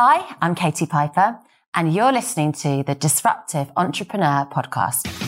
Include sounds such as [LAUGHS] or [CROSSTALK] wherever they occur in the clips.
Hi, I'm Katie Piper, and you're listening to the Disruptive Entrepreneur Podcast.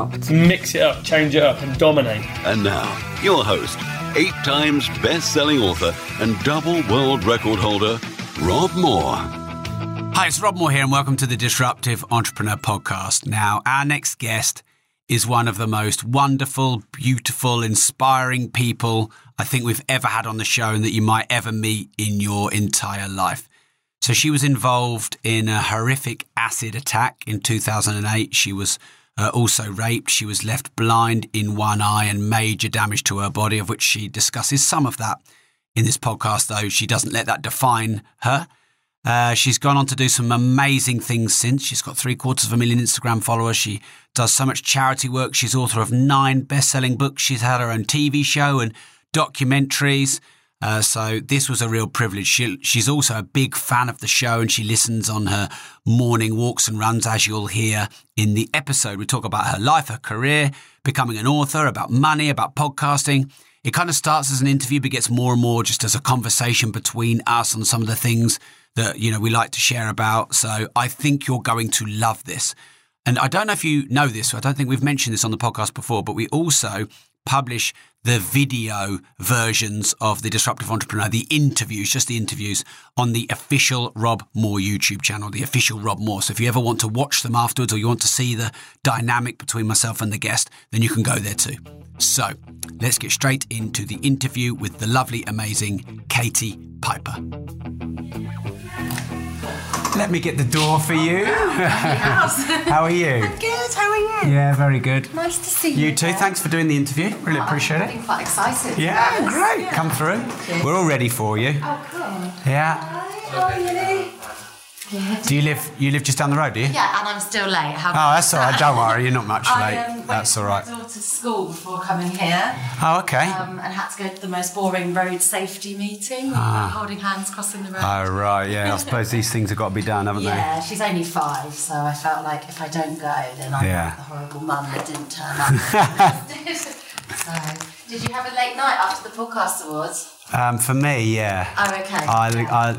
Mix it up, change it up, and dominate. And now, your host, eight times best selling author and double world record holder, Rob Moore. Hi, it's Rob Moore here, and welcome to the Disruptive Entrepreneur Podcast. Now, our next guest is one of the most wonderful, beautiful, inspiring people I think we've ever had on the show and that you might ever meet in your entire life. So, she was involved in a horrific acid attack in 2008. She was uh, also raped. She was left blind in one eye and major damage to her body, of which she discusses some of that in this podcast, though she doesn't let that define her. Uh, she's gone on to do some amazing things since. She's got three quarters of a million Instagram followers. She does so much charity work. She's author of nine best selling books. She's had her own TV show and documentaries. Uh, so this was a real privilege. She, she's also a big fan of the show and she listens on her morning walks and runs, as you'll hear in the episode. We talk about her life, her career, becoming an author, about money, about podcasting. It kind of starts as an interview, but gets more and more just as a conversation between us on some of the things that you know we like to share about. So I think you're going to love this. And I don't know if you know this. I don't think we've mentioned this on the podcast before, but we also publish the video versions of the Disruptive Entrepreneur, the interviews, just the interviews on the official Rob Moore YouTube channel, the official Rob Moore. So if you ever want to watch them afterwards or you want to see the dynamic between myself and the guest, then you can go there too. So let's get straight into the interview with the lovely, amazing Katie Piper. Let me get the door for you. Oh, [LAUGHS] how are you? I'm Good, how are you? Yeah, very good. Nice to see you. You too. Thanks for doing the interview. Really oh, appreciate I'm it. quite excited. Yeah, Yes. great. Yeah. Come through. We're all ready for you. Oh, cool. Yeah. Hi, how are you? [LAUGHS] Do you live? You live just down the road, do you? Yeah, and I'm still late. How Oh, that's all right. Don't worry. You're not much [LAUGHS] I late. um, went That's to all right. my daughter's school before coming here, Oh, okay. um, and had to go to the most boring road safety meeting, Ah. holding hands, crossing the road. Oh, right. Yeah. I suppose these [LAUGHS] things have got to be done, haven't they? yeah, she's only five, so I felt like if I don't go, then I'm Yeah. like the horrible mum that didn't turn up. so, did you have a late night after the podcast awards? Um, for me, yeah. Oh, okay. I, I,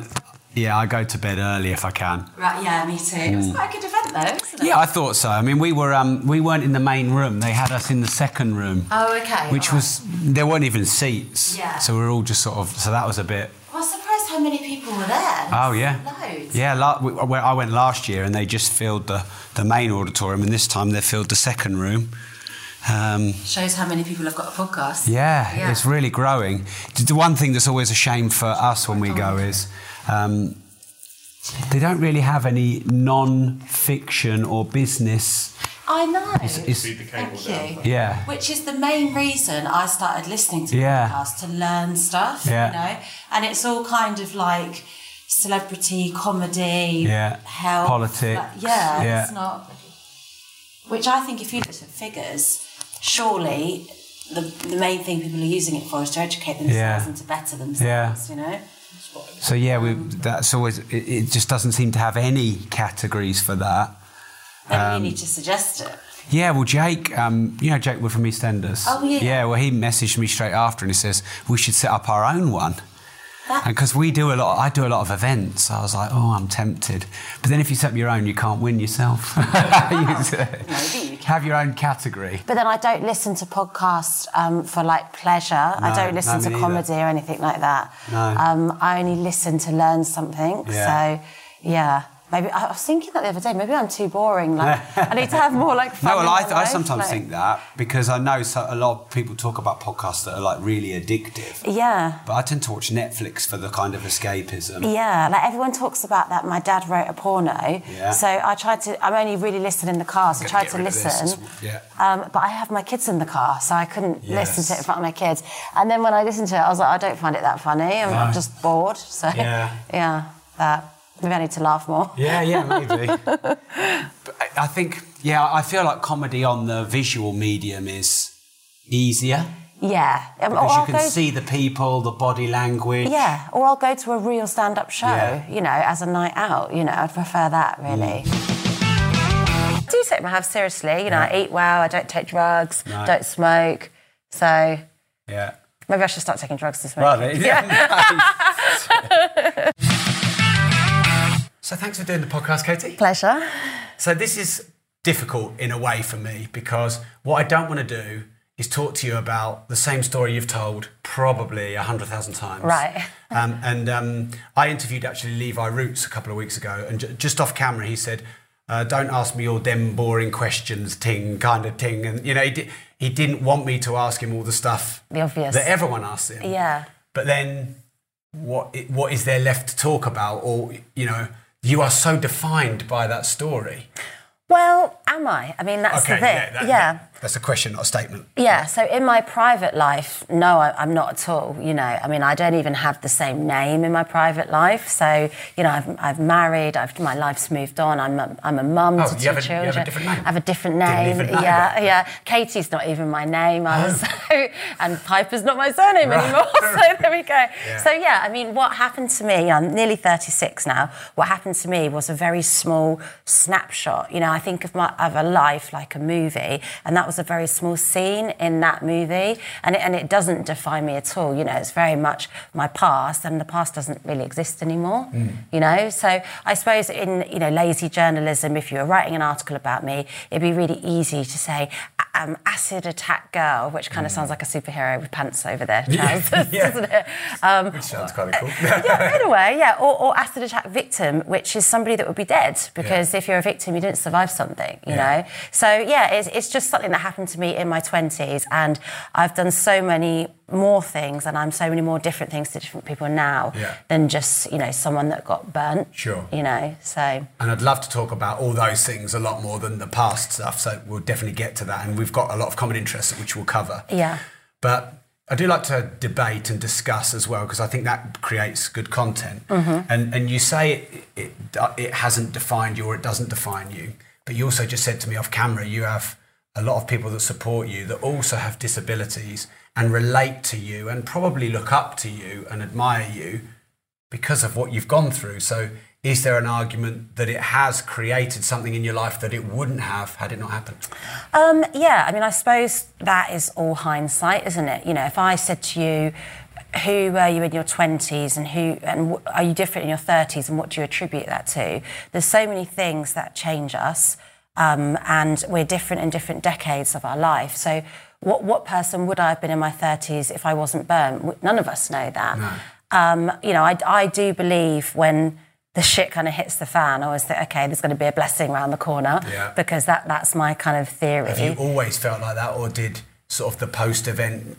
yeah, I go to bed early if I can. Right, yeah, me too. It was quite a good event though, wasn't it? Yeah, I thought so. I mean, we were um, we weren't in the main room. They had us in the second room, Oh, okay. which all was there weren't even seats. Yeah. So we were all just sort of. So that was a bit. I was surprised how many people were there. Oh yeah. Loads. Yeah, la- we, I went- I went last year and they just filled the, the main auditorium, and this time they filled the second room. Um, Shows how many people have got a podcast. yeah, Yeah. it's really growing. The one thing that's always a shame for us when we go is um, they don't really have any non-fiction or business. I know. it's- Thank you. Yeah. Which is the main reason I started listening to Yeah. podcasts to learn stuff. Yeah. You know, and it's all kind of like celebrity, comedy, Yeah. health, Politics. like- yeah, Yeah. it's not. Which I think, if you look at figures, surely the the main thing people are using it for is to educate themselves Yeah. and to better themselves. Yeah. You know. So yeah, we, that's always. It, it just doesn't seem to have any categories for that. Maybe Um, you need to suggest it. Yeah, well, Jake, um, you know Jake Wood from EastEnders. Oh, yeah. Yeah, well, he messaged me straight after and he says we should set up our own one. [LAUGHS] That- Because we do a lot, I do a lot of events. I was like, oh, I'm tempted. But then if you set up your own, you can't win yourself. [LAUGHS] You have your own category. But then I don't listen to podcasts um, for like pleasure. I don't listen no, to me comedy or anything like that. No. Um, I only listen to learn something. Yeah. So, yeah. Maybe I was thinking that the other day. Maybe I'm too boring. Like I need to have more like [LAUGHS] fun. No, well, I, my I life, sometimes like- think that because I know so, a lot of people talk about podcasts that are like really addictive. Yeah. But I tend to watch Netflix for the kind of escapism. Yeah, like everyone talks about that. My dad wrote a porno, Yeah. so I tried to. I'm only really listening in the car, so I tried to rid of this. listen. Yeah. Um, but I have my kids in the car, so I couldn't listen to it in front of my kids. And then when I listened to it, I was like, I don't find it that funny. I'm No. just bored. So Yeah. [LAUGHS] yeah. that. Maybe I need to laugh more. Yeah, yeah, maybe. [LAUGHS] I- think, yeah, I feel like comedy on the visual medium is easier Yeah. Um, or because you can go- see the people, the body language. Yeah, or I'll go to a real stand up show, Yeah. you know, as a night out. You know, I'd prefer that really. Mm. I do take my health seriously. You know, I eat well, I don't take drugs, No. don't smoke. So Yeah. maybe I should start taking drugs this week. there- [LAUGHS] [LAUGHS] so thanks for doing the podcast, Katie. Pleasure. So this is difficult in a way for me because what I don't want to do is talk to you about the same story you've told probably a hundred thousand times. Right. [LAUGHS] Um, and um, I interviewed actually Levi Roots a couple of weeks ago, and ju- just off camera he said, uh, "Don't ask me all them boring questions, ting kind of ting." And you know, he, di- he didn't want me to ask him all the stuff The obvious. that everyone asks him. Yeah. But then, what what is there left to talk about? Or you know, you are so defined by that story. Well, am I? I mean, that's the thing. yeah, that- yeah. that- that's a question, not a statement. Yeah, so in my private life, no, I, I'm not at all. You know, I mean, I don't even have the same name in my private life. So, you know, I've, I've married, I've, my life's moved on. I'm a, I'm a mum Oh, to two have a- you have a different name? I have a different name. yeah, that. yeah. Katie's not even my name. I Oh. was so, and Piper's not my surname Right. anymore. [LAUGHS] So there we go. Yeah. So yeah, I mean, what happened to me? I'm nearly 36 now. What happened to me was a very small snapshot. You know, I think of my of a life like a movie, and that was a very small scene in that movie, and it, and it doesn't define me at all. You know, it's very much my past, and the past doesn't really exist anymore. Mm. You know, so I suppose in you know lazy journalism, if you were writing an article about me, it'd be really easy to say. Um, acid attack girl, which kind of sounds like a superhero with pants over their [LAUGHS] trousers, Yeah. [LAUGHS] doesn't it? Um, Which sounds kind of cool. yeah, in a way, yeah. Or, or acid attack victim, which is somebody that would be dead because if you're a victim, you didn't survive something, you Yeah. know. So yeah, it's, it's just something that happened to me in my twenties, and I've done so many more things, and I'm so many more different things to different people now Yeah. than just you know someone that got burnt. Sure. You know, so And I'd love to talk about all those things a lot more than the past stuff. So we'll definitely get to that. And we've got a lot of common interests which we'll cover. yeah. But I do like to debate and discuss as well because I think that creates good content. Mm-hmm. And and you say it, it it hasn't defined you or it doesn't define you, but you also just said to me off camera you have a lot of people that support you that also have disabilities and relate to you and probably look up to you and admire you because of what you've gone through. So is there an argument that it has created something in your life that it wouldn't have had it not happened? Um, yeah, I mean, I suppose that is all hindsight, isn't it? You know, if I said to you, who were you in your 20s and who and are you different in your 30s and what do you attribute that to? There's so many things that change us um, and we're different in different decades of our life. So what, what person would I have been in my 30s if I wasn't burnt? None of us know that. Um, you know, I, I do believe when the shit kind of hits the fan, I always think, okay, there's going to be a blessing around the corner Yeah. because that, that's my kind of theory. Have you always felt like that, or did sort of the post event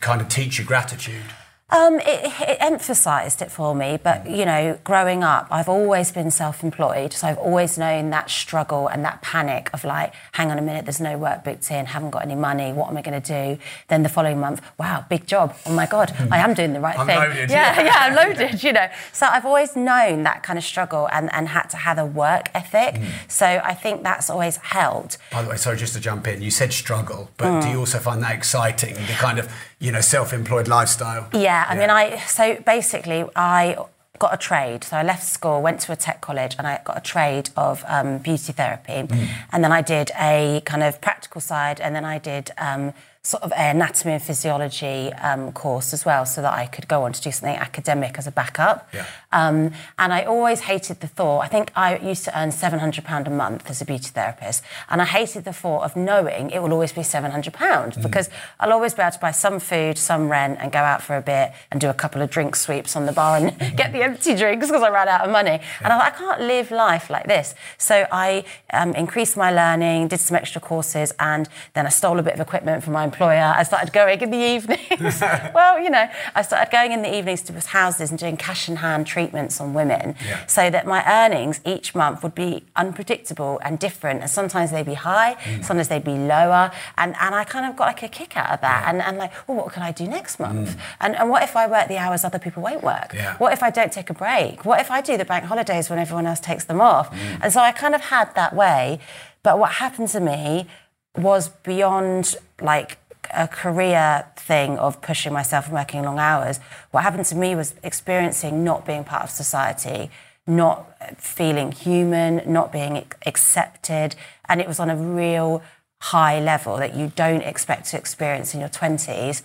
kind of teach you gratitude? Um, it, it emphasised it for me, but Mm. you know, growing up, I've always been self-employed, so I've always known that struggle and that panic of like, hang on a minute, there's no work booked in, haven't got any money, what am I going to do? Then the following month, wow, big job, oh my god, I am doing the right. I'm thing. loaded, yeah, yeah. yeah, I'm loaded, you know. So I've always known that kind of struggle and and had to have a work ethic. Mm. So I think that's always helped. By the way, sorry, just to jump in, you said struggle, but Mm. do you also find that exciting, the kind of, you know, self employed lifestyle? Yeah, I mean, I so basically I got a trade. So I left school, went to a tech college, and I got a trade of um, beauty therapy, and then I did a kind of practical side, and then I did. Um, Sort of anatomy and physiology um, course as well, so that I could go on to do something academic as a backup. Yeah. Um, and I always hated the thought. I think I used to earn seven hundred pound a month as a beauty therapist, and I hated the thought of knowing it will always be seven hundred pound because I'll always be able to buy some food, some rent, and go out for a bit and do a couple of drink sweeps on the bar and [LAUGHS] get the empty drinks because I ran out of money. And I thought I can't live life like this. So I um, increased my learning, did some extra courses, and then I stole a bit of equipment from my employer. I started going in the evenings. [LAUGHS] well, you know, I started going in the evenings to houses and doing cash in hand treatments on women Yeah. so that my earnings each month would be unpredictable and different. And sometimes they'd be high, Mm. sometimes they'd be lower. And, and I kind of got like a kick out of that. And, and like, well, what can I do next month? And, and what if I work the hours other people won't work? Mm. Yeah. What if I don't take a break? What if I do the bank holidays when everyone else takes them off? Mm. And so I kind of had that way. But what happened to me was beyond like a career thing of pushing myself and working long hours. What happened to me was experiencing not being part of society, not feeling human, not being accepted. And it was on a real high level that you don't expect to experience in your 20s.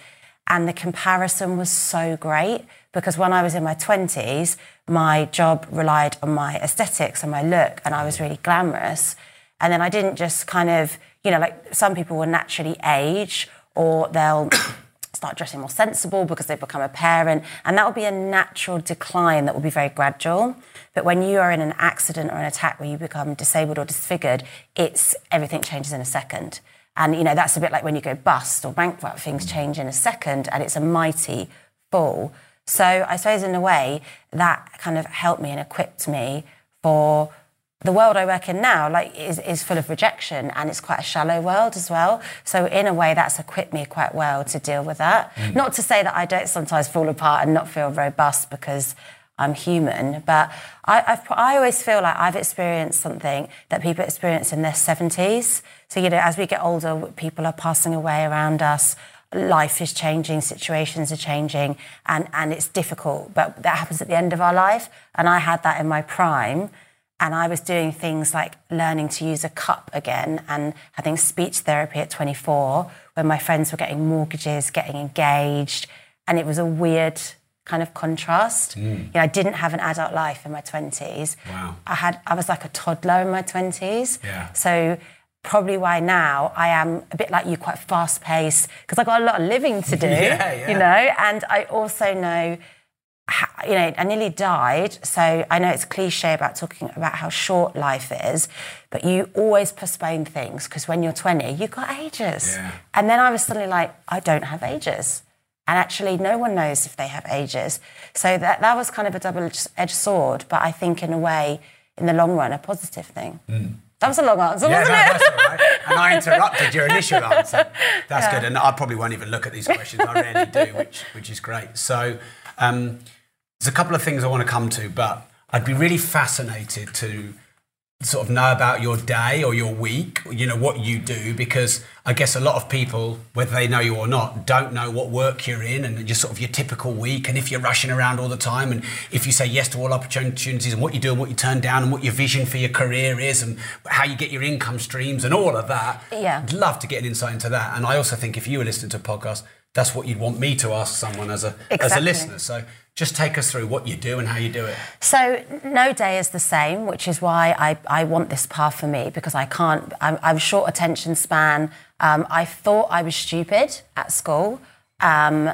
And the comparison was so great because when I was in my 20s, my job relied on my aesthetics and my look, and I was really glamorous. And then I didn't just kind of, you know, like some people will naturally age or they'll [COUGHS] start dressing more sensible because they've become a parent. And that will be a natural decline that will be very gradual. But when you are in an accident or an attack where you become disabled or disfigured, it's everything changes in a second. And you know, that's a bit like when you go bust or bankrupt, things mm. change in a second and it's a mighty fall. So I suppose in a way that kind of helped me and equipped me for the world I work in now, like, is, is full of rejection and it's quite a shallow world as well. So in a way, that's equipped me quite well to deal with that. Mm. Not to say that I don't sometimes fall apart and not feel robust because I'm human, but I, I've, I always feel like I've experienced something that people experience in their 70s. So, you know, as we get older, people are passing away around us. Life is changing, situations are changing, and, and it's difficult. But that happens at the end of our life. And I had that in my prime. And I was doing things like learning to use a cup again and having speech therapy at 24 when my friends were getting mortgages, getting engaged. And it was a weird kind of contrast. Hmm. You know, I didn't have an adult life in my 20s. Wow. I had I was like a toddler in my 20s. Yeah. So probably why now I am a bit like you, quite fast paced, because I got a lot of living to [LAUGHS] do. Yeah, yeah. You know, and I also know you know, I nearly died. So I know it's cliche about talking about how short life is, but you always postpone things because when you're 20, you've got ages. Yeah. And then I was suddenly like, I don't have ages. And actually, no one knows if they have ages. So that, that was kind of a double edged sword, but I think in a way, in the long run, a positive thing. That was a long answer. Yeah, wasn't no, it? that's all right. And I interrupted your initial [LAUGHS] answer. That's good. And I probably won't even look at these questions. I rarely do, which which is great. So um, there's a couple of things I want to come to, but I'd be really fascinated to sort of know about your day or your week, you know, what you do, because I guess a lot of people, whether they know you or not, don't know what work you're in and just sort of your typical week. And if you're rushing around all the time and if you say yes to all opportunities and what you do and what you turn down and what your vision for your career is and how you get your income streams and all of that. Yeah. I'd love to get an insight into that. And I also think if you were listening to a podcast, that's what you'd want me to ask someone as a as a listener. So just take us through what you do and how you do it. So no day is the same, which is why I, I want this path for me because I can't. I'm, I'm short attention span. Um, I thought I was stupid at school. Um,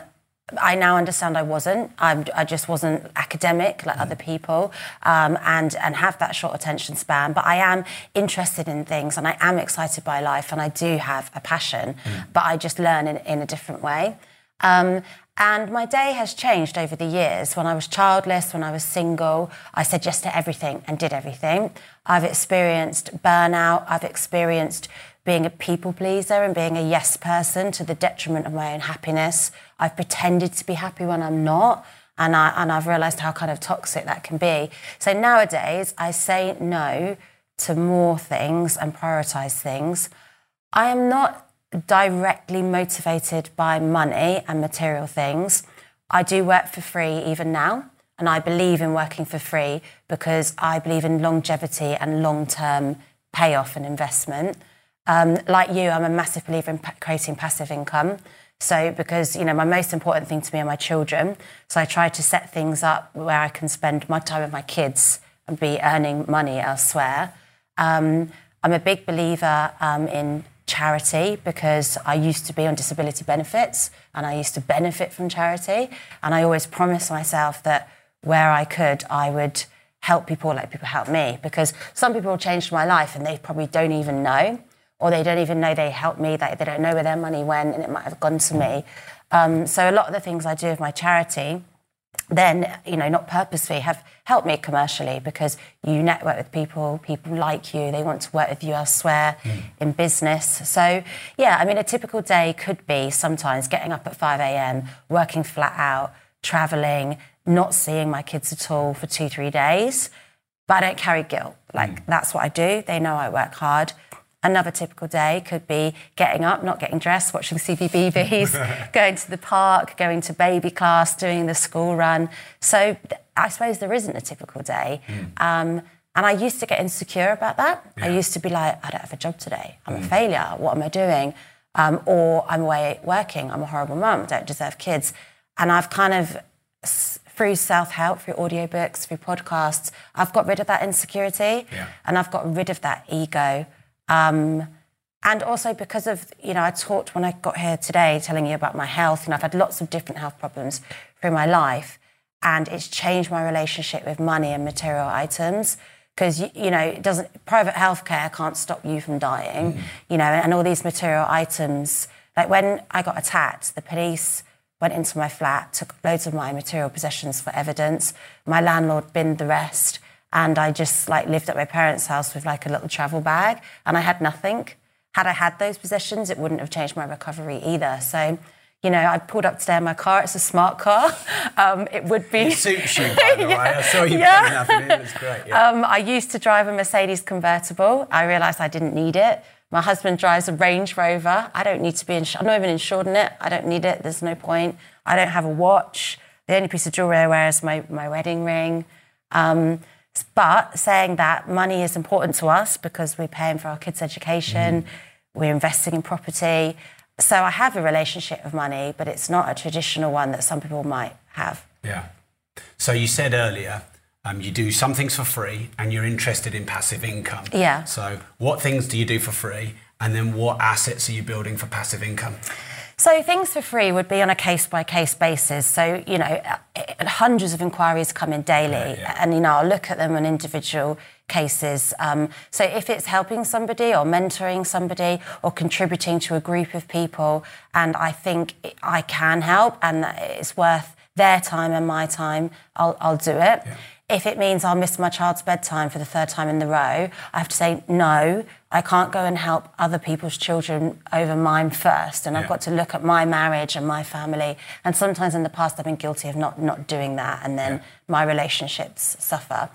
I now understand I wasn't. I'm, I just wasn't academic like other people, um, and and have that short attention span. But I am interested in things, and I am excited by life, and I do have a passion. But I just learn in, in a different way. Um, and my day has changed over the years. When I was childless, when I was single, I said yes to everything and did everything. I've experienced burnout. I've experienced being a people pleaser and being a yes person to the detriment of my own happiness. I've pretended to be happy when I'm not. And, I, and I've realised how kind of toxic that can be. So nowadays, I say no to more things and prioritise things. I am not directly motivated by money and material things. I do work for free even now, and I believe in working for free because I believe in longevity and long term payoff and investment. Um, like you, I'm a massive believer in creating passive income. So, because you know, my most important thing to me are my children. So, I try to set things up where I can spend my time with my kids and be earning money elsewhere. Um, I'm a big believer um, in charity because I used to be on disability benefits and I used to benefit from charity. And I always promised myself that where I could, I would help people like people help me because some people changed my life and they probably don't even know. or they don't even know they helped me. They, they don't know where their money went, and it might have gone to me. Um, so a lot of the things I do with my charity then you know not purposefully have helped me commercially because you network with people people like you they want to work with you elsewhere hmm. in business. So yeah i mean a typical day could be sometimes getting up at 5am working flat out traveling not seeing my kids at all for two three days. But i don't carry guilt. Like hmm. that's what i do. They know i work hard Another typical day could be getting up, not getting dressed, watching CBeebies, [LAUGHS] going to the park, going to baby class, doing the school run. So I suppose there isn't a typical day. Um, and I used to get insecure about that. I used to be like, I don't have a job today. I'm a failure. What am I doing? Um, or I'm away working. I'm a horrible mum. Don't deserve kids. And I've kind of through self-help, through audiobooks, through podcasts, I've got rid of that insecurity Yeah. and I've got rid of that ego. Um, and also because of, you know, I talked when I got here today telling you about my health, and I've had lots of different health problems through my life, and it's changed my relationship with money and material items. Because you, you know, it doesn't private healthcare can't stop you from dying, you know, and all these material items. Like when I got attacked, the police went into my flat, took loads of my material possessions for evidence. My landlord binned the rest, and I just like lived at my parents' house with like a little travel bag, and I had nothing. Had I had those possessions, it wouldn't have changed my recovery either. So, you know, I pulled up today in my car. It's a smart car. [LAUGHS] Um, it would be. It suits you, by the [LAUGHS] way. I saw you Yeah. putting up in it. Was great. Yeah. Um, I used to drive a Mercedes convertible. I realised I didn't need it. My husband drives a Range Rover. I don't need to be insured. I'm not even insured in it. I don't need it. There's no point. I don't have a watch. The only piece of jewelry I wear is my, my wedding ring. Um, but saying that money is important to us because we're paying for our kids' education, we're investing in property. So I have a relationship with money, but it's not a traditional one that some people might have. Yeah. So you said earlier um, you do some things for free and you're interested in passive income. Yeah. So what things do you do for free? And then what assets are you building for passive income? So things for free would be on a case by case basis. So you know, uh, hundreds of inquiries come in daily, and you know I'll look at them on individual cases. Um, so if it's helping somebody or mentoring somebody or contributing to a group of people, and I think I can help and that it's worth their time and my time, I'll, I'll do it. If it means I'll miss my child's bedtime for the third time in the row, I have to say, no, I can't go and help other people's children over mine first. And I've got to look at my marriage and my family. And sometimes in the past, I've been guilty of not, not doing that. And then my relationships suffer.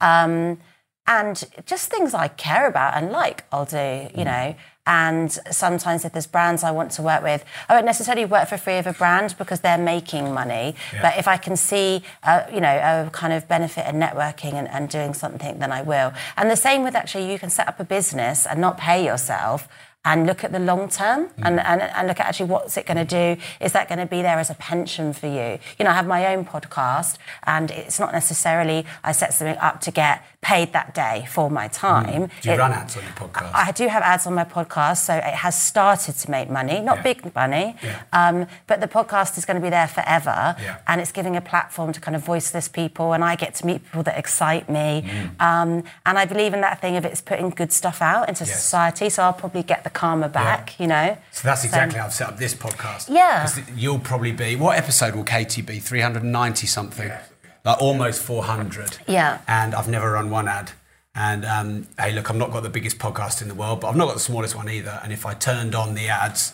Um, and just things I care about and like, I'll do, you know. And sometimes if there's brands I want to work with, I won't necessarily work for free of a brand because they're making money. But if I can see, uh, you know, a kind of benefit in networking and, and doing something, then I will. And the same with actually, you can set up a business and not pay yourself and look at the long term and, and, and look at actually what's it going to do? Is that going to be there as a pension for you? You know, I have my own podcast and it's not necessarily I set something up to get paid that day for my time. Do you It- run ads on your podcast? I do have ads on my podcast, so it has started to make money, not Yeah. big money, Yeah. um, but the podcast is going to be there forever, Yeah. and it's giving a platform to kind of voiceless people, and I get to meet people that excite me, Mm. um, and I believe in that thing of it's putting good stuff out into Yes. society, so I'll probably get the karma back, you know. So that's exactly how I've set up this podcast. Yeah. You'll probably be, what episode will Katie be? 390 something? Like almost 400. Yeah. And I've never run one ad. And um, hey, look, I've not got the biggest podcast in the world, but I've not got the smallest one either. And if I turned on the ads,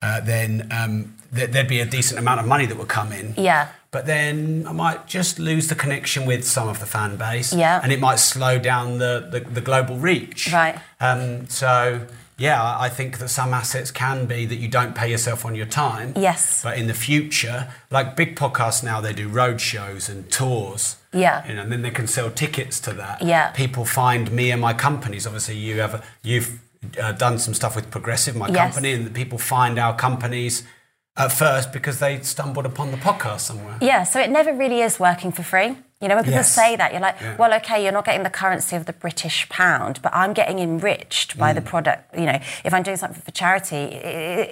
uh, then um, th- there'd be a decent amount of money that would come in. Yeah. But then I might just lose the connection with some of the fan base. Yeah. And it might slow down the, the, the global reach. Right. Um, so, yeah, I think that some assets can be that you don't pay yourself on your time. Yes. But in the future, like big podcasts now, they do road shows and tours. Yeah. You know, and then they can sell tickets to that. Yeah. People find me and my companies. Obviously, you have a, you've uh, done some stuff with Progressive, my Yes. company, and the people find our companies at first because they stumbled upon the podcast somewhere. Yeah, so it never really is working for free. You know, when people Yes. say that, you're like, Yeah. well, okay, you're not getting the currency of the British pound, but I'm getting enriched by Mm. the product. You know, if I'm doing something for charity,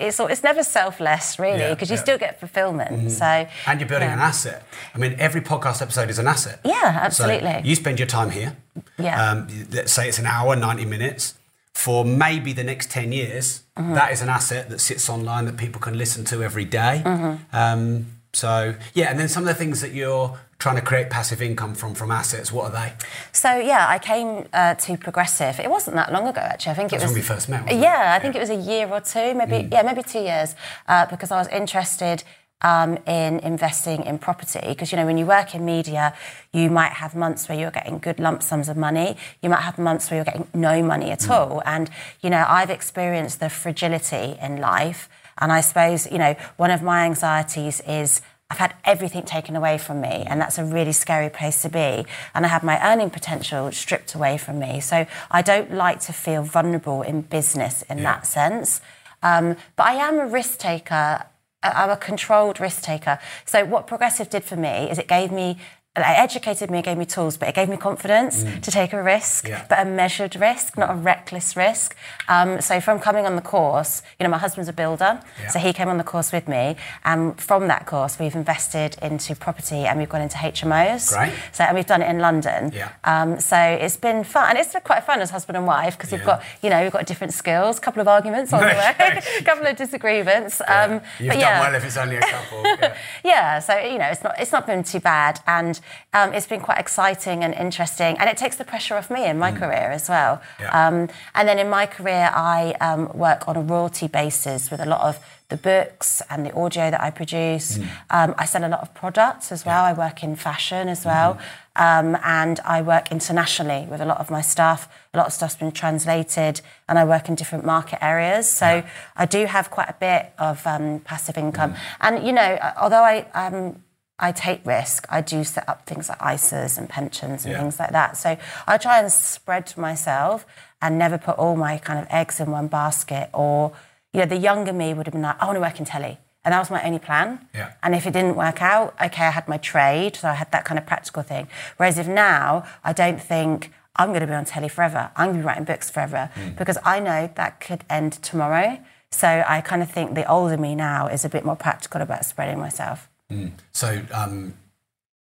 it's, it's never selfless, really, Yeah, because you yeah. still get fulfillment. Mhm. So, And you're building yeah. an asset. I mean, every podcast episode is an asset. Yeah, absolutely. So you spend your time here. Yeah. Um, let's say it's an hour, 90 minutes. for maybe the next 10 years, Mm-hmm. that is an asset that sits online that people can listen to every day. Mm-hmm. Um, so, yeah, and then some of the things that you're trying to create passive income from from assets, what are they? So yeah, I came uh, to Progressive. It wasn't that long ago, actually. I think it was when we first met, wasn't it? yeah, I think it was a year or two, maybe yeah, maybe two years, uh, because I was interested. Um, in investing in property, because you know when you work in media, you might have months where you're getting good lump sums of money. You might have months where you're getting no money at all. And you know I've experienced the fragility in life, and I suppose you know one of my anxieties is I've had everything taken away from me, and that's a really scary place to be. And I have my earning potential stripped away from me. So I don't like to feel vulnerable in business in that sense. Um, but I am a risk taker. I'm a controlled risk taker. So what Progressive did for me is it gave me. It educated me, it gave me tools, but it gave me confidence to take a risk, Yeah. but a measured risk, not a reckless risk. Um, so from coming on the course, you know, my husband's a builder, Yeah. so he came on the course with me, and from that course, we've invested into property and we've gone into HMOs. Great. So and we've done it in London. Yeah. Um, so it's been fun, and it's been quite fun as husband and wife because we've got, you know, we've got different skills, a couple of arguments on the way, a [LAUGHS] couple of disagreements. Um, You've but done yeah. well if it's only a couple. Yeah. [LAUGHS] Yeah, so you know, it's not it's not been too bad, and um, it's been quite exciting and interesting, and it takes the pressure off me in my career as well. Mm. Yeah. Um, and then in my career, I um, work on a royalty basis with a lot of the books and the audio that I produce. Mm. Um, I sell a lot of products as well. I work in fashion as well, Mm-hmm. um, and I work internationally with a lot of my stuff. A lot of stuff's been translated, and I work in different market areas. So I do have quite a bit of um, passive income. Mm. And you know, although I um, I take risk, I do set up things like ISAs and pensions and Yeah. things like that. So I try and spread myself and never put all my kind of eggs in one basket. Or you know, the younger me would have been like, I want to work in telly. And that was my only plan. Yeah. And if it didn't work out, okay, I had my trade, so I had that kind of practical thing. Whereas if now, I don't think I'm going to be on telly forever. I'm going to be writing books forever hmm. because I know that could end tomorrow. So I kind of think the older me now is a bit more practical about spreading myself. So um,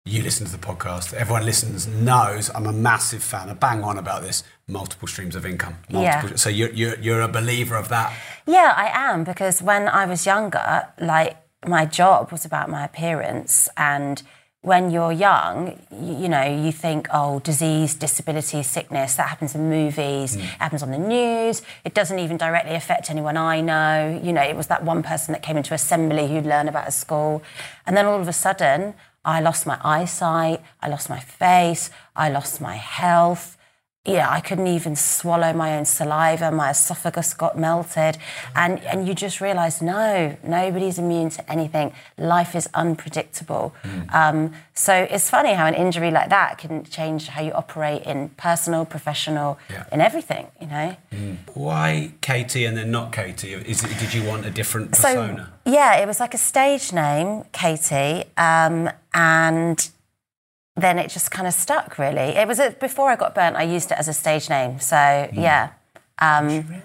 you listen to the podcast. Everyone listens knows I'm a massive fan. I bang on about this. Multiple streams of income. Multiple, Yeah. So you're, you're you're a believer of that. Yeah, I am because when I was younger, like my job was about my appearance and when you're young, you, you know, you think, oh, disease, disability, sickness, that happens in movies, it happens on the news. It doesn't even directly affect anyone I know. You know, it was that one person that came into assembly who'd learn about at school. And then all of a sudden, I lost my eyesight, I lost my face, I lost my health yeah, I couldn't even swallow my own saliva. My esophagus got melted, and and you just realise no, nobody's immune to anything. Life is unpredictable. Um, so it's funny how an injury like that can change how you operate in personal, professional, Yeah. in everything. You know. Why Katie and then not Katie? Is it, did you want a different So persona? yeah, it was like a stage name, Katie, um, and then it just kind of stuck. Really, it was a, before I got burnt. I used it as a stage name. So yeah. Um,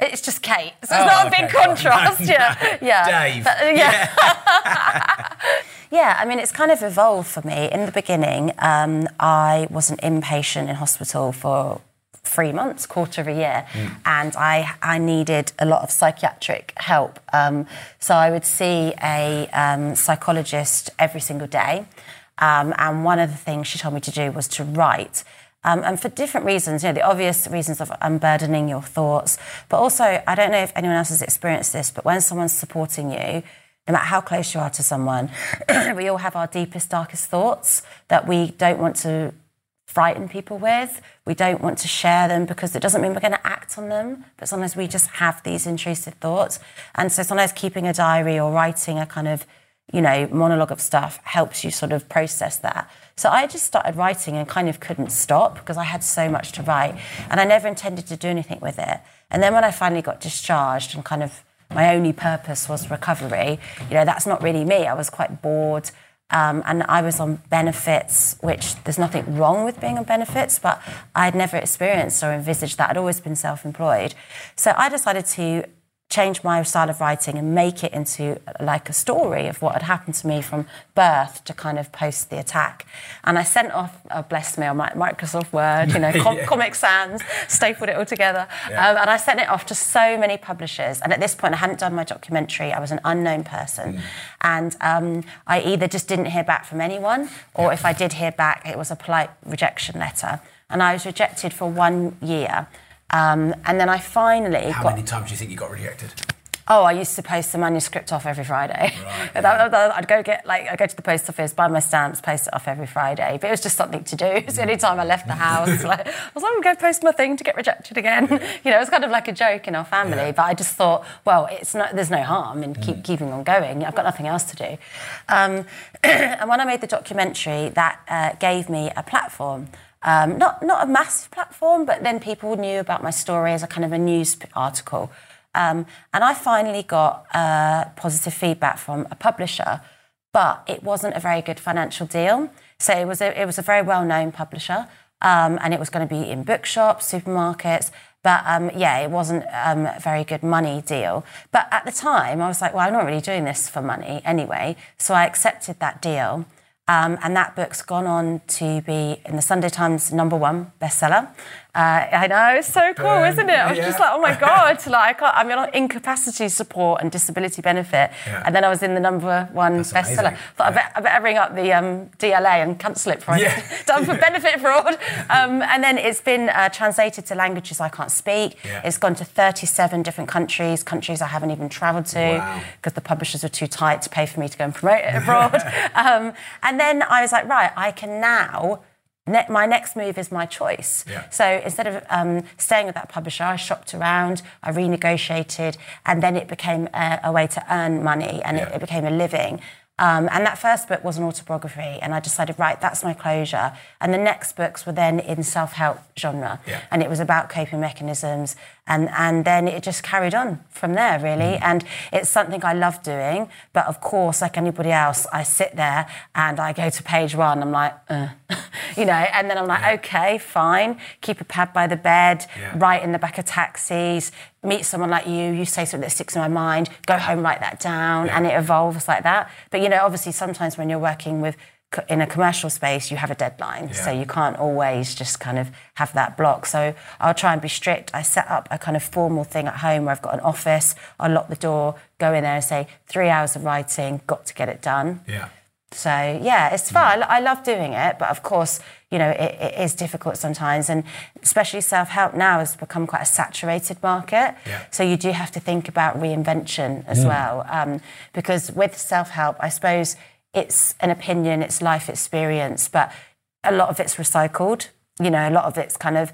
It's just Kate, so it's Oh, not a big contrast. [LAUGHS] yeah, yeah. Dave. But, uh, yeah. [LAUGHS] Yeah, I mean, it's kind of evolved for me. In the beginning, um, I was an inpatient in hospital for three months, quarter of a year, and I I needed a lot of psychiatric help. Um, so I would see a um, psychologist every single day, um, and one of the things she told me to do was to write. Um, and for different reasons, you know, the obvious reasons of unburdening your thoughts, but also, I don't know if anyone else has experienced this, but when someone's supporting you, no matter how close you are to someone, [CLEARS THROAT] we all have our deepest, darkest thoughts that we don't want to frighten people with. We don't want to share them because it doesn't mean we're going to act on them. But sometimes we just have these intrusive thoughts. And so sometimes keeping a diary or writing a kind of, you know, monologue of stuff helps you sort of process that. So I just started writing and kind of couldn't stop because I had so much to write. And I never intended to do anything with it. And then when I finally got discharged and kind of my only purpose was recovery, you know, that's not really me. I was quite bored. Um, and I was on benefits, which there's nothing wrong with being on benefits, but I had never experienced or envisaged that. I'd always been self employed. So I decided to change my style of writing and make it into like a story of what had happened to me from birth to kind of post the attack. And I sent off, uh, bless me, on my Microsoft Word, you know, [LAUGHS] com- Yeah. Comic Sans, stapled it all together. Yeah. Um, and I sent it off to so many publishers. And at this point, I hadn't done my documentary. I was an unknown person. Mm. And um, I either just didn't hear back from anyone, or if I did hear back, it was a polite rejection letter. And I was rejected for one year. Um, and then I finally How got. many times do you think you got rejected? Oh, I used to post the manuscript off every Friday. [LAUGHS] That- that- I'd go get like I'd go to the post office, buy my stamps, post it off every Friday. But it was just something to do. [LAUGHS] It was the only time I left the house. [LAUGHS] Like, I was like, I'm going to post my thing to get rejected again. you know, it was kind of like a joke in our family. But I just thought, well, it's not. There's no harm in keep keeping on going. I've got nothing else to do. Um, [CLEARS THROAT] and when I made the documentary, that uh, gave me a platform. Um, not not a massive platform, but then people knew about my story as a kind of a news article. Um, and I finally got uh, positive feedback from a publisher, but it wasn't a very good financial deal. So it was a, it was a very well known publisher, um, and it was going to be in bookshops, supermarkets. But um, yeah, it wasn't um, a very good money deal. But at the time, I was like, well, I'm not really doing this for money anyway. So I accepted that deal. Um, and that book's gone on to be in the Sunday Times number one bestseller. Uh, I know, it's so cool, isn't it? I was just like, oh my God, [LAUGHS] like, I can't, I'm on incapacity support and disability benefit. Yeah. And then I was in the number one That's bestseller. amazing. Thought I, bet, I better ring up the um, DLA and cancel it before Yeah. I [LAUGHS] done for [LAUGHS] benefit fraud. Um, and then it's been uh, translated to languages I can't speak. Yeah. It's gone to 37 different countries, countries I haven't even travelled to Wow. because the publishers were too tight to pay for me to go and promote it abroad. um, and then I was like, right, I can now. Ne- my next move is my choice. Yeah. So instead of um, staying with that publisher, I shopped around, I renegotiated, and then it became a, a way to earn money and it, it became a living. Um, and that first book was an autobiography, and I decided, right, that's my closure. And the next books were then in self-help genre, Yeah. and it was about coping mechanisms, and and then it just carried on from there, really. And it's something I love doing, but of course, like anybody else, I sit there and I go to page one, I'm like, uh, [LAUGHS] you know, and then I'm like, okay, fine, keep a pad by the bed, Yeah. write in the back of taxis, meet someone like you, you say something that sticks in my mind, go home, write that down, and it evolves like that. But you know, obviously, sometimes when you're working with in a commercial space, you have a deadline, so you can't always just kind of have that block. So I'll try and be strict. I set up a kind of formal thing at home where I've got an office. I lock the door, go in there and say three hours of writing, got to get it done. Yeah. So yeah, it's fun. I love doing it, but of course, you know, it, it is difficult sometimes, and especially self-help now has become quite a saturated market. Yeah. So you do have to think about reinvention as well, um, because with self-help, I suppose it's an opinion, it's life experience, but a lot of it's recycled. You know, a lot of it's kind of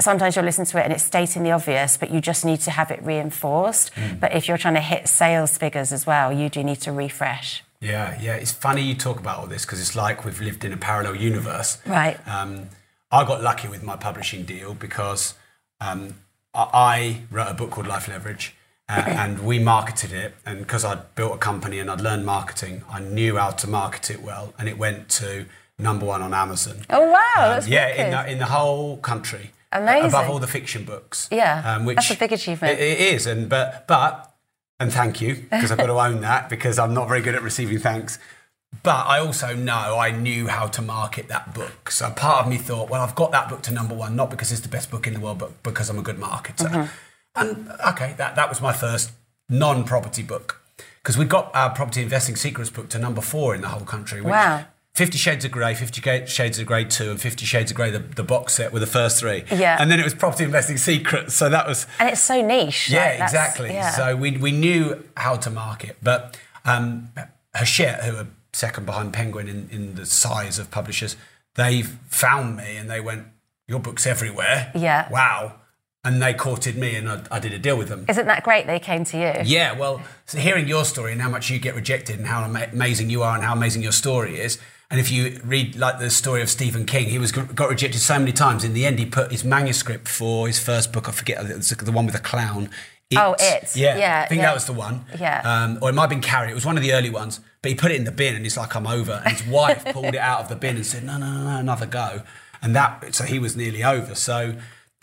sometimes you'll listen to it and it's stating the obvious, but you just need to have it reinforced. But if you're trying to hit sales figures as well, you do need to refresh. Yeah, yeah. It's funny you talk about all this because it's like we've lived in a parallel universe. Right. Um, I got lucky with my publishing deal because um, I wrote a book called Life Leverage. Uh, and we marketed it, and because I'd built a company and I'd learned marketing, I knew how to market it well, and it went to number one on Amazon. Oh wow, Um, that's yeah, in the, in the whole country. Amazing. Above all the fiction books. Yeah, um, which that's a big achievement. It, it is, and but but and thank you because I've got to own that because I'm not very good at receiving thanks. But I also know I knew how to market that book. So part of me thought, well, I've got that book to number one, not because it's the best book in the world, but because I'm a good marketer. Mm-hmm. And okay, that, that was my first non property book. Because we got our property investing secrets book to number four in the whole country. Which Wow. Fifty Shades of Grey, Fifty Shades of Grey 2, and Fifty Shades of Grey, the, the box set were the first three. Yeah. And then it was Property Investing Secrets. So that was. and it's so niche. Yeah, like, exactly. yeah. So we, we knew how to market. But um, Hachette, who are second behind Penguin in, in the size of publishers, they found me and they went, Your book's everywhere. Yeah. Wow. And they courted me and I, I did a deal with them. Isn't that great? They came to you. Yeah, well, so hearing your story and how much you get rejected and how amazing you are and how amazing your story is. And if you read like the story of Stephen King, he was got rejected so many times. In the end, he put his manuscript for his first book. I forget the one with a clown. Oh, It. Yeah, Yeah, I think yeah. that was the one. Yeah. Um, or it might have been Carrie. It was one of the early ones. But he put it in the bin, and he's like, "I'm over." And his wife pulled it out of the bin and said, "No, no, no, no, another go." And that, so he was nearly over. So,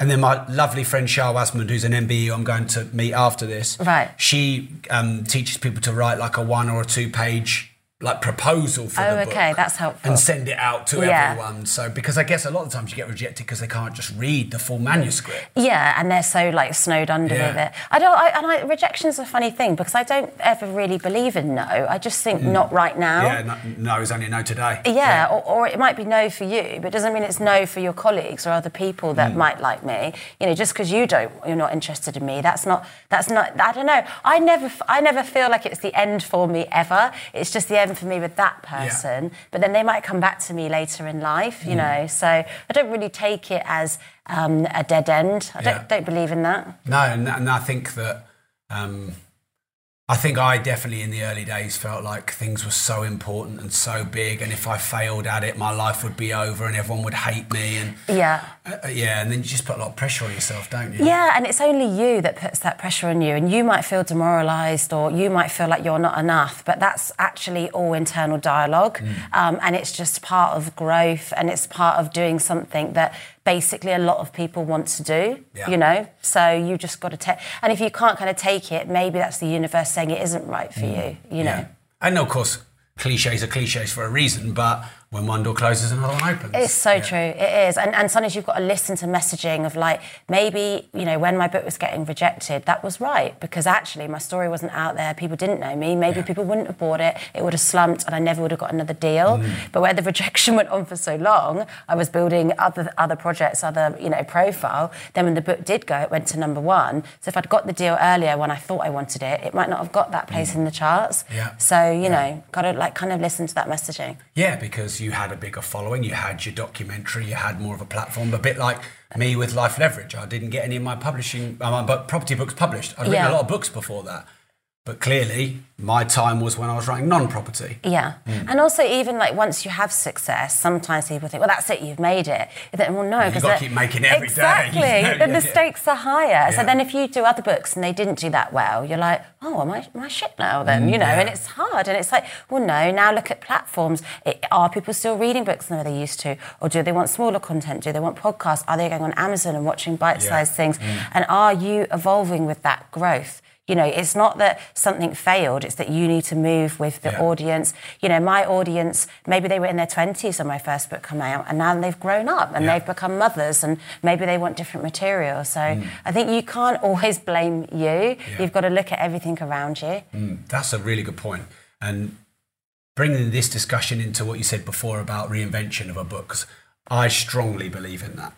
And then my lovely friend Shaa Wasmund, who's an MBE I'm going to meet after this, Right. She um, teaches people to write like a one or a two page like proposal for Oh, the book. okay, that's helpful. And send it out to Yeah. everyone. So because I guess a lot of times you get rejected because they can't just read the full manuscript. Yeah, and they're so like snowed under Yeah. with it. I don't. I, and I, rejection's a funny thing because I don't ever really believe in no. I just think not right now. Mm. Yeah, no, no is only no today. Yeah, Or, or it might be no for you, but it doesn't mean it's no for your colleagues or other people Mm. that might like me. You know, just because you don't, you're not interested in me. That's not. That's not. I don't know. I never. I never feel like it's the end for me ever. It's just the end for me with that person. But then they might come back to me later in life. Mm. You know, so I don't really take it as um, a dead end. I don't, Yeah. don't believe in that. No, and, and I think that um, I think I definitely in the early days felt like things were so important and so big, and if I failed at it, my life would be over, and everyone would hate me, and Yeah. uh, yeah, and then you just put a lot of pressure on yourself, don't you? Yeah, and it's only you that puts that pressure on you, and you might feel demoralised or you might feel like you're not enough, but that's actually all internal dialogue, Mm. um, and it's just part of growth, and it's part of doing something that basically a lot of people want to do. Yeah. You know, so you just got to take, and if you can't kind of take it, maybe that's the universe saying it isn't right for you. You know. Mm. Yeah. And of course, cliches are cliches for a reason, but when one door closes, another one opens. It's so Yeah. true. It is. And, and sometimes you've got to listen to messaging of like, maybe, you know, when my book was getting rejected, that was right because actually my story wasn't out there. People didn't know me. Maybe Yeah. people wouldn't have bought it. It would have slumped and I never would have got another deal. Mm. But where the [LAUGHS] rejection went on for so long, I was building other other projects, other, you know, profile. Then when the book did go, it went to number one. So if I'd got the deal earlier when I thought I wanted it, it might not have got that place in the charts. Yeah. So, you know, got to like kind of listen to that messaging. Yeah, because you had a bigger following, you had your documentary, you had more of a platform. A bit like me with Life Leverage, I didn't get any of my publishing, uh, my property books published. I'd written Yeah. a lot of books before that, but clearly my time was when I was writing non-property. Yeah. Hmm. And also, even like once you have success, sometimes people think, well, that's it, you've made it. Think, well, no, you've because gotta they're- keep making it every day, [LAUGHS] exactly. Then yeah, the yeah. stakes are higher. So then, if you do other books and they didn't do that well, you're like, oh, am I, am I shit now then? You know, Mm, yeah. and it's hard. And it's like, well, no, now look at platforms. It, are people still reading books the way they used to? Or do they want smaller content? Do they want podcasts? Are they going on Amazon and watching bite sized things? Mm. And are you evolving with that growth? You know, it's not that something failed, it's that you need to move with the Yeah. audience. You know, my audience, maybe they were in their 20s when my first book came out, and now they've grown up and Yeah. they've become mothers, and maybe they want different material. So Mm. I think you can't always blame you. You've got to look at everything around you. Mm, that's a really good point. And bringing this discussion into what you said before about reinvention of a book, 'cause I strongly believe in that.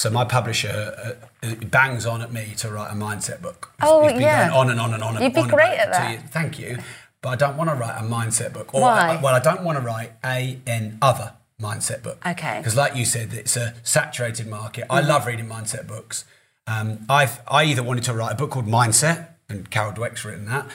So my publisher uh, uh, bangs on at me to write a mindset book. Oh, yeah. on and on and on. and You'd be on great at that. years. Thank you, but I don't want to write a mindset book. Or Why? well, I don't want to write a an other mindset book. Okay. Because, like you said, it's a saturated market. I love reading mindset books. Um, I I either wanted to write a book called Mindset, and Carol Dweck's written that,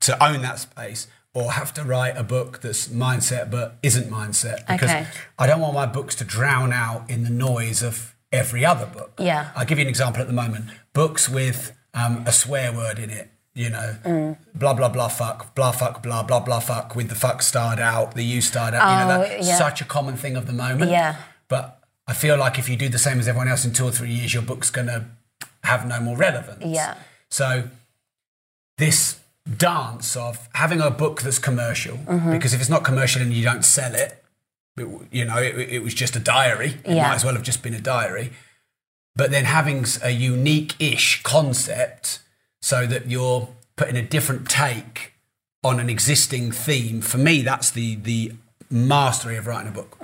to own that space, or have to write a book that's mindset but isn't mindset. Because Okay. I don't want my books to drown out in the noise of every other book. Yeah. I'll give you an example at the moment. Books with um, a swear word in it. You know, Mm. blah blah blah fuck, blah fuck, blah blah blah fuck, with the fuck starred out, the you starred out. you know, Oh, that's yeah. such a common thing of the moment. Yeah. But I feel like if you do the same as everyone else in two or three years, your book's going to have no more relevance. Yeah. So this dance of having a book that's commercial, Mm-hmm. because if it's not commercial and you don't sell it you know, it, it was just a diary. It Yeah. might as well have just been a diary. But then having a unique-ish concept so that you're putting a different take on an existing theme. For me, that's the the mastery of writing a book.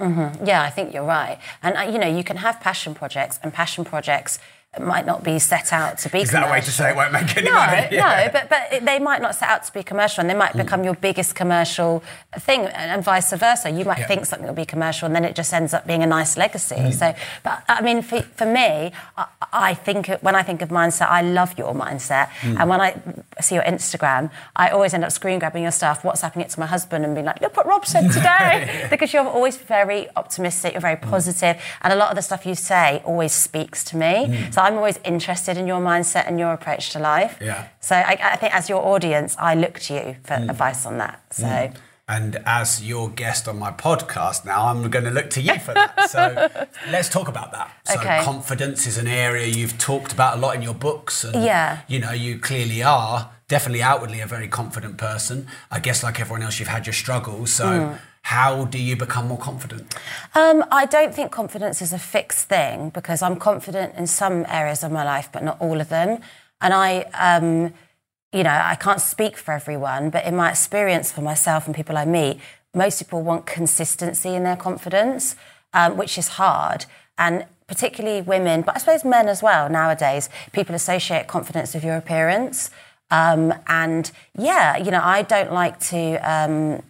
Yeah, I think you're right. And uh, you know, you can have passion projects, and passion projects might not be set out to be. Is that a way to say it won't make any no, money? Yeah. No, but but they might not set out to be commercial, and they might hmm. become your biggest commercial thing, and, vice versa. You might Yeah. think something will be commercial, and then it just ends up being a nice legacy. Hmm. So, but I mean, for, for me, I, I think when I think of mindset, I love your mindset, hmm. and when I see your Instagram, I always end up screen grabbing your stuff, WhatsApping it to my husband, and being like, "Look what Rob said [LAUGHS] today," because you're always very optimistic, you're very positive, and a lot of the stuff you say always speaks to me. So I'm always interested in your mindset and your approach to life. Yeah. So I, I think as your audience, I look to you for advice on that. So And as your guest on my podcast now, I'm going to look to you for that. [LAUGHS] So let's talk about that. So Okay. confidence is an area you've talked about a lot in your books. And, Yeah. You know, you clearly are definitely outwardly a very confident person. I guess like everyone else, you've had your struggles. So Mm. How do you become more confident? Um, I don't think confidence is a fixed thing because I'm confident in some areas of my life, but not all of them. And I, um, you know, I can't speak for everyone, but in my experience for myself and people I meet, most people want consistency in their confidence, um, which is hard. And particularly women, but I suppose men as well nowadays, people associate confidence with your appearance. Um, and yeah, you know, I don't like to. Um,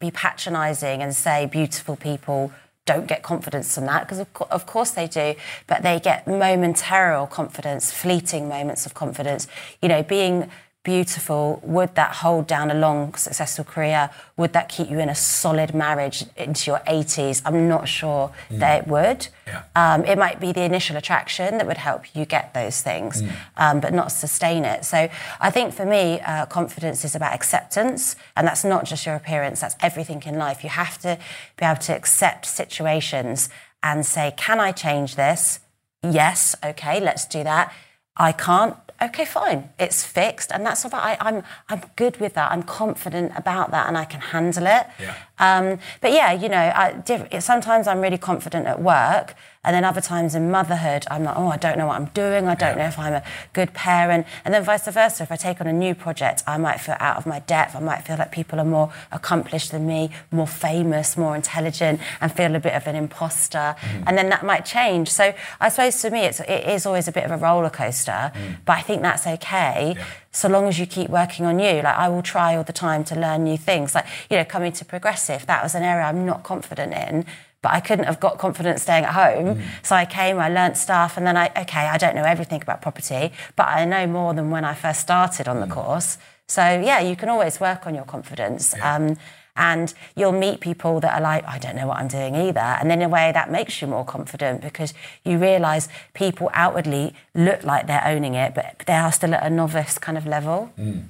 be patronising and say beautiful people don't get confidence from that because of, co- of course they do but they get momentary confidence fleeting moments of confidence. You know being beautiful would that hold down a long successful career would that keep you in a solid marriage into your 80s i'm not sure that it would Yeah. um, it might be the initial attraction that would help you get those things, um, but not sustain it. So I think for me, uh, confidence is about acceptance, and that's not just your appearance, that's everything in life. You have to be able to accept situations and say, Can I change this? Yes, okay, let's do that. I can't. Okay, fine. It's fixed, and that's about. I, I'm I'm good with that. I'm confident about that, and I can handle it. Yeah. Um, but yeah, you know, I, sometimes I'm really confident at work, and then other times in motherhood, I'm like, oh, I don't know what I'm doing. I don't know if I'm a good parent. And then vice versa. If I take on a new project, I might feel out of my depth. I might feel like people are more accomplished than me, more famous, more intelligent, and feel a bit of an imposter. Mm-hmm. And then that might change. So I suppose to me, it's, it is always a bit of a roller coaster, mm. but I think that's okay. So long as you keep working on you, like I will try all the time to learn new things. Like you know, coming to progressive, that was an area I'm not confident in, but I couldn't have got confidence staying at home. Mm. So I came, I learnt stuff, and then I okay, I don't know everything about property, but I know more than when I first started on the mm. course. So yeah, you can always work on your confidence. Um, and you'll meet people that are like, I don't know what I'm doing either. And then in a way that makes you more confident because you realise people outwardly look like they're owning it, but they are still at a novice kind of level. Mm.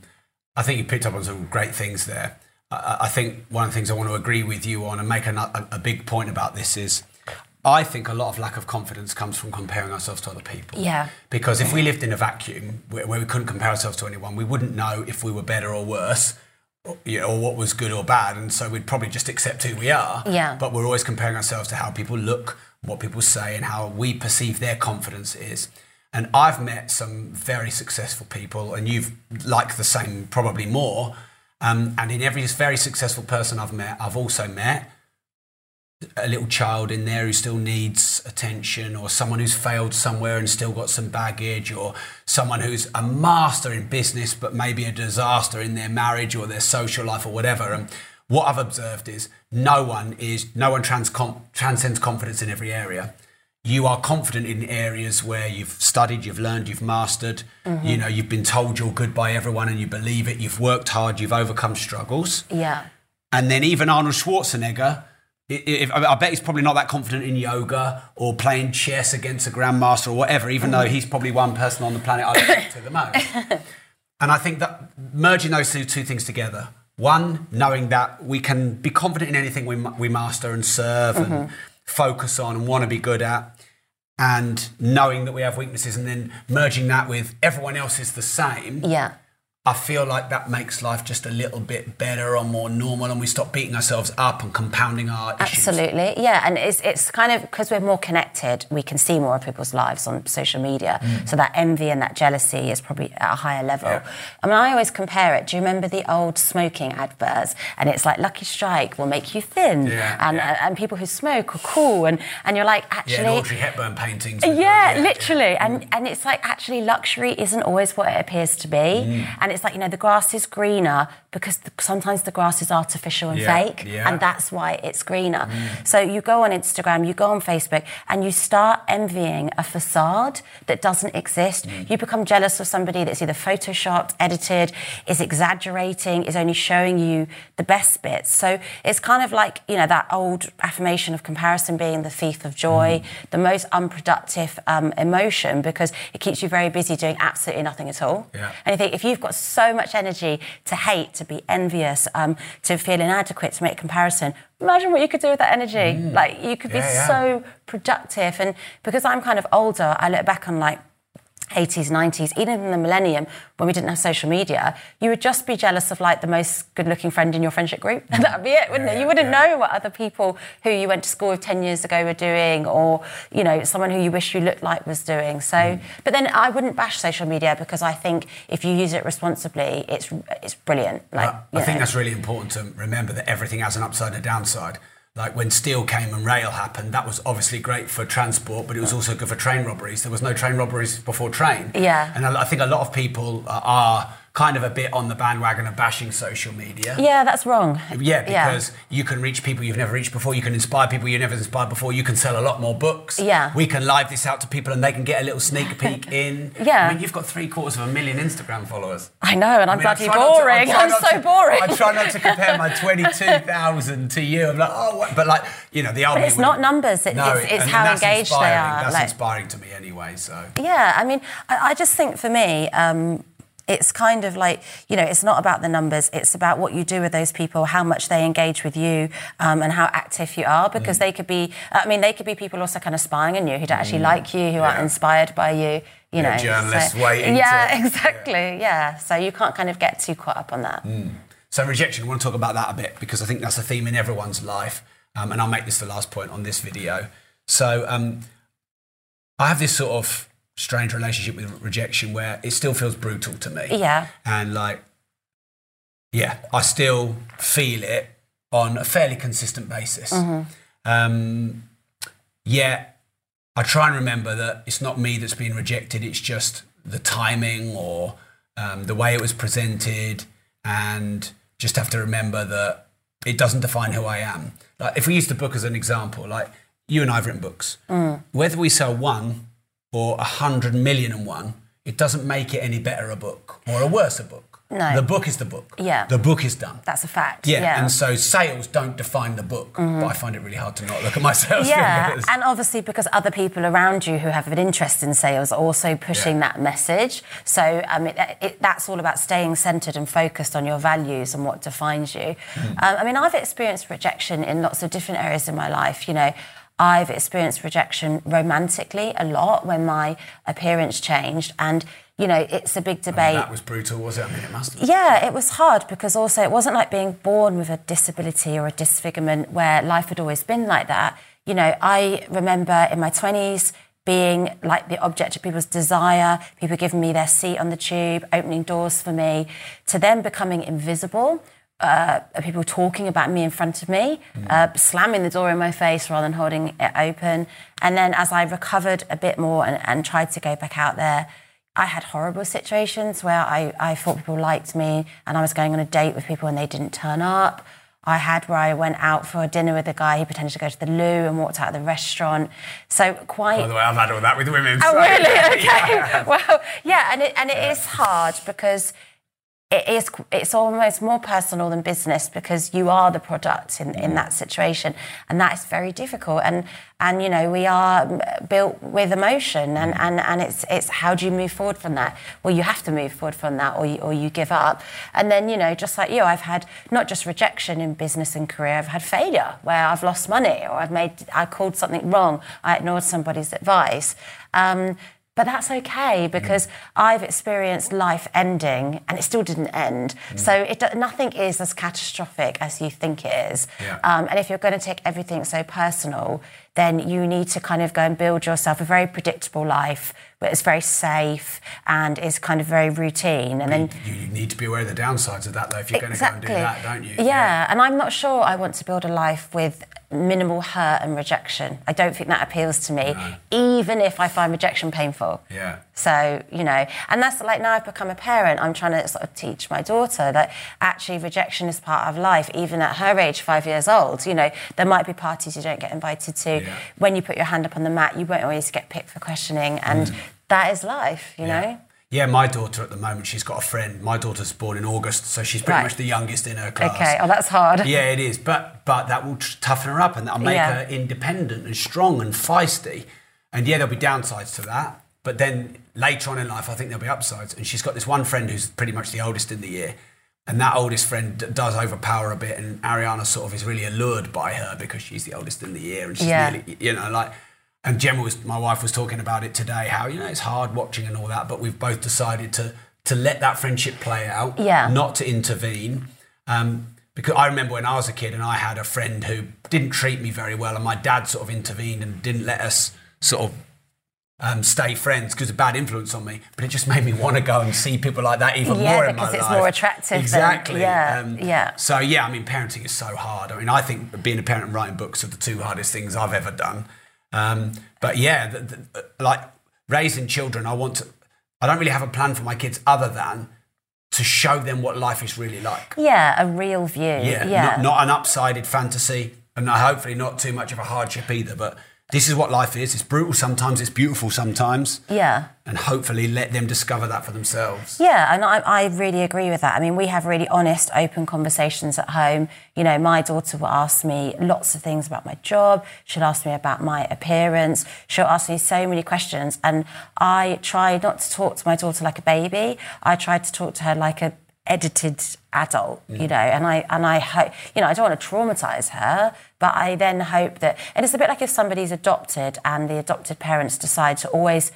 I think you picked up on some great things there. I, think one of the things I want to agree with you on and make a, a, big point about this is I think a lot of lack of confidence comes from comparing ourselves to other people. Yeah. Because if we lived in a vacuum where, where we couldn't compare ourselves to anyone, we wouldn't know if we were better or worse. Or, you know, or what was good or bad, and so we'd probably just accept who we are. Yeah. But we're always comparing ourselves to how people look, what people say, and how we perceive their confidence is. And I've met some very successful people, and you've like the same, probably more. Um, and in every very successful person I've met, I've also met a little child in there who still needs attention, or someone who's failed somewhere and still got some baggage, or someone who's a master in business but maybe a disaster in their marriage or their social life or whatever. And what I've observed is no one is no one trans- com- transcends confidence in every area. You are confident in areas where you've studied, you've learned, you've mastered. Mm-hmm. You know, you've been told you're good by everyone and you believe it. You've worked hard, you've overcome struggles. Yeah. And then even Arnold Schwarzenegger, i- if, I bet he's probably not that confident in yoga or playing chess against a grandmaster or whatever, even though mm-hmm. he's probably one person on the planet I look to the most. [LAUGHS] And I think that merging those two, two things together, one, knowing that we can be confident in anything we, we master and serve and mm-hmm. Focus on and want to be good at, and knowing that we have weaknesses, and then merging that with everyone else is the same. Yeah. I feel like that makes life just a little bit better or more normal, and we stop beating ourselves up and compounding our issues. Absolutely, yeah, and it's it's kind of because we're more connected, we can see more of people's lives on social media. Mm. So that envy and that jealousy is probably at a higher level. I mean, I always compare it. Do you remember the old smoking adverts? And it's like Lucky Strike will make you thin, Yeah, and yeah. Uh, and people who smoke are cool, and and you're like Yeah, actually. and Audrey Hepburn paintings. Yeah, literally. And mm. and it's like actually luxury isn't always what it appears to be. Mm. And it's like, you know, the grass is greener because the, sometimes the grass is artificial and Yeah, fake. yeah. And that's why it's greener. So you go on Instagram, you go on Facebook, and you start envying a facade that doesn't exist. You become jealous of somebody that's either photoshopped, edited, is exaggerating, is only showing you the best bits. So it's kind of like, you know, that old affirmation of comparison being the thief of joy, the most unproductive um, emotion because it keeps you very busy doing absolutely nothing at all. Yeah. And you think if you've got so much energy to hate, to be envious, um, to feel inadequate, to make comparison. Imagine what you could do with that energy. Like you could be Mm. Yeah, yeah. so productive. And because I'm kind of older, I look back on like 80s, 90s, even in the millennium when we didn't have social media, you would just be jealous of like the most good looking friend in your friendship group. [LAUGHS] That'd be it, wouldn't it? You wouldn't know what other people who you went to school with 10 years ago were doing or, you know, someone who you wish you looked like was doing. So, hmm. but then I wouldn't bash social media because I think if you use it responsibly, it's it's brilliant. Like, I, I think know. that's really important to remember that everything has an upside and a downside. Like when steel came and rail happened, that was obviously great for transport, but it was also good for train robberies. There was no train robberies before train. Yeah. And I I think a lot of people uh, are- are kind of a bit on the bandwagon of bashing social media. Yeah, that's wrong. Yeah, because you can reach people you've never reached before. You can inspire people you've never inspired before. You can sell a lot more books. Yeah. We can live this out to people and they can get a little sneak peek [LAUGHS] in. Yeah. I mean, you've got three quarters of a million Instagram followers. I know, and I'm I mean, bloody not to- I boring. I'm so to- boring. I try not to compare my [LAUGHS] 22,000 to you. I'm like, oh, what? but like, you know, the army. it's not numbers, it- no, it's- it's how engaged they are, That's like- inspiring to me anyway. So Yeah, I mean, I, I just think for me, um, it's kind of like, you know, it's not about the numbers, it's about what you do with those people, how much they engage with you, um, and how active you are, because Mm. they could be, I mean, they could be people also kind of spying on you who don't actually like you, who are Mm. Yeah. inspired by you. You Yeah, know, journalists so- waiting [LAUGHS] Yeah, to- exactly. Yeah. so you can't kind of get too caught up on that. So rejection, I want to talk about that a bit because I think that's a theme in everyone's life. Um, and I'll make this the last point on this video. So um, I have this sort of strange relationship with rejection where it still feels brutal to me. Yeah. And like, yeah, I still feel it on a fairly consistent basis. Hmm. Um, yeah, I try and remember that it's not me that's being rejected, it's just the timing or um, the way it was presented, and just have to remember that it doesn't define who I am. Like, if we use the book as an example, like you and I have written books, whether we sell one or a hundred million and one, it doesn't make it any better a book or a worse a book. No. The book is the book. Yeah. The book is done. That's a fact. Yeah, yeah. and so sales don't define the book, but I find it really hard to not look at my sales Yeah, figures. and obviously because other people around you who have an interest in sales are also pushing Yeah. that message. So I mean, it, it, that's all about staying centered and focused on your values and what defines you. Hmm. Um, I mean, I've experienced rejection in lots of different areas in my life. You know. I've experienced rejection romantically a lot when my appearance changed, and you know it's a big debate. that was brutal, was it? I mean, it must have. Yeah, it was hard because also it wasn't like being born with a disability or a disfigurement where life had always been like that. You know, I remember in my 20s being like the object of people's desire, people giving me their seat on the tube, opening doors for me, to then becoming invisible. Uh, people talking about me in front of me, uh, slamming the door in my face rather than holding it open. And then as I recovered a bit more and, and tried to go back out there, I had horrible situations where I, I thought people liked me and I was going on a date with people and they didn't turn up. I had where I went out for a dinner with a guy who pretended to go to the loo and walked out of the restaurant. So quite. By the way, I've had all that with women. Oh so- really? Okay. Yeah. [LAUGHS] Well, yeah, and it and it is hard because it is it's almost more personal than business because you are the product in, in that situation, and that is very difficult. And and you know we are built with emotion, and, and, and it's it's how do you move forward from that? Well, you have to move forward from that, or you, or you give up. And then you know just like you, I've had not just rejection in business and career, I've had failure where I've lost money or I've made I called something wrong, I ignored somebody's advice. Um, but that's okay because I've experienced life ending and it still didn't end. So it, nothing is as catastrophic as you think it is. Yeah. Um, and if you're going to take everything so personal, then you need to kind of go and build yourself a very predictable life where it's very safe and is kind of very routine. And then You, you need to be aware of the downsides of that, though, if you're going to go and do that, don't you? yeah, and I'm not sure I want to build a life with minimal hurt and rejection. I don't think that appeals to me, even if I find rejection painful. Yeah. So, you know, and that's like now I've become a parent, I'm trying to sort of teach my daughter that actually rejection is part of life, even at her age, five years old. You know, there might be parties you don't get invited to. Yeah. When you put your hand up on the mat, you won't always get picked for questioning, and mm. That is life, you know? Yeah, my daughter at the moment, she's got a friend. My daughter's born in August, so she's pretty Right. much the youngest in her class. Okay, oh, that's hard. Yeah, it is, but but that will toughen her up and that'll make Yeah. her independent and strong and feisty. And yeah, there'll be downsides to that. But then later on in life, I think there'll be upsides. And she's got this one friend who's pretty much the oldest in the year. And that oldest friend does overpower a bit, and Ariana sort of is really allured by her because she's the oldest in the year, and she's Yeah. really, you know, like. And Gemma was, my wife was talking about it today, how you know it's hard watching and all that, but we've both decided to to let that friendship play out, Yeah. not to intervene. Um, because I remember when I was a kid and I had a friend who didn't treat me very well, and my dad sort of intervened and didn't let us sort of um, stay friends because of bad influence on me. But it just made me want to go and see people like that even Yeah, more in my because it's more attractive than- Exactly. yeah, Um, yeah. So yeah, I mean, parenting is so hard. I mean, I think being a parent and writing books are the two hardest things I've ever done. Um, but yeah, the, the, like raising children, I want to. I don't really have a plan for my kids other than to show them what life is really like. Yeah, a real view. Yeah, Yeah. Not, not an upsided fantasy, and hopefully not too much of a hardship either. But this is what life is. It's brutal sometimes. It's beautiful sometimes. yeah. And hopefully let them discover that for themselves. Yeah, and I, I really agree with that. I mean, we have really honest, open conversations at home. You know, my daughter will ask me lots of things about my job. She'll ask me about my appearance. She'll ask me so many questions. And I try not to talk to my daughter like a baby. I try to talk to her like a edited adult, you mm. know, and I and I hope you know I don't want to traumatize her, but I then hope that and it's a bit like if somebody's adopted and the adopted parents decide to always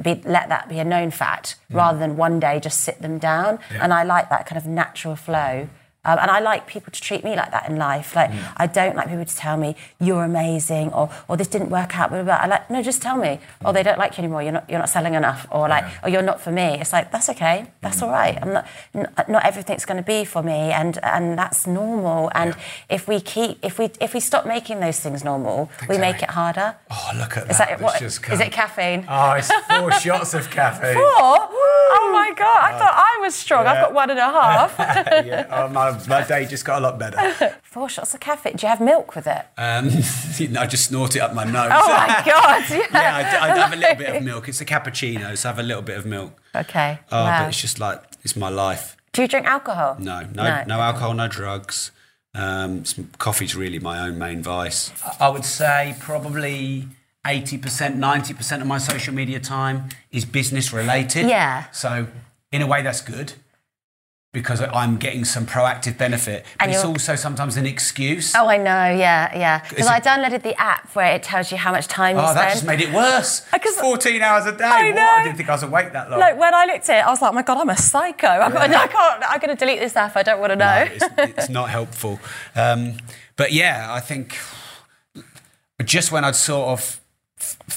be, let that be a known fact hmm. rather than one day just sit them down. And I like that kind of natural flow. Um, and I like people to treat me like that in life. Like mm. I don't like people to tell me you're amazing or or this didn't work out. Blah, blah, blah. I like no, just tell me. Oh, they don't like you anymore. You're not you're not selling enough. Or like oh, you're not for me. It's like that's okay. That's mm. all right. I'm not n- uh, not everything's going to be for me, and and that's normal. And if we keep if we if we stop making those things normal, we make it harder. Oh, look at Is that. that It's what? just Is it caffeine? Oh, it's four [LAUGHS] shots of caffeine. Four? Oh my god! I thought I was strong. I've got one and a half. [LAUGHS] yeah, oh, my, my day just got a lot better. [LAUGHS] Four shots of caffeine. Do you have milk with it? Um, [LAUGHS] I just snort it up my nose. Oh my [LAUGHS] god! Yeah. yeah, I, d- I have a little bit of milk. It's a cappuccino, so I have a little bit of milk. Okay. Oh, wow. but it's just like it's my life. Do you drink alcohol? No, no, no, alcohol, no drugs. Um, some, coffee's really my own main vice. I would say probably 80%, 90% of my social media time is business related. Yeah. So, in a way, that's good because I'm getting some proactive benefit. But it's also sometimes an excuse. Oh, I know. Yeah, yeah. Because I downloaded the app where it tells you how much time you Oh, spend. that just made it worse. Because- 14 hours a day. I What? know. I didn't think I was awake that long. Like when I looked at it, I was like, "Oh my god, I'm a psycho. I'm, [LAUGHS] I can't. I'm going to delete this app. I don't want to know." No, it's, it's not helpful. Um, but yeah, I think just when I'd sort of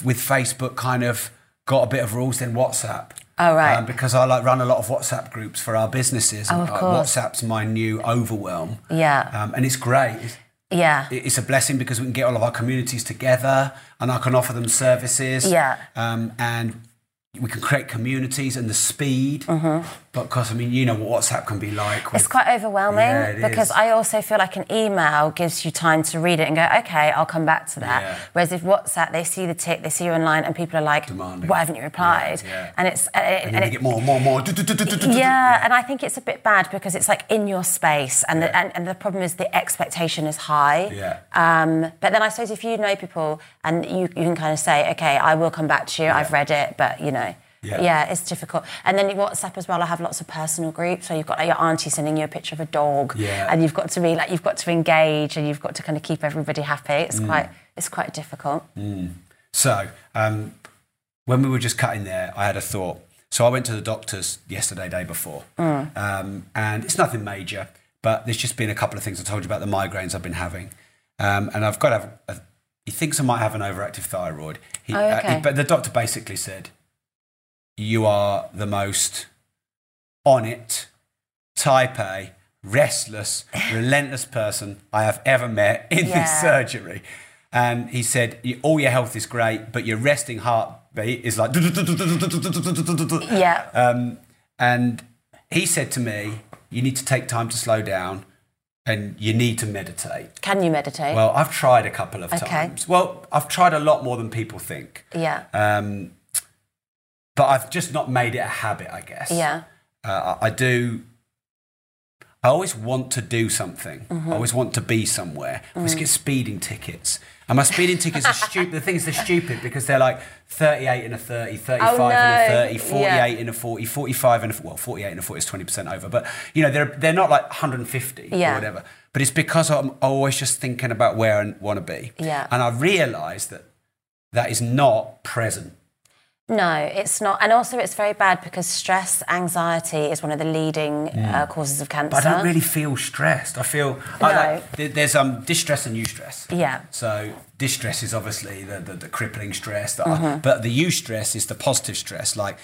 with Facebook kind of got a bit of rules, then WhatsApp. Oh, right. Um, because I like run a lot of WhatsApp groups for our businesses. Oh, and, of uh, course. WhatsApp's my new overwhelm. Yeah. Um, and it's great. It's, yeah. it's a blessing because we can get all of our communities together and I can offer them services. Yeah. Um, and we can create communities and the speed. But because, I mean, you know what WhatsApp can be like. Mm-hmm. It's quite overwhelming Yeah, it because is. I also feel like an email gives you time to read it and go, okay, I'll come back to that. Yeah. Whereas if WhatsApp, they see the tick, they see you online, and people are like, Demanding. why haven't you replied? Yeah. And it's uh, and then and you get more, more, more. Yeah, and I think it's a bit bad because it's like in your space, and the, and, and the problem is the expectation is high. Yeah. Um, but then I suppose if you know people and you, you can kind of say, okay, I will come back to you. I've read it, but you know. Yeah. Yeah. it's difficult. And then WhatsApp as well. I have lots of personal groups. So you've got like, your auntie sending you a picture of a dog, Yeah. and you've got to be like you've got to engage, and you've got to kind of keep everybody happy. Mm. It's quite it's quite difficult. So, um, when we were just cutting there, I had a thought. So I went to the doctors yesterday, day before, um, and it's nothing major, but there's just been a couple of things I told you about the migraines I've been having, um, and I've got to have. A, he thinks I might have an overactive thyroid. He, Oh, uh, okay. he- but the doctor basically said, "You are the most on it, type A, restless, [LAUGHS] relentless person I have ever met in Yeah. this surgery." And he said, "All your health is great, but your resting heartbeat is like." Yeah. [LAUGHS] Um, and he said to me, "You need to take time to slow down, and you need to meditate." Can you meditate? Well, I've tried a couple of Okay. times. Well, I've tried a lot more than people think. yeah. Um, but I've just not made it a habit, I guess. yeah. Uh, I do. I always want to do something. Mm-hmm. I always want to be somewhere. I always get speeding tickets. And my speeding tickets are stupid. The thing is, they're stupid because they're like 38 and a 30, 35 Oh, and a no. 30, 48 Yeah. and a 40, 45 and a, well, 48 and a 40 is 20% over. But, you know, they're, they're not like 150 Yeah. or whatever. But it's because I'm always just thinking about where I want to be. Yeah. And I realise that that is not present. No, it's not. And also, it's very bad because stress, anxiety is one of the leading uh, causes of cancer. But I don't really feel stressed. I feel I No. like, there's um distress and eustress. Yeah. So distress is obviously the, the, the crippling stress, that Mm-hmm. I, but the eustress is the positive stress. Like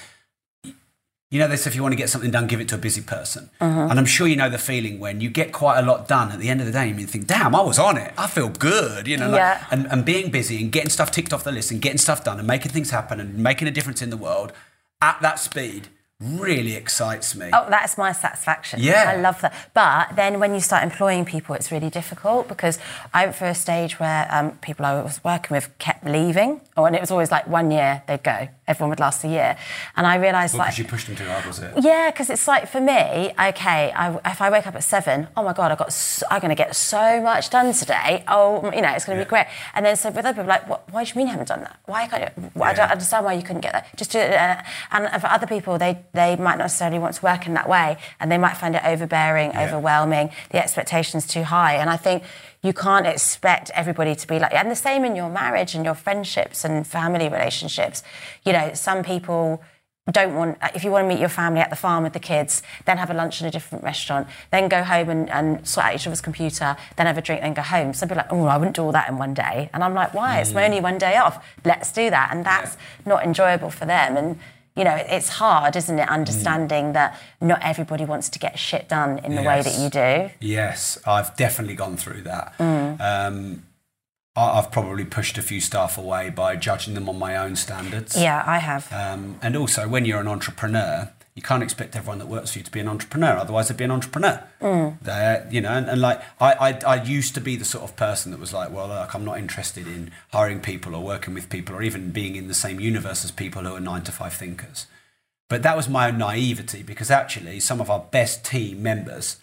you know, this if you want to get something done, give it to a busy person. Mm-hmm. And I'm sure you know the feeling when you get quite a lot done at the end of the day, and you think, "Damn, I was on it. I feel good." You know, like- Yeah. and, and being busy and getting stuff ticked off the list and getting stuff done and making things happen and making a difference in the world at that speed really excites me. Oh, that's my satisfaction. Yeah. I love that. But then when you start employing people, it's really difficult because I went through a stage where um, people I was working with kept leaving. Oh, and it was always like one year they'd go. Everyone would last a year. And I realised Well, like. because you pushed them too hard, was it? Yeah, because it's like for me, okay, I, if I wake up at seven, oh my god, I got, so, I'm going to get so much done today. Oh, you know, it's going to Yeah. be great. And then so with other people, like, what, why do you mean you haven't done that? Why can't you? Well, I don't understand why you couldn't get that. Just do it. uh, And for other people, they they might not necessarily want to work in that way, and they might find it overbearing, Yeah. overwhelming. The expectations too high, and I think. You can't expect everybody to be like, and the same in your marriage and your friendships and family relationships. You know, some people don't want if you want to meet your family at the farm with the kids then have a lunch in a different restaurant then go home and, and sort out each other's computer then have a drink then go home some people are like oh i wouldn't do all that in one day and i'm like why it's my mm. only one day off let's do that and that's not enjoyable for them and you know it's hard isn't it understanding that not everybody wants to get shit done in the way that you do Yes, I've definitely gone through that. Mm. Um, I- I've probably pushed a few staff away by judging them on my own standards. yeah i have Um, and also, when you're an entrepreneur, you can't expect everyone that works for you to be an entrepreneur. Otherwise, they'd be an entrepreneur. Mm. They're, you know, and, and like I, I, I used to be the sort of person that was like, well, look, I'm not interested in hiring people or working with people or even being in the same universe as people who are nine to five thinkers. But that was my own naivety because actually, some of our best team members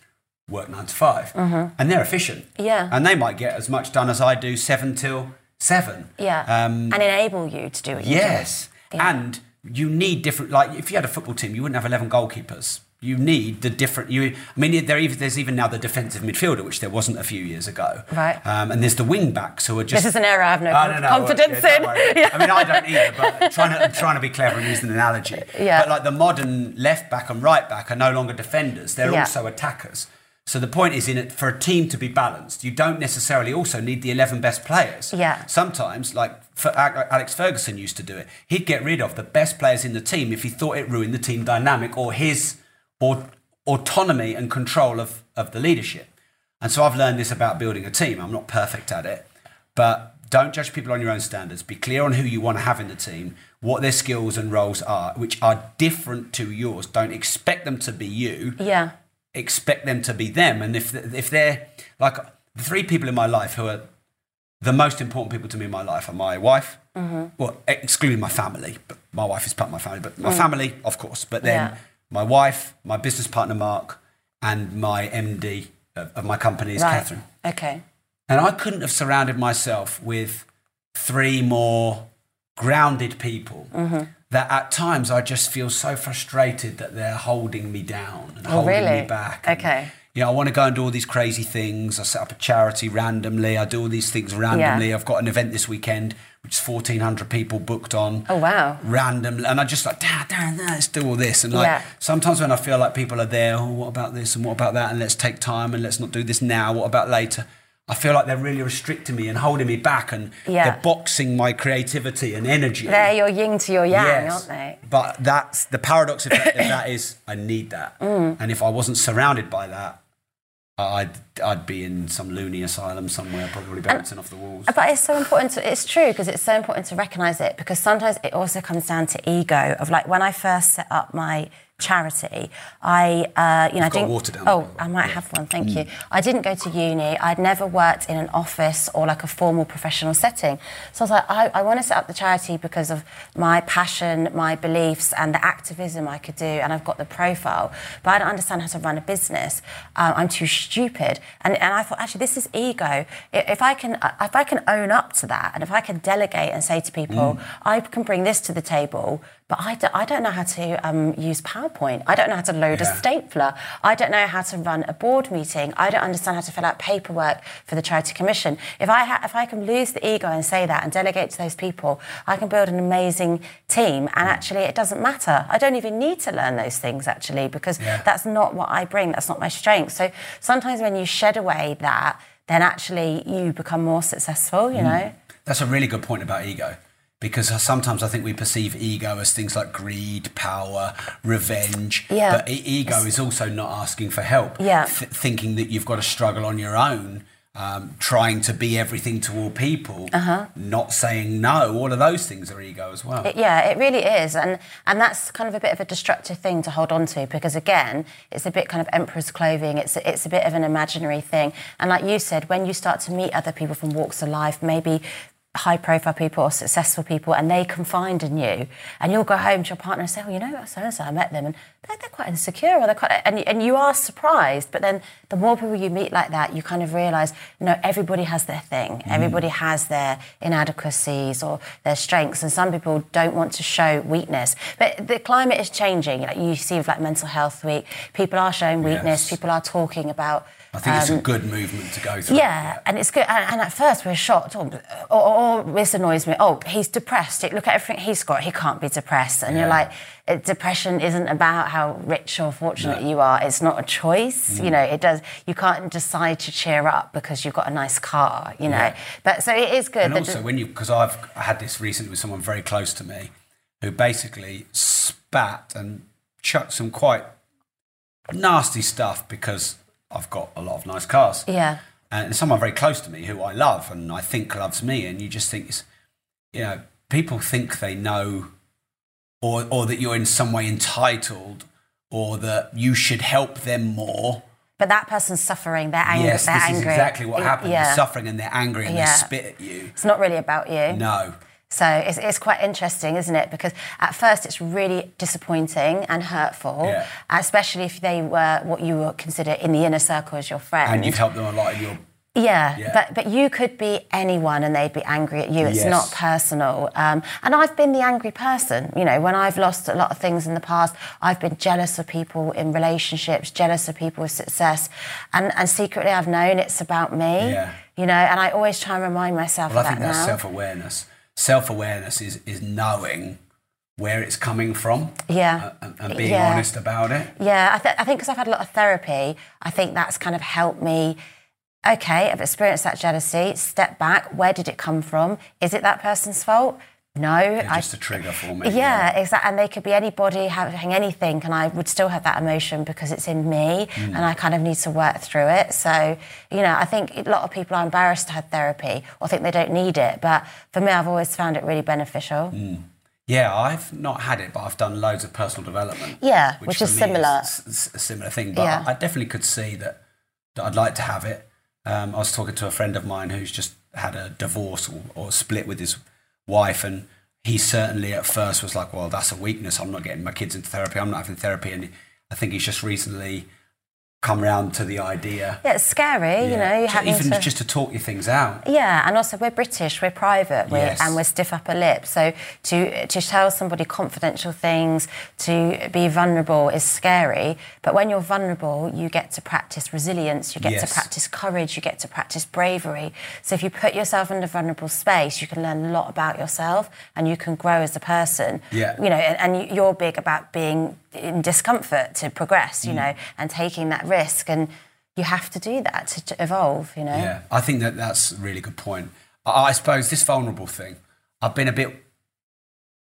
work nine to 5 and they're efficient. Mm-hmm. Yeah. And they might get as much done as I do, seven till seven. yeah Um, and enable you to do it. Yes. And you need different, like if you had a football team, you wouldn't have 11 goalkeepers. You need the different, you, I mean, there even, there's even now the defensive midfielder, which there wasn't a few years ago. Right. Um, and there's the wing backs who are just. This is an area I have no Oh, no, no, confidence yeah, in. I [LAUGHS] mean, I don't either, but trying to, I'm trying to be clever and use an analogy. Yeah. But like the modern left back and right back are no longer defenders, they're Yeah. also attackers. So the point is, in it, for a team to be balanced, you don't necessarily also need the 11 best players. Yeah. Sometimes, like for Alex Ferguson used to do it, he'd get rid of the best players in the team if he thought it ruined the team dynamic or his or autonomy and control of, of the leadership. And so I've learned this about building a team. I'm not perfect at it, but don't judge people on your own standards. Be clear on who you want to have in the team, what their skills and roles are, which are different to yours. Don't expect them to be you yeah expect them to be them. And if if they're like the three people in my life who are the most important people to me in my life are my wife, well, excluding my family, but my wife is part of my family, but my family, of course, but then Yeah. my wife, my business partner Mark, and my MD of, of my company is right Catherine. okay And I couldn't have surrounded myself with three more grounded people Mm-hmm. That at times I just feel so frustrated that they're holding me down and oh, holding Oh, really? me back. And, Okay. You know, I want to go and do all these crazy things. I set up a charity randomly. I do all these things randomly. I've got an event this weekend, which is 1,400 people booked on. Oh, wow. Random. And I just like, damn, damn, damn, let's do all this. And like, Yeah. sometimes when I feel like people are there, oh, what about this and what about that? And let's take time and let's not do this now. What about later? I feel like they're really restricting me and holding me back and Yeah. they're boxing my creativity and energy. they're your yin to your yang Yes. aren't they But that's the paradox of that, that is I need that. Mm. And if I wasn't surrounded by that, I'd I'd be in some loony asylum somewhere, probably bouncing off the walls. But it's so important to, it's true because it's so important to recognize it because sometimes it also comes down to ego of like when I first set up my charity, I, uh, you know, I didn't. water down oh. I might have one. Thank you. Mm. I didn't go to uni. I'd never worked in an office or like a formal professional setting. So I was like, I, I want to set up the charity because of my passion, my beliefs, and the activism I could do. And I've got the profile, but I don't understand how to run a business. Um, I'm too stupid. And, and I thought, actually, this is ego. If I can, if I can own up to that, and if I can delegate and say to people, I can bring this to the table. But I don't, know how to um, use PowerPoint. I don't know how to load a stapler. I don't know how to run a board meeting. I don't understand how to fill out paperwork for the charity commission. If I ha- if I can lose the ego and say that and delegate to those people, I can build an amazing team. And actually, it doesn't matter. I don't even need to learn those things actually because Yeah. that's not what I bring. That's not my strength. So sometimes when you shed away that, then actually you become more successful. You know. That's a really good point about ego. Because sometimes I think we perceive ego as things like greed, power, revenge. Yeah. But e- ego is also not asking for help. Yeah. Th- thinking that you've got to struggle on your own, um, trying to be everything to all people, Uh-huh. not saying no. All of those things are ego as well. It- yeah, it really is, and and that's kind of a bit of a destructive thing to hold on to because again, it's a bit kind of emperor's clothing. It's it's a bit of an imaginary thing, and like you said, when you start to meet other people from walks of life, maybe high profile people or successful people and they confide in you and you'll go home to your partner and say oh you know so and so I met them and they're, they're quite insecure or they're quite and, and you are surprised but then the more people you meet like that you kind of realize you know everybody has their thing. Mm. Everybody has their inadequacies or their strengths and some people don't want to show weakness. But the climate is changing. Like you see with like mental health week people are showing weakness Yes. people are talking about I think it's a um, good movement to go through. yeah, and it's good. And, and at first we're shocked. Oh, or, or, or this annoys me. Oh, he's depressed. Look at everything he's got. He can't be depressed. And you're like, depression isn't about how rich or fortunate No. you are. It's not a choice. Mm. You know, it does. You can't decide to cheer up because you've got a nice car. You know, Yeah. but so it is good. And also, the- when you, because I've had this recently with someone very close to me who basically spat and chucked some quite nasty stuff because I've got a lot of nice cars. yeah, And someone very close to me who I love and I think loves me. And you just think, it's, you know, people think they know or, or that you're in some way entitled or that you should help them more. but that person's suffering. They're angry. yes, they're this angry. is exactly what happened. Yeah. They're suffering and they're angry and Yeah. they spit at you. It's not really about you. No. So it's, it's quite interesting, isn't it? Because at first it's really disappointing and hurtful, Yeah. especially if they were what you would consider in the inner circle as your friend. And you've helped them a lot in your yeah, Yeah. but but you could be anyone and they'd be angry at you. It's Yes. not personal. Um, and I've been the angry person. You know, when I've lost a lot of things in the past, I've been jealous of people in relationships, jealous of people with success, and and secretly I've known it's about me. Yeah. You know, and I always try and remind myself Well, of I think that that's now. self awareness. Self awareness is, is knowing where it's coming from Yeah. Uh, and, and being Yeah. honest about it. Yeah, I, th- I think because I've had a lot of therapy, I think that's kind of helped me. Okay, I've experienced that jealousy. Step back. Where did it come from? Is it that person's fault? No. Yeah, I, just a trigger for me. yeah, exactly. And they could be anybody having anything, and I would still have that emotion because it's in me, Mm. and I kind of need to work through it. So, you know, I think a lot of people are embarrassed to have therapy or think they don't need it. But for me, I've always found it really beneficial. Yeah, I've not had it, but I've done loads of personal development. Yeah, which for is similar. a similar thing, but Yeah. I definitely could see that, that I'd like to have it. Um, I was talking to a friend of mine who's just had a divorce or, or split with his wife, and he certainly at first was like, "Well, that's a weakness. I'm not getting my kids into therapy. I'm not having therapy." And I think he's just recently come round to the idea. Yeah, it's scary, you know, you having even to. just to talk your things out. Yeah, and also we're British, we're private, we're, Yes. and we're stiff upper lip. So to to tell somebody confidential things, to be vulnerable is scary. But when you're vulnerable, you get to practice resilience, you get Yes. to practice courage, you get to practice bravery. So if you put yourself in a vulnerable space, you can learn a lot about yourself and you can grow as a person. Yeah. You know, and, and you're big about being in discomfort to progress, Mm. you know, and taking that risk and. You have to do that to, to evolve, you know. Yeah, I think that that's a really good point. I, I suppose this vulnerable thing, I've been a bit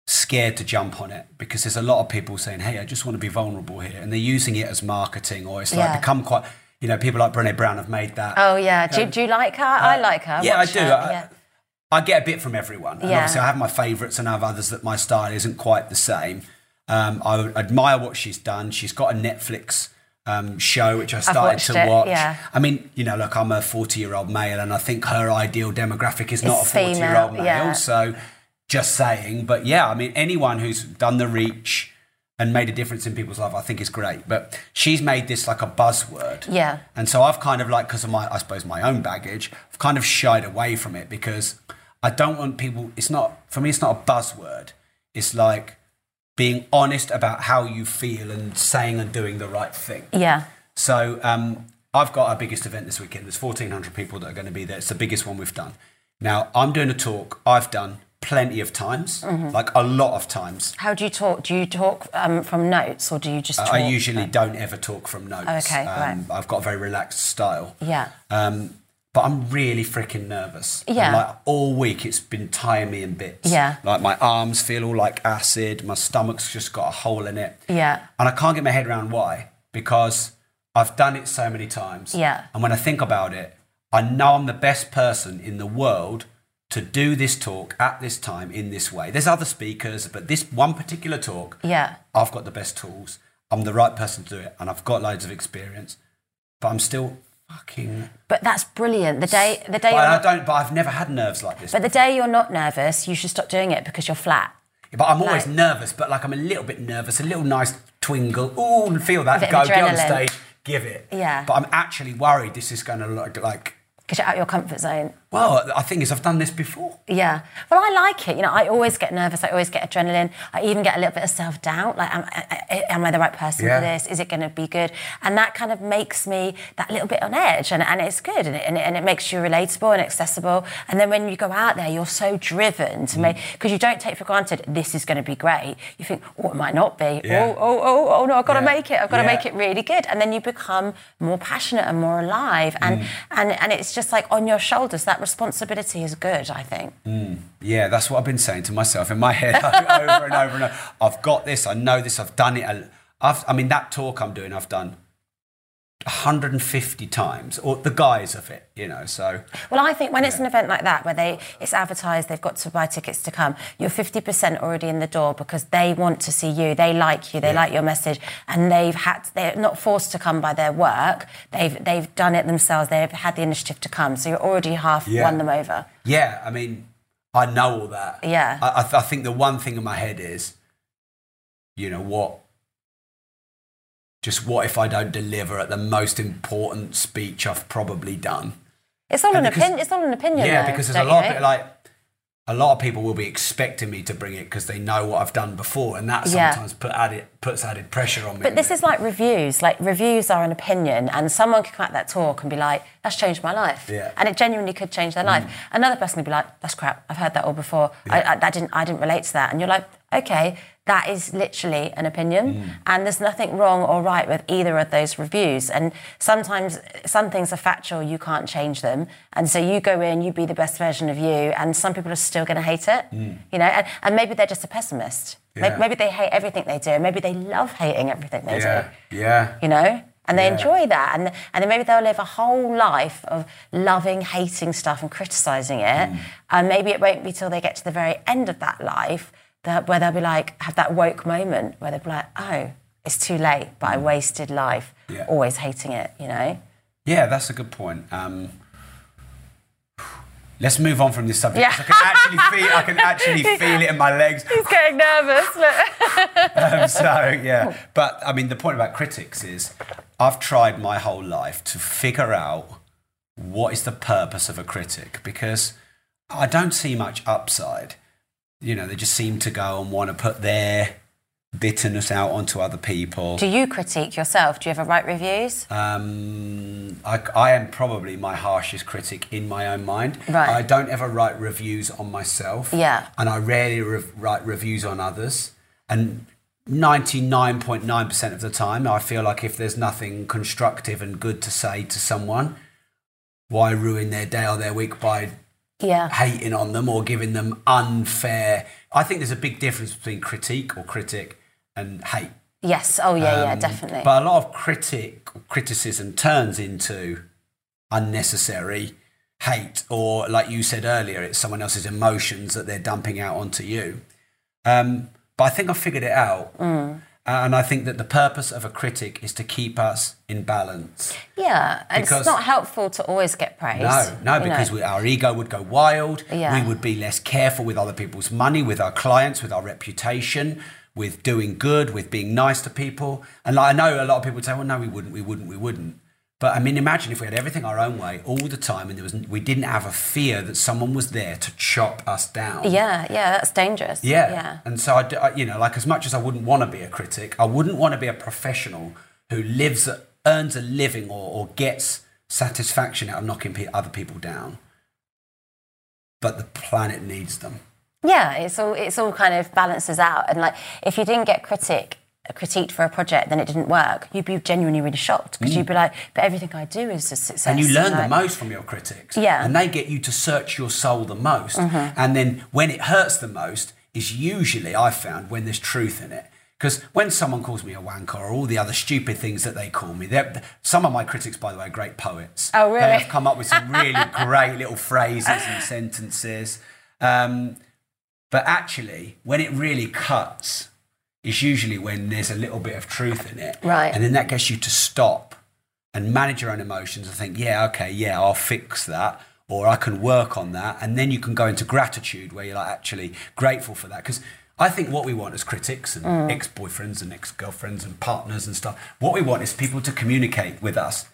scared to jump on it because there's a lot of people saying, "Hey, I just want to be vulnerable here," and they're using it as marketing, or it's like Yeah. become quite. You know, people like Brené Brown have made that. Oh yeah, do, do you like her? I like her. Uh, yeah, I do. her. I- yeah. I get a bit from everyone. And Yeah. obviously, I have my favourites and I have others that my style isn't quite the same. Um, I admire what she's done. She's got a Netflix um, show which I started to it, watch. yeah. I mean, you know, look, I'm a 40 year old male, and I think her ideal demographic is not It's a 40 year old male. yeah. So, just saying. But yeah, I mean, anyone who's done the reach and made a difference in people's life, I think is great. But she's made this like a buzzword. Yeah. And so I've kind of like, because of my, I suppose, my own baggage, I've kind of shied away from it because I don't want people, it's not, for me, it's not a buzzword. It's like being honest about how you feel and saying and doing the right thing. Yeah. So um, I've got our biggest event this weekend. There's 1,400 people that are going to be there. It's the biggest one we've done. Now, I'm doing a talk I've done plenty of times, Mm-hmm. like a lot of times. How do you talk? Do you talk um, from notes or do you just talk? I usually don't ever talk from notes. Okay, right. I've got a very relaxed style. Yeah. Um, but I'm really freaking nervous. And, Yeah. like all week, it's been tying me in bits. Yeah. Like my arms feel all like acid. My stomach's just got a hole in it. Yeah. And I can't get my head around why. Because I've done it so many times. Yeah. And when I think about it, I know I'm the best person in the world to do this talk at this time in this way. There's other speakers, but this one particular talk, Yeah. I've got the best tools. I'm the right person to do it, and I've got loads of experience. But I'm still fucking. But that's brilliant. The day, the day, But you're I not, don't. But I've never had nerves like this. but the day you're not nervous, you should stop doing it because you're flat. But I'm always Like- nervous. But like I'm a little bit nervous. A little nice twingle. Ooh, and feel that. Go get on stage. Give it. Yeah. But I'm actually worried this is going to look like. Because you're out your comfort zone. Well, I think is I've done this before. Yeah. Well, I like it. You know, I always get nervous. I always get adrenaline. I even get a little bit of self doubt. Like, am, I- am I the right person Yeah. for this? Is it going to be good? And that kind of makes me that little bit on edge. And, and it's good. And it, and, it, and it makes you relatable and accessible. And then when you go out there, you're so driven Mm. to make, because you don't take for granted this is going to be great. You think, oh, it might not be. Yeah. Oh, oh, oh, oh, no, I've got to Yeah. make it. I've got to make it really good. And then you become more passionate and more alive. And, Mm. and, and it's just like on your shoulders. That responsibility is good, I think. Mm. Yeah, that's what I've been saying to myself in my head [LAUGHS] over and over and over. I've got this. I know this. I've done it. I've, I mean, that talk I'm doing, I've done 150 times, or the guise of it, you know. So Well, I think when it's an event like that where they it's advertised, they've got to buy tickets to come. You're 50% already in the door because they want to see you, they like you, they like your message, and they've had they're not forced to come by their work. They've they've done it themselves. They've had the initiative to come, so you're already half Yeah. won them over. yeah, I mean, I know all that. Yeah. I, I, th- I think the one thing in my head is, you know what? Just what if I don't deliver at the most important speech I've probably done? It's all And an opinion. It's all an opinion. Yeah, though, because there's a lot of it, like a lot of people will be expecting me to bring it because they know what I've done before, and that Yeah. sometimes put added puts added pressure on me. But this bit. is like reviews. Like reviews are an opinion, and someone could come out that talk and be like, "That's changed my life," Yeah. and it genuinely could change their life. Mm. Another person would be like, "That's crap. I've heard that all before. I, I, that didn't. I didn't relate to that." And you're like, "Okay, that is literally an opinion, and there's nothing wrong or right with either of those reviews. And sometimes some things are factual. You can't change them, and so you go in, you be the best version of you, and some people are still going to hate it. You know, and, and maybe they're just a pessimist. Maybe, Yeah. maybe they hate everything they do. Maybe they love hating everything they yeah, do. yeah. You know? And they Yeah. enjoy that. And, and then maybe they'll live a whole life of loving, hating stuff and criticizing it. Mm. And maybe it won't be till they get to the very end of that life that where they'll be like, have that woke moment where they'll be like, oh, it's too late, but I wasted life Mm. Yeah. always hating it, you know? Yeah, that's a good point. Um, let's move on from this subject. Yeah. I can actually [LAUGHS] feel I can actually feel it in my legs. [LAUGHS] He's getting nervous. [LAUGHS] Um, so yeah, but I mean, the point about critics is, I've tried my whole life to figure out what is the purpose of a critic because I don't see much upside. You know, they just seem to go and want to put their bitterness out onto other people. Do you critique yourself? Do you ever write reviews? Um, I, I am probably my harshest critic in my own mind. Right. I don't ever write reviews on myself. Yeah. And I rarely re- write reviews on others. And 99.9% of the time, I feel like if there's nothing constructive and good to say to someone, why ruin their day or their week by Yeah. hating on them or giving them unfair? I think there's a big difference between critique or critic and hate. Yes. Oh, yeah, yeah, Um, definitely. But a lot of critic criticism turns into unnecessary hate, or like you said earlier, it's someone else's emotions that they're dumping out onto you. Um, but I think I figured it out. Mm. Uh, and I think that the purpose of a critic is to keep us in balance. Yeah, and Because- it's not helpful to always get praise. No, no, because we, our ego would go wild. Yeah. We would be less careful with other people's money, with our clients, with our reputation, with doing good, with being nice to people. And like, I know a lot of people would say, "Well, no, we wouldn't, we wouldn't, we wouldn't." But I mean, imagine if we had everything our own way all the time, and there was we didn't have a fear that someone was there to chop us down. Yeah, yeah, that's dangerous. Yeah. yeah. And so I, you know, like as much as I wouldn't want to be a critic, I wouldn't want to be a professional who lives, earns a living or, or gets satisfaction out of knocking pe- other people down. But the planet needs them. Yeah, it's all it's all kind of balances out. And like, if you didn't get critic critiqued for a project, then it didn't work. You'd be genuinely really shocked because you'd be like, "But everything I do is a success." Mm. And you learn the like- most from your critics. Yeah. And they get you to search your soul the most. Mhm. And then when it hurts the most is usually, I've found, when there's truth in it. Because when someone calls me a wanker or all the other stupid things that they call me, they're, some of my critics, by the way, are great poets. Oh, really? They have come up with some really [LAUGHS] great little phrases and sentences. Um, but actually, when it really cuts, is usually when there's a little bit of truth in it. Right. And then that gets you to stop and manage your own emotions and think, yeah, okay, yeah, I'll fix that. Or I can work on that. And then you can go into gratitude where you're like actually grateful for that. Because I think what we want as critics and Mm. ex boyfriends and ex girlfriends and partners and stuff, what we want is people to communicate with us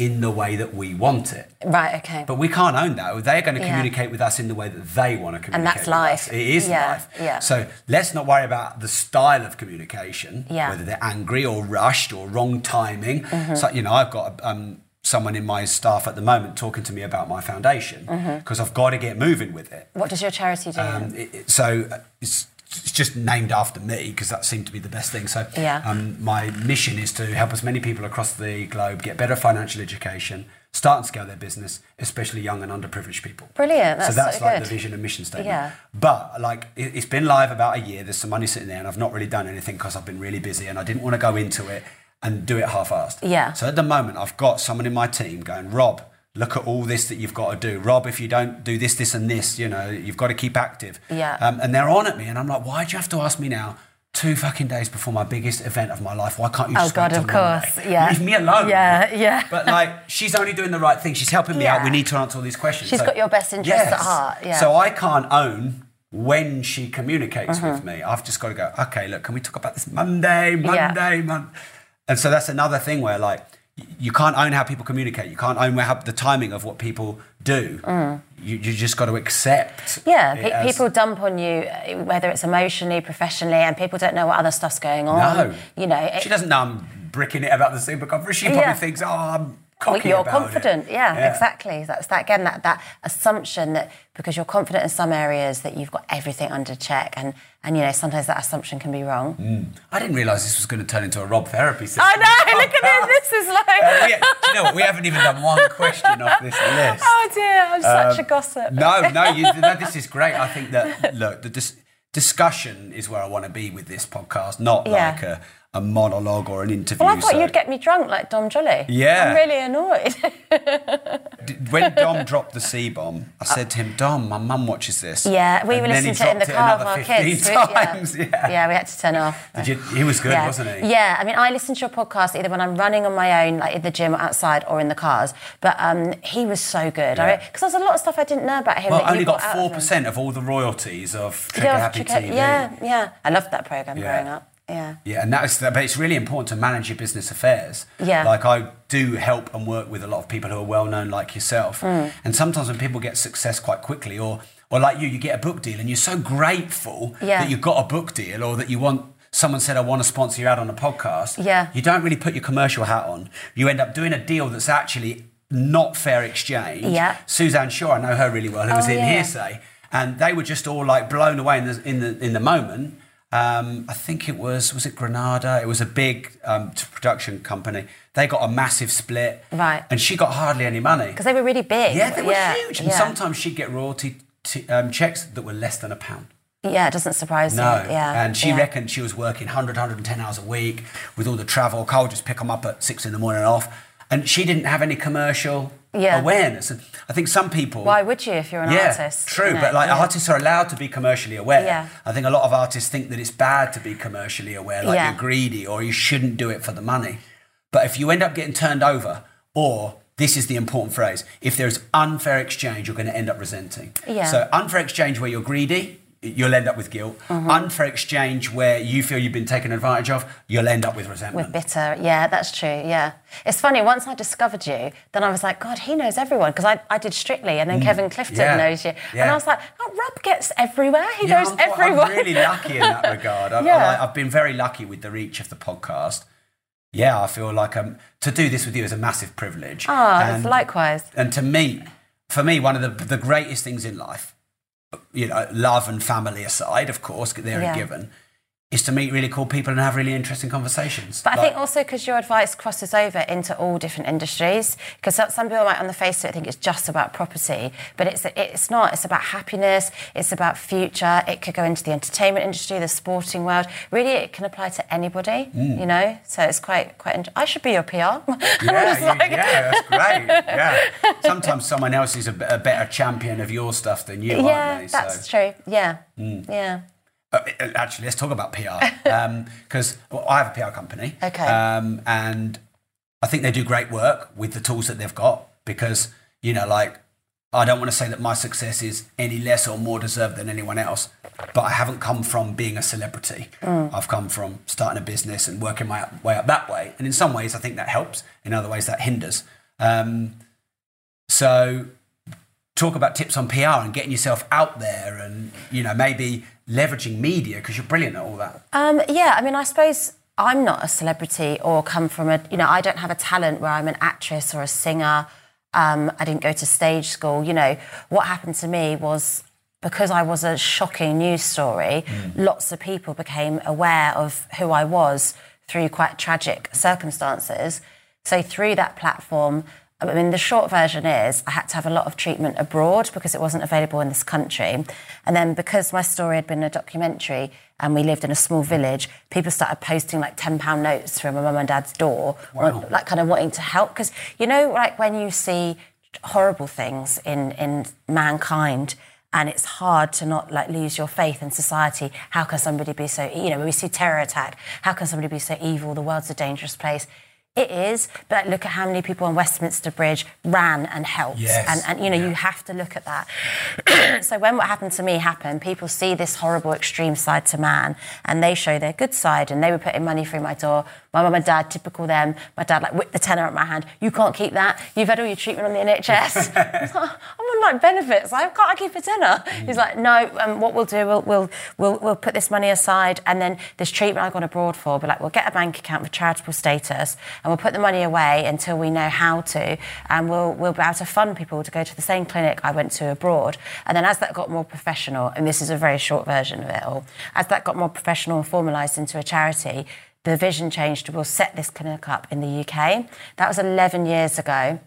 in the way that we want it. Right. Okay. But we can't own that. They're going to Yeah. communicate with us in the way that they want to communicate. And that's life. us. It is Yeah, life. yeah. So let's not worry about the style of communication, Yeah. whether they're angry or rushed or wrong timing. Mhm. So, you know, I've got um, someone in my staff at the moment talking to me about my foundation because I've got to get moving with it. What does your charity do? Um, it, it- so uh, it's, it's just named after me because that seemed to be the best thing. So Yeah. um, my mission is to help as many people across the globe get better financial education, start and scale their business, especially young and underprivileged people. Brilliant. That's so that's so like good. the vision and mission statement. Yeah. But like it, it's been live about a year. There's some money sitting there, and I've not really done anything because I've been really busy, and I didn't want to go into it and do it half-assed. Yeah. So at the moment, I've got someone in my team going, Rob. Look at all this that you've got to do, Rob. If you don't do this, this, and this, you know you've got to keep active. Yeah. Um, and they're on at me, and I'm like, why do you have to ask me now? Two fucking days before my biggest event of my life. Why can't you? Oh Just God, wait of Monday? course. Yeah. Leave me alone. Yeah, yeah. But like, she's only doing the right thing. She's helping me out. We need to answer all these questions. She's got your best interests at heart, yeah. So I can't own when she communicates Mhm. with me. I've just got to go. Okay, look, can we talk about this Monday? Yeah. Monday, And so that's another thing where like. You can't own how people communicate. You can't own how, the timing of what people do. Mm. You, you just got to accept. Yeah, pe- as- people dump on you, whether it's emotionally, professionally, and people don't know what other stuff's going on. No. You know, it- She doesn't know I'm bricking it about the super conference. She probably Yeah. thinks, oh, I'm cocky you're confident. it. Yeah, exactly. That's that again. That that assumption that because you're confident in some areas that you've got everything under check, and and you know sometimes that assumption can be wrong. Mm. I didn't realise this was going to turn into a Rob therapy session. I know. Look at this. [LAUGHS] This is like. Uh, you know what? We haven't even done one question off this [LAUGHS] list. Oh dear, I'm such Um, a gossip. No, no, you, [LAUGHS] no, this is great. I think that, look, the dis- discussion is where I want to be with this podcast, not Yeah. like a, a monologue or an interview. Well, I thought so- you'd get me drunk like Dom Jolly. Yeah. I'm really annoyed. [LAUGHS] when Dom [LAUGHS] dropped the C bomb, I said to him, Dom, my mum watches this. yeah, we And were listening to it in the car with our 15 kids. We- yeah. yeah. yeah, we had to turn off. Did you, he was good, yeah. wasn't he? Yeah, I mean, I listen to your podcast either when I'm running on my own, like in the gym or outside, or in the cars. But um, he was so good. Yeah. Because there's a lot of stuff I didn't know about him. Well, only got got out of him. 4% of all the royalties of Yeah, Trigger Happy Trick- TV. Yeah, yeah. I loved that program Yeah. growing up. Yeah. Yeah, and that's but it's really important to manage your business affairs. Yeah. Like I do help and work with a lot of people who are well known like yourself. Mm. And sometimes when people get success quite quickly or or like you, you get a book deal and you're so grateful Yeah. that you got a book deal or that you want someone said I want to sponsor you out on a podcast. Yeah. You don't really put your commercial hat on. You end up doing a deal that's actually not fair exchange. Yeah. Suzanne Shaw, I know her really well, who was Oh, in yeah. Hearsay, and they were just all like blown away in the in the in the moment. Um, I think it was was it Granada? It was a big um, production company. They got a massive split, Right. and she got hardly any money. Because they were really big. Yeah, they were yeah. huge, and yeah. sometimes she'd get royalty t- um, checks that were less than a pound. Yeah, it doesn't surprise No, me. Yeah. and she yeah. reckoned she was working 100, 110 hours a week with all the travel. Carl would just pick them up at six in the morning and off. And she didn't have any commercial Yeah. awareness. And I think some people. Why would you if you're an yeah, artist? true. you know? But like Yeah. artists are allowed to be commercially aware. Yeah. I think a lot of artists think that it's bad to be commercially aware, like Yeah. you're greedy or you shouldn't do it for the money. But if you end up getting turned over, or this is the important phrase, if there's unfair exchange, you're going to end up resenting. Yeah. So unfair exchange where you're greedy. You'll end up with guilt. Mm-hmm. Unfair exchange where you feel you've been taken advantage of, you'll end up with resentment. with bitter. Yeah, that's true. Yeah. It's funny, once I discovered you, then I was like, God, he knows everyone. Because I, I did Strictly and then Kevin Clifton Mm. Yeah. knows you. Yeah. And I was like, oh, Rob gets everywhere. He Yeah, knows I'm, everyone. I'm really lucky in that [LAUGHS] regard. I, Yeah. I, I've been very lucky with the reach of the podcast. Yeah, I feel like um, to do this with you is a massive privilege. Ah, And- likewise. And to meet, for me, one of the, the greatest things in life, you know, love and family aside, of course, they're Yeah. a given, is to meet really cool people and have really interesting conversations. But I think also because your advice crosses over into all different industries. Because some people might, on the face of it, think it's just about property, but it's it's not. It's about happiness. It's about future. It could go into the entertainment industry, the sporting world. Really, it can apply to anybody. You know, so it's quite quite. Int- I should be your PR. [LAUGHS] Yeah, you- like- yeah, that's great. [LAUGHS] Yeah. Sometimes someone else is a better champion of your stuff than you, yeah, they? that's true. Yeah, Mm. yeah. Uh, actually, let's talk about PR because [LAUGHS] well, I have a PR company. Okay. Um, and I think they do great work with the tools that they've got because you know, like I don't want to say that my success is any less or more deserved than anyone else, but I haven't come from being a celebrity. I've come from starting a business and working my way up that way. And in some ways, I think that helps. In other ways, that hinders. Um, so talk about tips on PR and getting yourself out there and you know maybe leveraging media because you're brilliant at all that. Um, yeah, I mean, I suppose I'm not a celebrity or come from a, you know, I don't have a talent where I'm an actress or a singer. Um, I didn't go to stage school. You know, what happened to me was because I was a shocking news story, lots of people became aware of who I was through quite tragic circumstances. So through that platform, I mean, the short version is I had to have a lot of treatment abroad because it wasn't available in this country. And then because my story had been a documentary and we lived in a small village, people started posting like £10 notes from my mum and dad's door, Wow. like kind of wanting to help. Because, you know, like when you see horrible things in, in mankind, and it's hard to not like lose your faith in society. How can somebody be so, you know, when we see terror attack, how can somebody be so evil? The world's a dangerous place. It is, but look at how many people on Westminster Bridge ran and helped. Yes. And, and, you know, you have to look at that. [CLEARS THROAT] so when what happened to me happened, people see this horrible extreme side to man and they show their good side and they were putting money through my door. My mum and dad, typical them, my dad like whipped the tenner at my hand. You can't keep that. You've had all your treatment on the NHS. I was like, Like benefits. I've got to keep a tenner. He's like, no, um, what we'll do, we'll, we'll, we'll, we'll put this money aside and then this treatment I've gone abroad for, but like, we'll get a bank account with charitable status and we'll put the money away until we know how to and we'll, we'll be able to fund people to go to the same clinic I went to abroad. And then as that got more professional, and this is a very short version of it all, as that got more professional and formalised into a charity, the vision changed we'll set this clinic up in the UK. That was 11 years ago.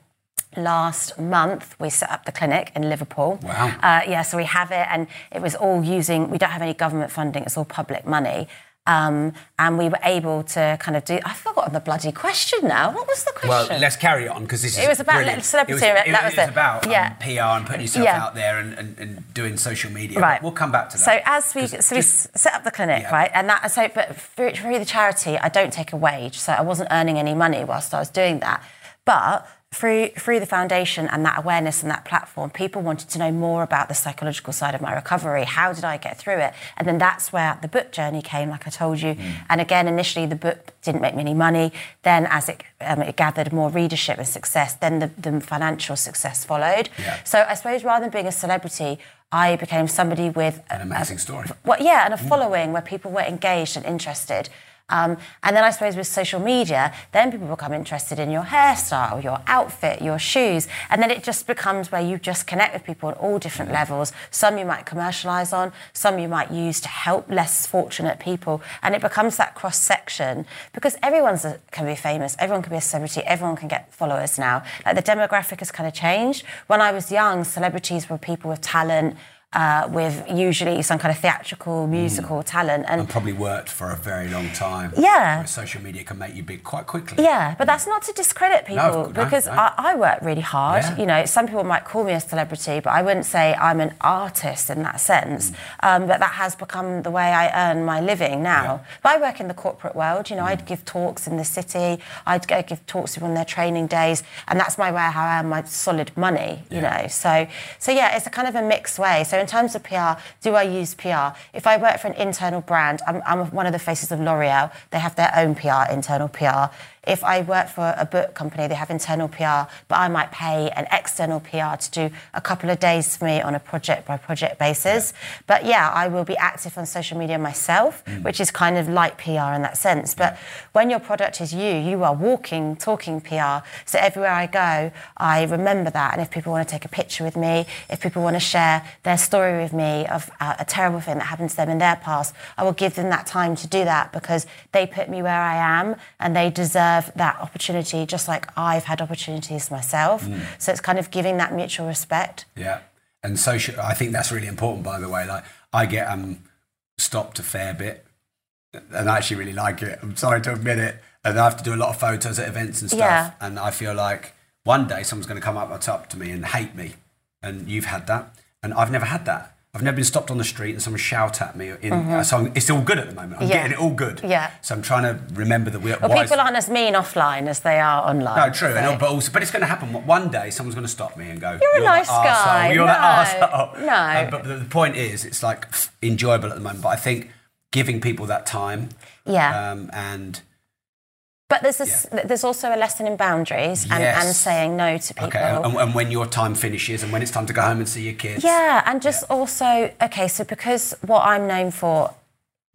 Last month, we set up the clinic in Liverpool. Wow. Uh, yeah, so we have it, and it was all using, we don't have any government funding, it's all public money. Um, and we were able to kind of do, I've forgotten the bloody question now. What was the question? Well, let's carry on because this is It was about brilliant. celebrity, It was, that was it was it. about um, Yeah. PR and putting yourself Yeah. out there and, and, and doing social media. Right. We'll come back to that. So as we so we just- set up the clinic, Yeah. right, and that so but through the charity, I don't take a wage, so I wasn't earning any money whilst I was doing that, but. Through, through the foundation and that awareness and that platform, people wanted to know more about the psychological side of my recovery. How did I get through it? And then that's where the book journey came, like I told you. Mm. And again, initially the book didn't make me any money. Then, as it, um, it gathered more readership and success, then the, the financial success followed. Yeah. So I suppose rather than being a celebrity, I became somebody with An amazing story. well, yeah, and a following where people were engaged and interested. Um, and then I suppose with social media, then people become interested in your hairstyle, your outfit, your shoes, and then it just becomes where you just connect with people on all different levels. Some you might commercialize on, some you might use to help less fortunate people, and it becomes that cross section because everyone can be famous, everyone can be a celebrity, everyone can get followers now. Like the demographic has kind of changed. When I was young, celebrities were people with talent uh, with usually some kind of theatrical, musical talent. And And probably worked for a very long time. Yeah. Social media can make you big quite quickly. Yeah, but that's not to discredit people no, because no. I, I work really hard. Yeah. You know, some people might call me a celebrity, but I wouldn't say I'm an artist in that sense. Mm. Um, but that has become the way I earn my living now. But I work in the corporate world. You know, Mm. I'd give talks in the city. I'd go give talks to people on their training days, and that's my way how I earn my solid money. You know, so so yeah, it's a kind of a mixed way. So in terms of PR, do I use PR? If I work for an internal brand, I'm, I'm one of the faces of L'Oreal. They have their own PR, internal PR. If I work for a book company, they have internal PR, but I might pay an external PR to do a couple of days for me on a project by project basis. But yeah, I will be active on social media myself, which is kind of like PR in that sense. But when your product is you, you are walking, talking PR. So everywhere I go, I remember that. And if people want to take a picture with me, if people want to share their story with me of uh, a terrible thing that happened to them in their past, I will give them that time to do that because they put me where I am and they deserve that opportunity just like I've had opportunities myself. So it's kind of giving that mutual respect. Yeah, and social. I think that's really important. By the way, like I get um stopped a fair bit, and I actually really like it. I'm sorry to admit it, and I have to do a lot of photos at events and stuff. Yeah. And I feel like one day someone's going to come up up to me and hate me, and you've had that, and I've never had that. I've never been stopped on the street and someone shout at me. In, So I'm, it's all good at the moment. I'm Mm-hmm. Yeah. getting it all good. Yeah. So I'm trying to remember that we're. Well, people aren't as mean offline as they are online. no, true, so- and, but also, but it's going to happen. One day, someone's going to stop me and go, You're a the nice arsehole, guy." You're No, that arsehole." [LAUGHS] no. Uh, but the, the point is, it's like enjoyable at the moment. But I think giving people that time, Yeah. um, and But there's this, there's also a lesson in boundaries and, Yes. and saying no to people. okay, and, and when your time finishes, and when it's time to go home and see your kids. Yeah, and just also, okay, so because what I'm known for,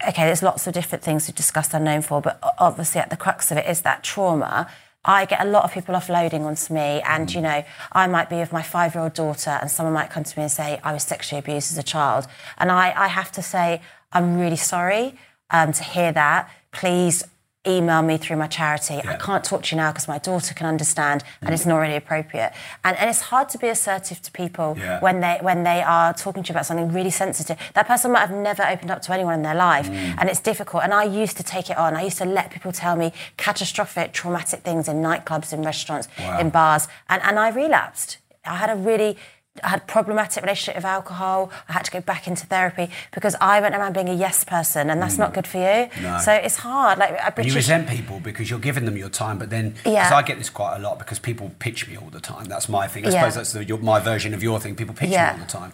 okay, there's lots of different things we've discussed I'm known for, but obviously at the crux of it is that trauma. I get a lot of people offloading onto me, and you know, I might be with my five year old daughter, and someone might come to me and say, I was sexually abused as a child. And I, I have to say, I'm really sorry um, to hear that. Please email me through my charity. I can't talk to you now because my daughter can understand and it's not really appropriate. And, and it's hard to be assertive to people Yeah. when they when they are talking to you about something really sensitive. That person might have never opened up to anyone in their life mm. and it's difficult. And I used to take it on. I used to let people tell me catastrophic, traumatic things in nightclubs, in restaurants, Wow. in bars. And, and I relapsed. I had a really I had a problematic relationship with alcohol. I had to go back into therapy because I went around being a yes person, and that's not good for you. No. So it's hard. Like a British you resent people because you're giving them your time, but then because Yeah. I get this quite a lot because people pitch me all the time. That's my thing. I Yeah. suppose that's the, your, my version of your thing. People pitch Yeah. me all the time,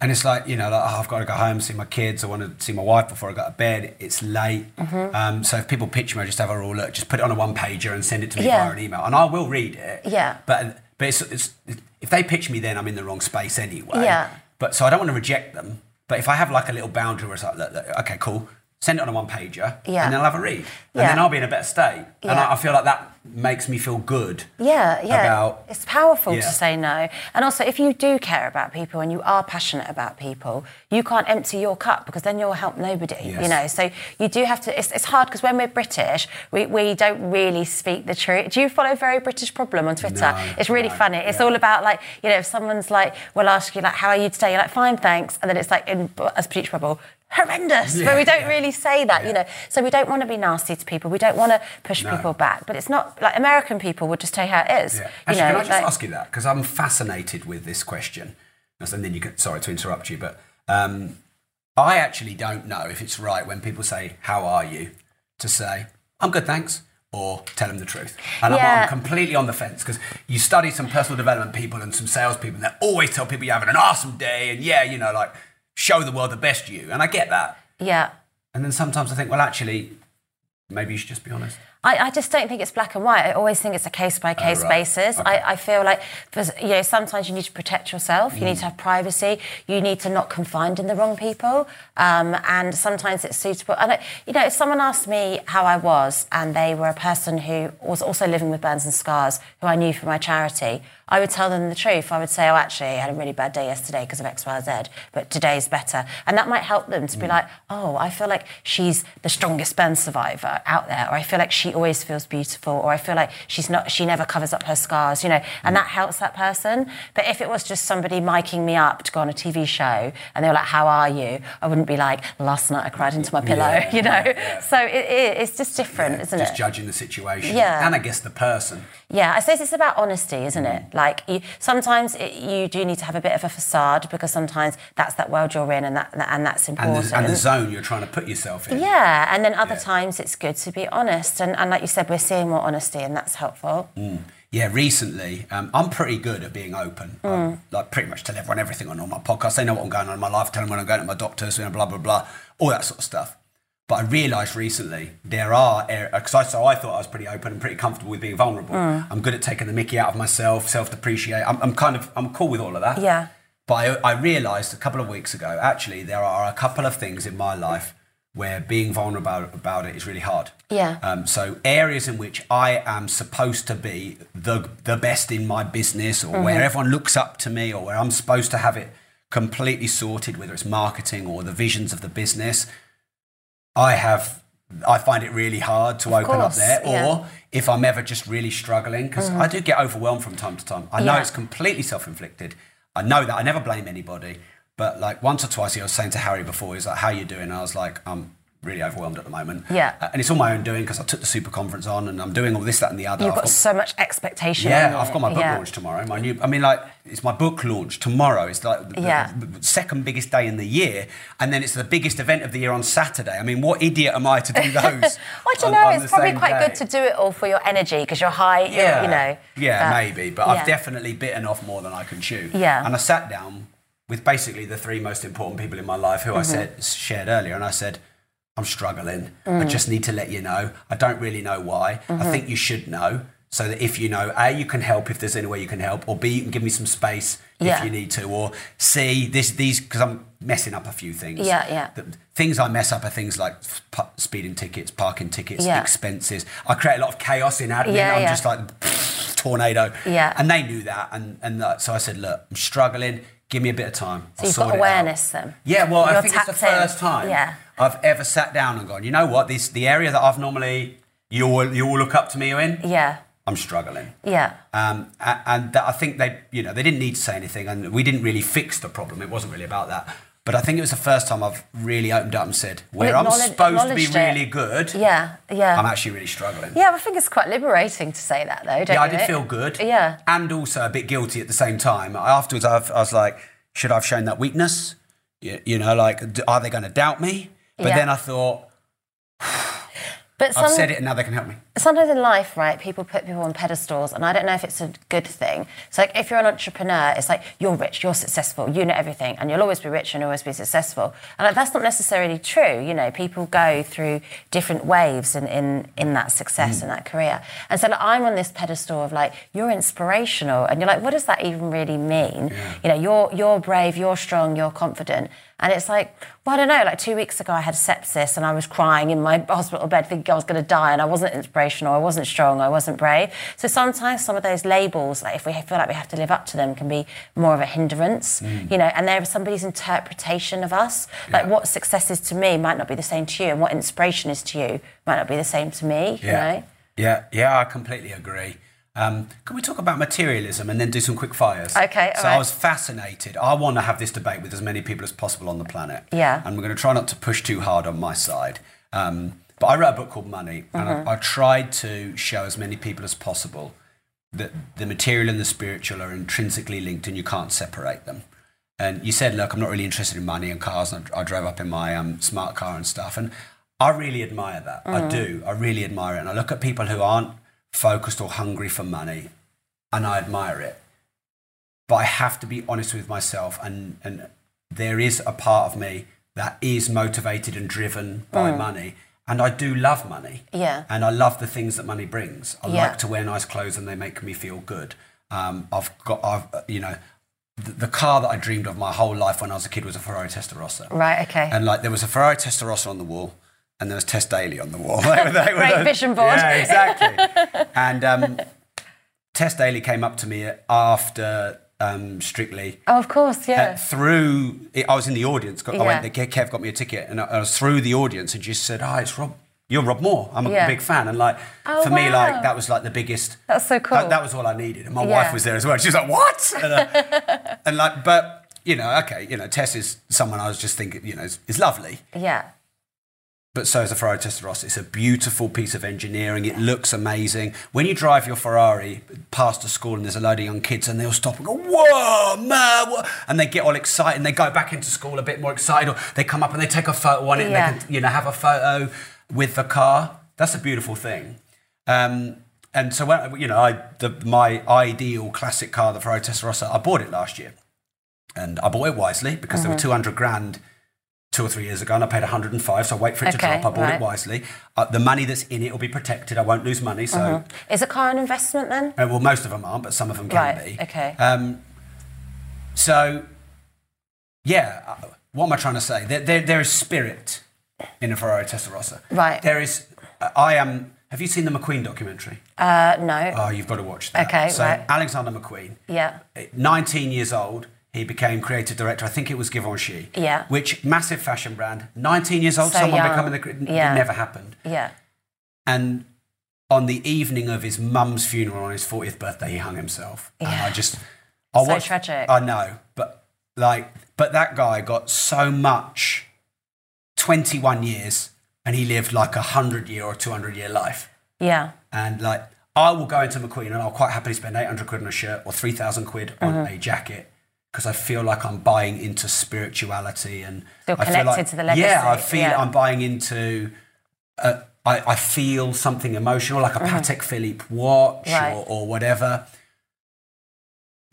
and it's like you know, like, oh, I've got to go home see my kids. I want to see my wife before I go to bed. It's late, Mm-hmm. um, so if people pitch me, I just have a rule. Look, just put it on a one pager and send it to me via an email, and I will read it. Yeah. but but it's, it's if they pitch me, then I'm in the wrong space anyway. Yeah. But so I don't want to reject them. But if I have like a little boundary where it's like, look, look, okay, cool, send it on a one pager, Yeah. and then I'll have a read, and Yeah. then I'll be in a better state. And I, I feel like that makes me feel good. Yeah, yeah. About- it's powerful Yeah. to say no. And also, if you do care about people and you are passionate about people, you can't empty your cup because then you'll help nobody, Yes. you know. So you do have to, it's, it's hard because when we're British, we, we don't really speak the truth. Do you follow Very British Problem on Twitter? No, it's really no, funny. It's yeah. all about like, you know, if someone's like, will ask you like, how are you today? You're like, fine, thanks. And then it's like, in as British Bubble, horrendous. Yeah, but we don't yeah. really say that, you know. So we don't want to be nasty to people. We don't want to push No. people back. But it's not like American people would just tell you how it is. Yeah. You Actually, know, can I just like- ask you that? Because I'm fascinated with this question. And then you can, sorry to interrupt you, but um, I actually don't know if it's right when people say, How are you? to say, I'm good, thanks, or tell them the truth. And I'm- Yeah. I'm, completely on the fence because you study some personal development people and some salespeople, and they always tell people you're having an awesome day, and yeah, you know, like show the world the best you. And I get that. Yeah. And then sometimes I think, well, actually, maybe you should just be honest. I, I just don't think it's black and white. I always think it's a case by case Oh, basis. Okay. I, I feel like, you know, sometimes you need to protect yourself. You need Mm. to have privacy. You need to not confide in the wrong people. Um, and sometimes it's suitable. And I, you know, if someone asked me how I was, and they were a person who was also living with burns and scars, who I knew from my charity, I would tell them the truth. I would say, oh, actually, I had a really bad day yesterday because of X, Y, Z, but today's better. And that might help them to be Mm. like, oh, I feel like she's the strongest burn survivor. out there, or I feel like she always feels beautiful, or I feel like she's not, she never covers up her scars, you know, and that helps that person. But if it was just somebody miking me up to go on a TV show and they were like, "How are you?" I wouldn't be like, "Last night I cried into my pillow," Yeah, [LAUGHS] you know. yeah. So it, it, it's just different, isn't Just it? Just judging the situation. Yeah. And I guess the person. Yeah, I suppose it's about honesty, isn't Mm. it? Like you, sometimes it, you do need to have a bit of a facade because sometimes that's that world you're in, and that and that's And important. the, and the zone you're trying to put yourself in. yeah, and then other Yeah. times it's good to be honest, and, and like you said, we're seeing more honesty, and that's helpful. Yeah, recently, um, I'm pretty good at being open. Mm. I, like, pretty much tell everyone everything on all my podcasts. They know what I'm going on in my life, tell them when I'm going to my doctors, you know, blah, blah, blah, all that sort of stuff. But I realised recently there are, because I, so I thought I was pretty open and pretty comfortable with being vulnerable. Mm. I'm good at taking the mickey out of myself, self depreciate. I'm, I'm kind of, I'm cool with all of that. Yeah. But I, I realised a couple of weeks ago, actually, there are a couple of things in my life where being vulnerable about it is really hard. Yeah. Um, so areas in which I am supposed to be the the best in my business, or where everyone looks up to me, or where I'm supposed to have it completely sorted, whether it's marketing or the visions of the business, I have. I find it really hard to open course, up there. yeah. Or if I'm ever just really struggling, because mm-hmm. I do get overwhelmed from time to time. I know it's completely self-inflicted. I know that. I never blame anybody. But like once or twice, I was saying to Harry before, he's like, "How you doing?" And I was like, "I'm really overwhelmed at the moment." Yeah. Uh, and it's all my own doing because I took the super conference on, and I'm doing all this, that, and the other. You've I've got so much expectation. yeah. I've got my book yeah. launch tomorrow. My new, I mean, like, it's my book launch tomorrow. It's like the, Yeah. the second biggest day in the year, and then it's the biggest event of the year on Saturday. I mean, what idiot am I to do [LAUGHS] those? I don't on- know. on It's probably quite day? good to do it all for your energy because you're high. You're, Yeah, you know. Yeah, maybe, but yeah. I've definitely bitten off more than I can chew. Yeah. And I sat down with basically the three most important people in my life, who I Mm-hmm. said shared earlier, and I said. I'm struggling. I Mm. just need to let you know. I don't really know why. Mm-hmm. I think you should know so that if you know, A, you can help if there's any way you can help, or B, you can give me some space Yeah. if you need to, or C, this, these, because I'm messing up a few things. Yeah, yeah. The things I mess up are things like p- speeding tickets, parking tickets, Yeah. expenses. I create a lot of chaos in admin. Yeah, I'm yeah. just like tornado. Yeah. And they knew that, and and uh, so I said, look, I'm struggling. Give me a bit of time. So you've got awareness then. Yeah, well, I You're think it's the in. first time Yeah. I've ever sat down and gone, you know what, this the area that I've normally you all you all look up to me in. Yeah. I'm struggling. Yeah. Um, a- and I think they, you know, they didn't need to say anything, and we didn't really fix the problem. It wasn't really about that. But I think it was the first time I've really opened up and said, where I'm supposed to be acknowledged it. really good, Yeah. Yeah. I'm actually really struggling. yeah, I think it's quite liberating to say that though, don't Yeah, I did feel good. Yeah. And also a bit guilty at the same time. Afterwards, I've, I was like, should I have shown that weakness? You, you know, like, are they going to doubt me? But Yeah. then I thought, But I've said it and now they can help me. sometimes in life, right, people put people on pedestals, and I don't know if it's a good thing. So, like, if you're an entrepreneur, it's like you're rich, you're successful, you know everything, and you'll always be rich and always be successful. And like, that's not necessarily true. You know, people go through different waves in in, in that success mm. and that career. And so, like, I'm on this pedestal of like you're inspirational, and you're like, what does that even really mean? You know, you're you're brave, you're strong, you're confident. And it's like, well, I don't know. Like two weeks ago, I had sepsis and I was crying in my [LAUGHS] hospital bed thinking I was going to die and I wasn't inspirational, I wasn't strong, I wasn't brave. So sometimes some of those labels, like if we feel like we have to live up to them, can be more of a hindrance, mm. you know, and they're somebody's interpretation of us. Like what success is to me might not be the same to you and what inspiration is to you might not be the same to me, you know? Yeah, yeah, I completely agree. Um, can we talk about materialism and then do some quick fires? Okay, So right. I was fascinated. I want to have this debate with as many people as possible on the planet. Yeah. And we're going to try not to push too hard on my side. Um, but I wrote a book called Money, and Mm-hmm. I, I tried to show as many people as possible that the material and the spiritual are intrinsically linked, and you can't separate them. And you said, look, I'm not really interested in money and cars. And I, I drove up in my um, smart car and stuff. And I really admire that. I do. I really admire it. And I look at people who aren't focused or hungry for money and I admire it. But I have to be honest with myself. And, and there is a part of me that is motivated and driven by money. And I do love money. Yeah. And I love the things that money brings. I Yeah. like to wear nice clothes and they make me feel good. Um, I've got, I've, uh, you know, the, the car that I dreamed of my whole life when I was a kid was a Ferrari Testarossa. Right, okay. And like there was a Ferrari Testarossa on the wall, and there was Tess Daly on the wall. [LAUGHS] They were- they were Great the- vision board. Yeah, exactly. [LAUGHS] and um, Tess Daly came up to me after um, Strictly. oh, of course, Uh, yeah. through, I was in the audience. Got, I Yeah. went. Kev got me a ticket, and I, I was through the audience, and she said, "Hi, it's Rob. You're Rob Moore. I'm a Yeah. big fan, and like Oh, for me, like that was like the biggest. That's so cool. That, that was all I needed, and my Yeah. wife was there as well. She was like, "What?" [LAUGHS] And, uh, and like, but you know, okay, you know, Tess is someone I was just thinking, you know, is, is lovely, Yeah. But so is the Ferrari Testarossa. It's a beautiful piece of engineering. It looks amazing. When you drive your Ferrari past a school and there's a load of young kids and they'll stop and go, whoa, man, what? and they get all excited and they go back into school a bit more excited or they come up and they take a photo on it Yeah. and they can, you know, have a photo with the car. That's a beautiful thing. Um, and so when, you know, I, the, my ideal classic car, the Ferrari Testarossa, I bought it last year. And I bought it wisely because Mm-hmm. there were 200 grand two or three years ago and I paid 105, so I wait for it to drop. I bought right. it wisely. Uh, the money that's in it will be protected. I won't lose money. So, Mm-hmm. Is a car an investment then? uh, well, most of them aren't, but some of them can Right, be. okay. Um, so, yeah, uh, what am I trying to say? There, there, there is spirit in a Ferrari Testarossa. Right. There is. uh, I am. Have you seen the McQueen documentary? Uh, no. Oh, you've got to watch that. Okay, So right. Alexander McQueen. yeah. 19 years old, he became creative director. I think it was Givenchy. Yeah. Which massive fashion brand. 19 years old, So someone young. becoming the. It Yeah. never happened. Yeah. And on the evening of his mum's funeral on his 40th birthday, he hung himself. And Yeah. [LAUGHS] I just. I So watched- tragic. I know, but like, but that guy got so much. 21 years, and he lived like a hundred year or 200 year life. Yeah. And like, I will go into McQueen and I'll quite happily spend 800 quid on a shirt or 3,000 quid on Mm-hmm. a jacket because I feel like I'm buying into spirituality and Feel I feel like, to the legacy, Yeah, I feel yeah. I'm buying into. Uh, I, I feel something emotional, like a Patek Philippe watch Mm-hmm. Right. or, or whatever.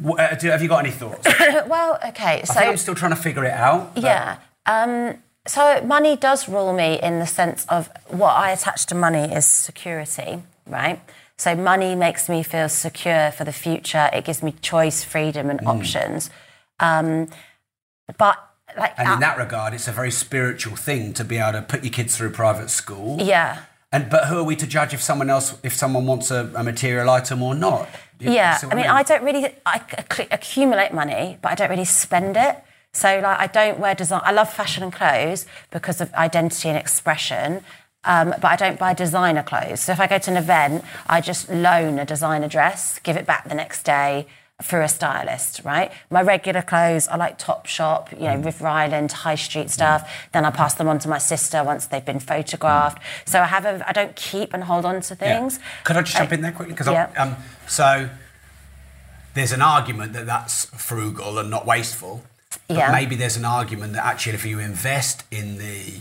Wha- uh, do, have you got any thoughts? [COUGHS] well, okay. I So think I'm still trying to figure it out. but- Yeah. Um, so money does rule me in the sense of what I attach to money is security, right? So money makes me feel secure for the future. It gives me choice, freedom, Mm. and options. Um, but like, And in uh, that regard, it's a very spiritual thing to be able to put your kids through private school. yeah. And but who are we to judge if someone else, if someone wants a, a material item or not? You Yeah, I what mean, I don't really. I accumulate money, but I don't really spend it. So, like, I don't wear design. I love fashion and clothes because of identity and expression. Um, but I don't buy designer clothes. So if I go to an event, I just loan a designer dress, give it back the next day through a stylist, right? My regular clothes are like Topshop, you know, River Island, high street stuff. Then I pass them on to my sister once they've been photographed. So I have a, I don't keep and hold on to Yeah. things. Could I just jump in there quickly? Because Yeah. um, so there's an argument that that's frugal and not wasteful. But Yeah. maybe there's an argument that actually, if you invest in the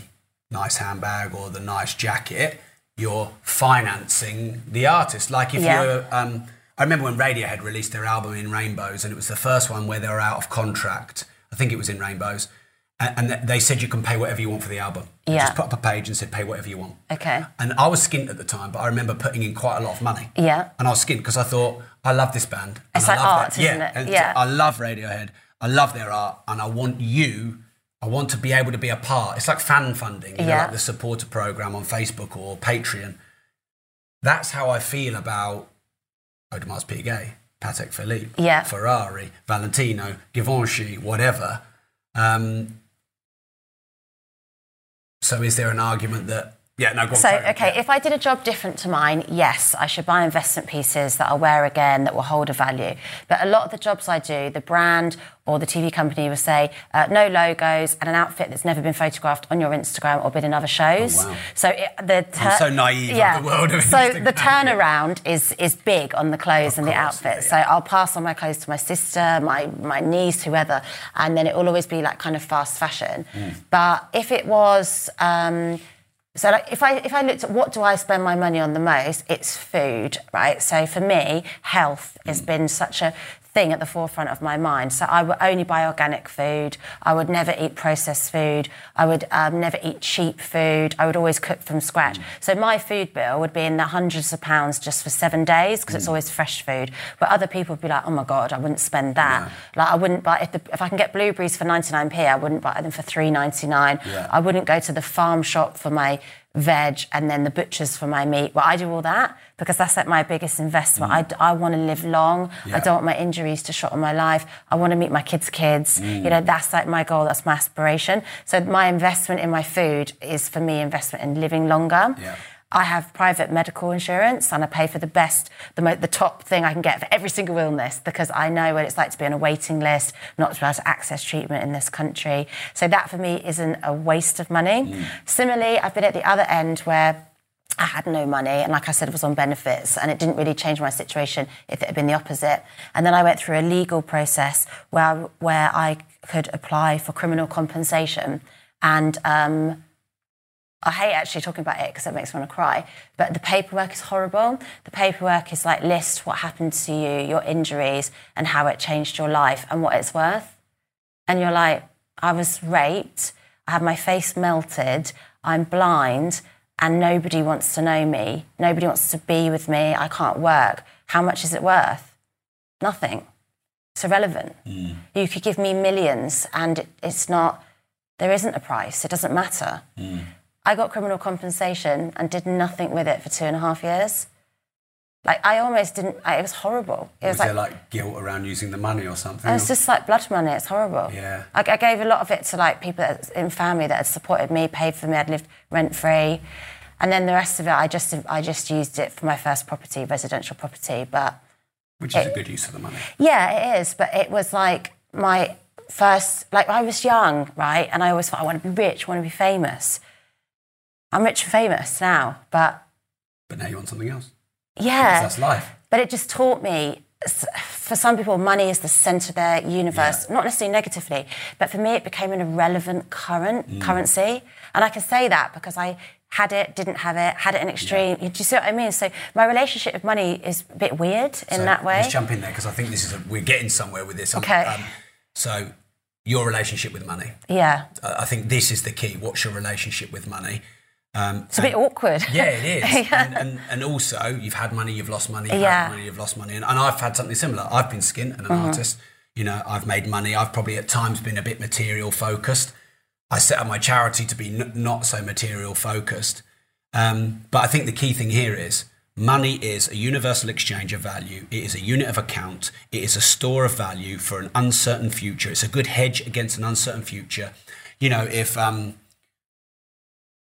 nice handbag or the nice jacket, you're financing the artist. Like if Yeah. you're, um, I remember when Radiohead released their album in Rainbows, and it was the first one where they were out of contract. I think it was in Rainbows, and, and they said you can pay whatever you want for the album. Yeah. Just put up a page and said pay whatever you want. Okay. And I was skint at the time, but I remember putting in quite a lot of money. Yeah. And I was skint because I thought, I love this band. and It's I like love art, their- isn't yeah, it? and Yeah. I love Radiohead. I love their art, and I want you. I want to be able to be a part. It's like fan funding, you know, like the supporter program on Facebook or Patreon. That's how I feel about Audemars Piguet, Patek Philippe, Yeah. Ferrari, Valentino, Givenchy, whatever. Um, so, is there an argument that? Yeah, no. Go on, So, on. okay, Yeah. if I did a job different to mine, yes, I should buy investment pieces that I'll wear again that will hold a value. But a lot of the jobs I do, the brand or the TV company will say uh, no logos and an outfit that's never been photographed on your Instagram or been in other shows. Oh, wow. So it, the I'm so naive of the world of so Instagram, the turnaround is is big on the clothes and the course, yeah, outfits. yeah. So I'll pass on my clothes to my sister, my my niece, whoever, and then it will always be like kind of fast fashion. Mm. But if it was um, so like if I if I looked at what do I spend my money on the most, it's food, right? So for me, health has been such a thing at the forefront of my mind. So I would only buy organic food. I would never eat processed food. I would um, never eat cheap food. I would always cook from scratch. So my food bill would be in the hundreds of pounds just for seven days because it's always fresh food. But other people would be like, oh my god, I wouldn't spend that. Like I wouldn't buy if, the, if I can get blueberries for 99p, I wouldn't buy them for 3.99. Yeah. I wouldn't go to the farm shop for my veg, and then the butchers for my meat. Well, I do all that because that's like my biggest investment. Mm. I, I want to live long. Yeah. I don't want my injuries to shorten my life. I want to meet my kids' kids. Mm. You know, that's like my goal. That's my aspiration. So my investment in my food is for me investment in living longer. Yeah. I have private medical insurance and I pay for the best, the, mo- the top thing I can get for every single illness because I know what it's like to be on a waiting list, not to be able to access treatment in this country. So that for me isn't a waste of money. Similarly, I've been at the other end where I had no money and, like I said, it was on benefits and it didn't really change my situation if it had been the opposite. And then I went through a legal process where, where I could apply for criminal compensation and um, I hate actually talking about it because it makes me want to cry. But the paperwork is horrible. The paperwork is like list what happened to you, your injuries, and how it changed your life and what it's worth. And you're like, I was raped. I had my face melted. I'm blind, and nobody wants to know me. Nobody wants to be with me. I can't work. How much is it worth? Nothing. It's irrelevant. Mm. You could give me millions, and it's not. There isn't a price. It doesn't matter. Mm. I got criminal compensation and did nothing with it for two and a half years. Like I almost didn't. I, it was horrible. It Was was, there like, like guilt around using the money or something? it was just like blood money. It's horrible. Yeah. I, I gave a lot of it to like people that, in family that had supported me, paid for me. I'd lived rent free, and then the rest of it, I just I just used it for my first property, residential property. But Which is a good use of the money. yeah, it is. But it was like my first, like I was young, right? And I always thought, I want to be rich, I want to be famous. I'm rich and famous now, but But now you want something else. yeah. That's life. But it just taught me, for some people, money is the center of their universe. Not necessarily negatively, but for me, it became an irrelevant current Mm. currency. And I can say that because I had it, didn't have it, had it in extreme. Do you see what I mean? So my relationship with money is a bit weird in So that way. Let's jump in there because I think this is a, we're getting somewhere with this. Um, Okay. Um, so your relationship with money. Yeah. I think this is the key. What's your relationship with money? Um, It's a bit awkward. [LAUGHS] Yeah, it is. [LAUGHS] Yeah. and, and, and also, you've had money, you've lost money, you've Yeah. had money, you've lost money. And, and I've had something similar. I've been skint and an Mm-hmm. artist. You know, I've made money. I've probably at times been a bit material focused. I set up my charity to be n- not so material focused. Um, but I think the key thing here is money is a universal exchange of value. It is a unit of account. It is a store of value for an uncertain future. It's a good hedge against an uncertain future. You know, if um,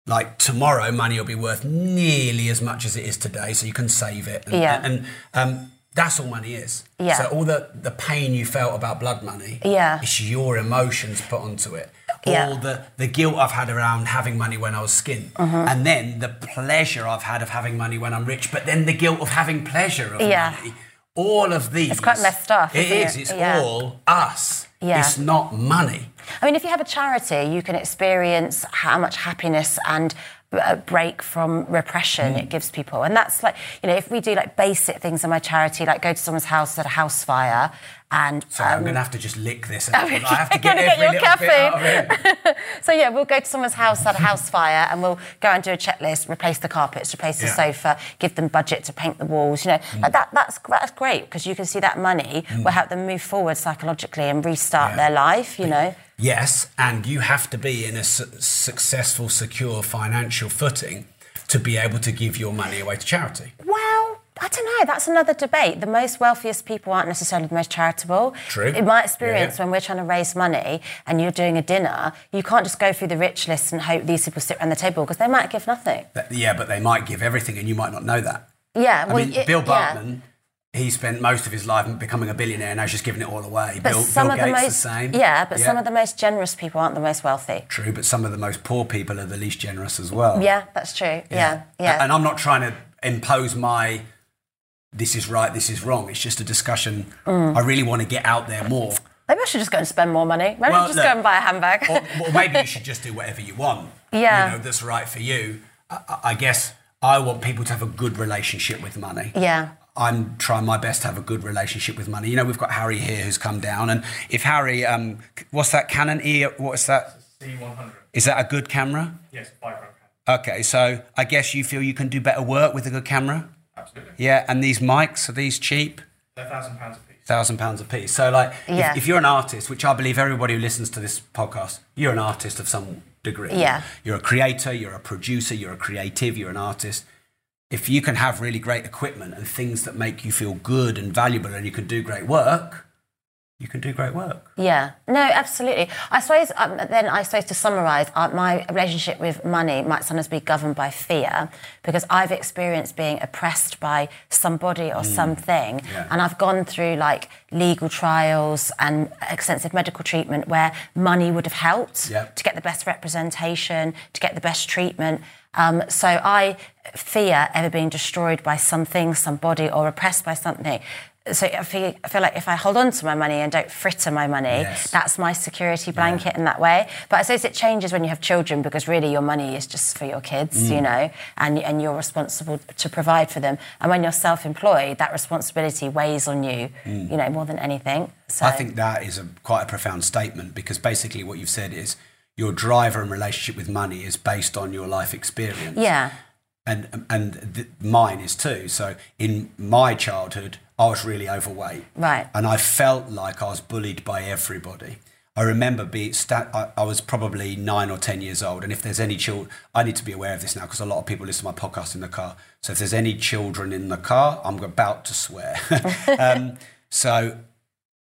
like tomorrow money will be worth nearly as much as it is today so you can save it and, Yeah. and um, that's all money is Yeah. so all the, the pain you felt about blood money Yeah. it's your emotions put onto it Yeah. all the, the guilt I've had around having money when I was skint Uh-huh. and then the pleasure I've had of having money when I'm rich but then the guilt of having pleasure of Yeah. money all of these It's quite messed up, it is it? it's Yeah. all us Yeah. it's not money I mean, if you have a charity, you can experience how much happiness and a break from repression Mm. it gives people. And that's like, you know, if we do like basic things in my charity, like go to someone's house at a house fire and. so I'm um, going to have to just lick this [LAUGHS] I have to [LAUGHS] get get your little bit out of caffeine. it [LAUGHS] So yeah, we'll go to someone's house at a house fire and we'll go and do a checklist, replace the carpets, replace the Yeah. sofa, give them budget to paint the walls. You know, like that, that's that's great because you can see that money will help them move forward psychologically and restart Yeah. their life. You know. Yes, and you have to be in a su- successful, secure financial footing to be able to give your money away to charity. Well, I don't know. That's another debate. The most wealthiest people aren't necessarily the most charitable. True. In my experience, yeah. when we're trying to raise money and you're doing a dinner, you can't just go through the rich list and hope these people sit around the table because they might give nothing. Yeah, but they might give everything and you might not know that. Yeah. I Well, mean, it- Bill yeah. Bartman, he spent most of his life becoming a billionaire and now he's just giving it all away. But Bill, some Bill of Gates the the most, same. yeah, but some of the most generous people aren't the most wealthy. True, but some of the most poor people are the least generous as well. Yeah, that's true. Yeah, yeah. And I'm not trying to impose my this is right, this is wrong. It's just a discussion. Mm. I really want to get out there more. Maybe I should just go and spend more money. Maybe Well, just look, go and buy a handbag. or, or maybe you [LAUGHS] should just do whatever you want. Yeah. You know, that's right for you. I, I- I guess I want people to have a good relationship with money. yeah. I'm trying my best to have a good relationship with money. You know, we've got Harry here who's come down, and if Harry, um, what's that Canon E? What's that? C100. Is that a good camera? Yes, five round camera. Okay, so I guess you feel you can do better work with a good camera. Absolutely. Yeah, and these mics are these cheap? They're thousand pounds a piece. thousand pounds a piece. So, like, Yeah. if, if you're an artist, which I believe everybody who listens to this podcast, you're an artist of some degree. Yeah. You're a creator, you're a producer, you're a creative, you're an artist. If you can have really great equipment and things that make you feel good and valuable, and you can do great work, you can do great work. Yeah, no, absolutely. I suppose um, then I suppose to summarise, uh, my relationship with money might sometimes be governed by fear because I've experienced being oppressed by somebody or something, Mm. Yeah. and I've gone through like legal trials and extensive medical treatment where money would have helped Yeah. to get the best representation, to get the best treatment. Um, so I fear ever being destroyed by something, somebody, or oppressed by something. So I feel, I feel like if I hold on to my money and don't fritter my money, Yes. that's my security blanket in that way. But I suppose it changes when you have children because really your money is just for your kids, Mm. you know, and, and you're responsible to provide for them. And when you're self-employed, that responsibility weighs on you, you know, more than anything. So Mm. I think that is a quite a profound statement because basically what you've said is your driver and relationship with money is based on your life experience. yeah, and and th- mine is too. So in my childhood, I was really overweight, Right. And I felt like I was bullied by everybody. I remember being sta- I, I was probably nine or ten years old, and if there's any children, I need to be aware of this now because a lot of people listen to my podcast in the car. So if there's any children in the car, I'm about to swear. [LAUGHS] um, so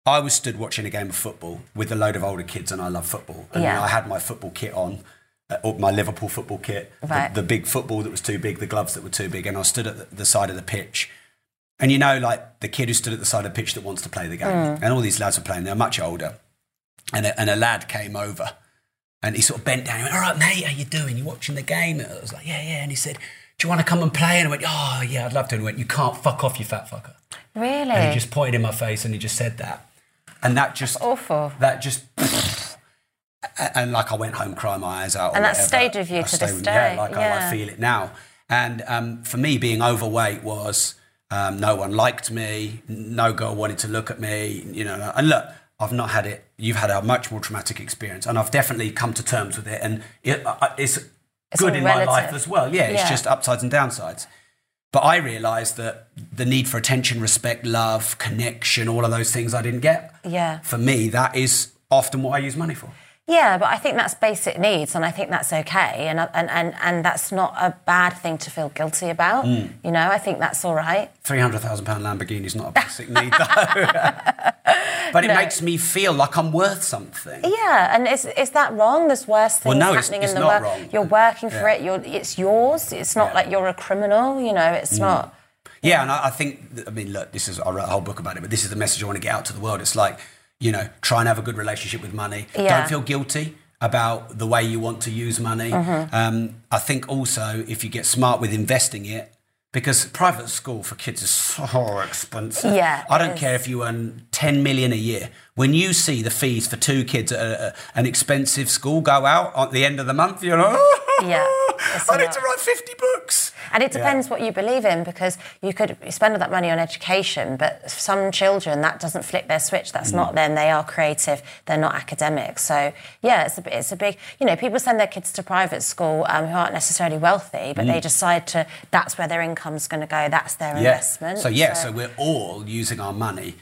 I was stood watching a game of football with a load of older kids, and I love football. And Yeah. I had my football kit on, uh, or my Liverpool football kit, the- the, big football that was too big, the gloves that were too big, and I stood at the, the side of the pitch. And you know, like the kid who stood at the side of the pitch that wants to play the game, Mm. and all these lads were playing. They're much older, and a, and a lad came over, and he sort of bent down. He went, "All right, mate, how you doing? You watching the game?" And I was like, "Yeah, yeah." And he said, "Do you want to come and play?" And I went, "Oh, yeah, I'd love to." And he went, "You can't fuck off, you fat fucker." really. And he just pointed in my face and he just said that. And that just awful. That just [LAUGHS] and like I went home crying my eyes out. or And that whatever. stayed with you I to this day, Yeah, like I yeah. like, feel it now. And um, for me, being overweight was um, no one liked me, no girl wanted to look at me, you know. And look, I've not had it. You've had a much more traumatic experience, and I've definitely come to terms with it. And it, uh, it's, good in my life as well. Yeah, it's just upsides and downsides. But I realised that the need for attention, respect, love, connection, all of those things I didn't get. Yeah. For me, that is often what I use money for. Yeah, but I think that's basic needs, and I think that's okay, and and and, and that's not a bad thing to feel guilty about. Mm. You know, I think that's all right. Three hundred thousand pound Lamborghini is not a [LAUGHS] basic need, though. [LAUGHS] but it No. makes me feel like I'm worth something. Yeah, and is is that wrong? There's worse things Well, no, happening it's in the not world. wrong. You're working for Yeah. it. You're it's yours. It's not Yeah. like you're a criminal. You know, it's not. Yeah, and I, I think, I mean, look, this is, I wrote a whole book about it, but this is the message I want to get out to the world. It's like, you know, try and have a good relationship with money. Yeah. Don't feel guilty about the way you want to use money. Mm-hmm. Um, I think also if you get smart with investing it, because private school for kids is so expensive. Yeah, I don't care if you earn 10 million a year. When you see the fees for two kids at a, an expensive school go out at the end of the month, you're like, Yeah, [LAUGHS] I need to write 50 books. And it depends what you believe in because you could spend all that money on education, but some children that doesn't flick their switch. That's Mm. not them. They are creative. They're not academic. So yeah, it's a, it's a big. You know, people send their kids to private school um, who aren't necessarily wealthy, but they decide to. That's where their income's going to go. That's their investment. So yeah, so we're all using our money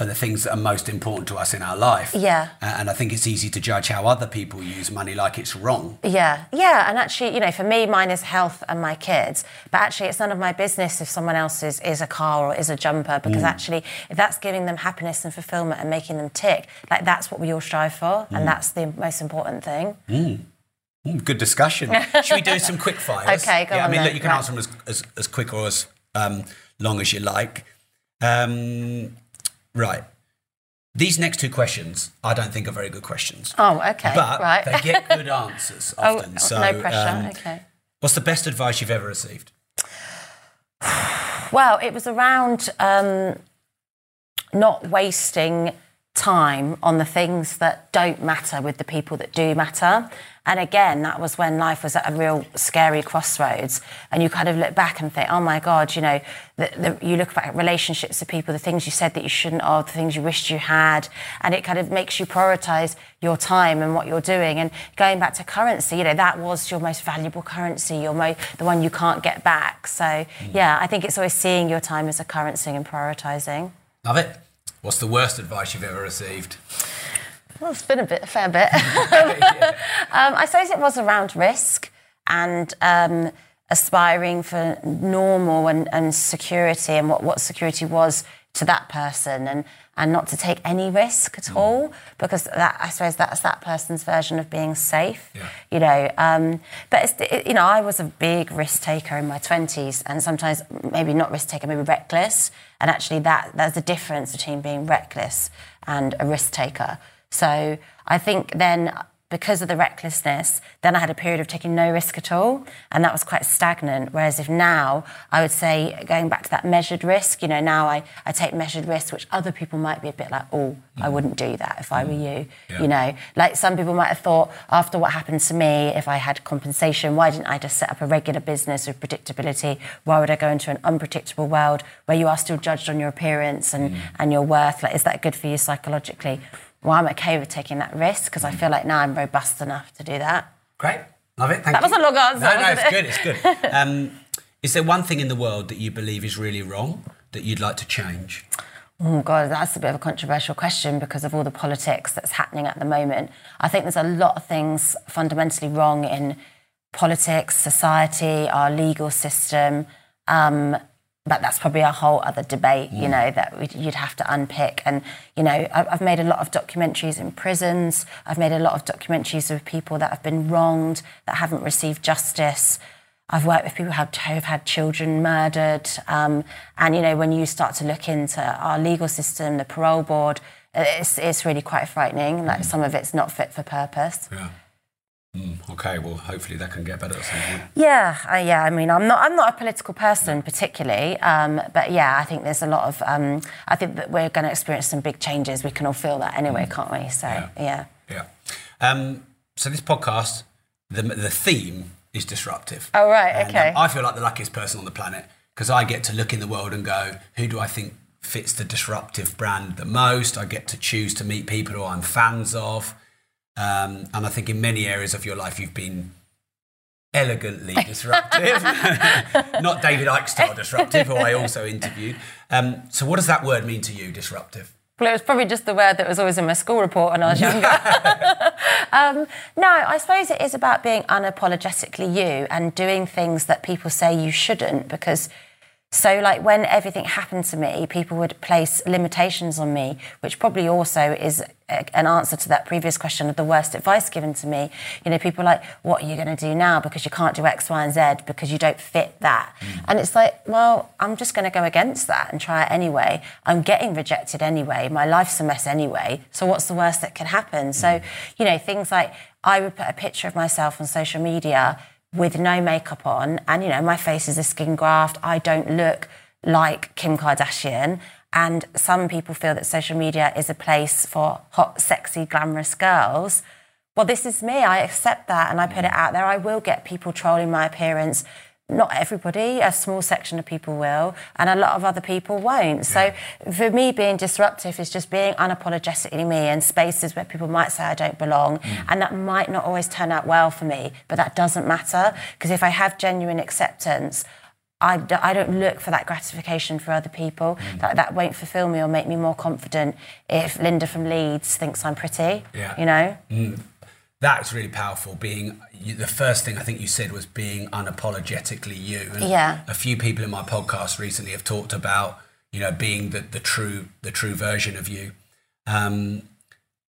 for the things that are most important to us in our life. Yeah. A- And I think it's easy to judge how other people use money like it's wrong. Yeah, yeah, and actually, you know, for me, mine is health and my kids. But actually, it's none of my business if someone else's is, is a car or is a jumper, because actually, if that's giving them happiness and fulfillment and making them tick, like that's what we all strive for, and that's the most important thing. Mm, good discussion. [LAUGHS] Should we do some quick fires? Okay, go yeah, I mean, then. look, you can Right. answer them as, as, as quick or as um, long as you like. Um, right. These next two questions, I don't think are very good questions. Oh, okay, But right. they get good [LAUGHS] answers oh, often. so, no pressure. um, okay. What's the best advice you've ever received? Well, it was around um, not wasting time on the things that don't matter with the people that do matter. And again, that was when life was at a real scary crossroads. And you kind of look back and think, oh my God, you know, the, the, you look back at relationships with people, the things you said that you shouldn't have, the things you wished you had. And it kind of makes you prioritize your time and what you're doing. And going back to currency, you know, that was your most valuable currency, your mo- the one you can't get back. So, mm. yeah, I think it's always seeing your time as a currency and prioritizing. Love it. What's the worst advice you've ever received? Well, it's been a bit, a fair bit. [LAUGHS] um, I suppose it was around risk and um, aspiring for normal and, and security and what, what security was to that person and, and not to take any risk at all because that I suppose that's that person's version of being safe. Yeah. You know, um, but it's, it, you know, I was a big risk taker in my twenties, and sometimes maybe not risk taker, maybe reckless. And actually, that there's a difference between being reckless and a risk taker. So I think then because of the recklessness, then I had a period of taking no risk at all, and that was quite stagnant. Whereas if now, I would say, going back to that measured risk, you know, now I, I take measured risks, which other people might be a bit like, oh, I mm. wouldn't do that if I were mm. you. Yeah. You know, like some people might have thought, after what happened to me, if I had compensation, why didn't I just set up a regular business with predictability? Why would I go into an unpredictable world where you are still judged on your appearance and, mm. and your worth? Like, is that good for you psychologically? Well, I'm okay with taking that risk because I feel like now I'm robust enough to do that. Great. Love it. Thank you. That you. was a long answer, No, no, it's it? good. It's good. [LAUGHS] Um, is there one thing in the world that you believe is really wrong that you'd like to change? Oh God, that's a bit of a controversial question because of all the politics that's happening at the moment. I think there's a lot of things fundamentally wrong in politics, society, our legal system. Um, but that's probably a whole other debate, you know, that you'd have to unpick. And, you know, I've made a lot of documentaries in prisons. I've made a lot of documentaries with people that have been wronged, that haven't received justice. I've worked with people who have, had children murdered. Um, and, you know, when you start to look into our legal system, the parole board, it's, it's really quite frightening. Like some of it's not fit for purpose. Yeah. Mm, okay. Well, hopefully that can get better at some point. Yeah, uh, yeah. I mean, I'm not. I'm not a political person particularly, um, but yeah, I think there's a lot of. Um, I think that we're going to experience some big changes. We can all feel that anyway, can't we? So yeah. Yeah. Um, so this podcast, the the theme is disruptive. Oh right, And, okay. I feel like the luckiest person on the planet because I get to look in the world and go, who do I think fits the disruptive brand the most? I get to choose to meet people who I'm fans of. Um, and I think in many areas of your life, you've been elegantly [LAUGHS] disruptive, [LAUGHS] not David Icke style disruptive, who I also interviewed. Um, so, what does that word mean to you, disruptive? Well, it was probably just the word that was always in my school report when I was younger. [LAUGHS] um, no, I suppose it is about being unapologetically you and doing things that people say you shouldn't because. So, like when everything happened to me, people would place limitations on me, which probably also is a, an answer to that previous question of the worst advice given to me. You know, people are like, what are you going to do now because you can't do X, Y, and Z because you don't fit that. Mm. And it's like, well, I'm just going to go against that and try it anyway. I'm getting rejected anyway. My life's a mess anyway. So, what's the worst that can happen? So, mm. you know, things like I would put a picture of myself on social media with no makeup on, and you know, my face is a skin graft. I don't look like Kim Kardashian. And some people feel that social media is a place for hot, sexy, glamorous girls. Well, this is me. I accept that and I put it mm. out there. I will get people trolling my appearance. Not everybody, a small section of people will, and a lot of other people won't. So, for me, being disruptive is just being unapologetically me in spaces where people might say I don't belong, mm. and that might not always turn out well for me, but that doesn't matter because if I have genuine acceptance, I, d- I don't look for that gratification for other people. Mm. That, that won't fulfill me or make me more confident if Linda from Leeds thinks I'm pretty. Yeah. You know? Mm. That's really powerful. Being you, the first thing I think you said was being unapologetically you. And Yeah. A few people in my podcast recently have talked about you know being the, the true the true version of you. Um,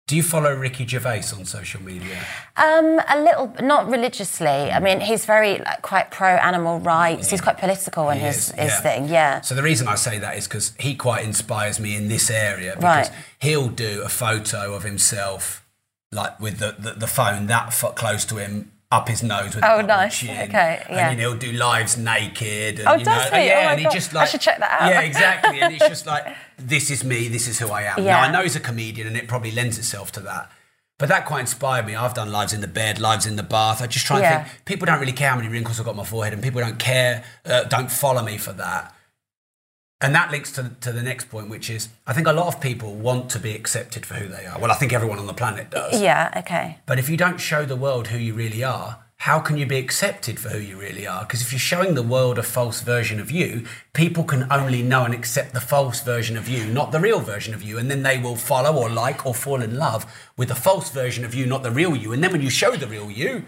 do you follow Ricky Gervais on social media? Um, a little, not religiously. I mean, he's very like, quite pro animal rights. He's quite political in He his, his yeah. thing. Yeah. So the reason I say that is because he quite inspires me in this area because Right. he'll do a photo of himself like with the, the, the phone that close to him up his nose with Oh, nice. chin. Okay, yeah. And you know, he'll do lives naked. And, Oh, you does know, he? Yeah, Oh and he God. just I like should check that out. Yeah, exactly. and it's just like [LAUGHS] this is me. This is who I am. Yeah. Now I know he's a comedian, and it probably lends itself to that. But that quite inspired me. I've done lives in the bed, lives in the bath. I just try and Yeah. think people don't really care how many wrinkles I've got on my forehead, and people don't care, uh, don't follow me for that. And that links to, to the next point, which is I think a lot of people want to be accepted for who they are. Well, I think everyone on the planet does. Yeah. Okay. But if you don't show the world who you really are, how can you be accepted for who you really are? Because if you're showing the world a false version of you, people can only know and accept the false version of you, not the real version of you. And then they will follow or like or fall in love with the false version of you, not the real you. And then when you show the real you,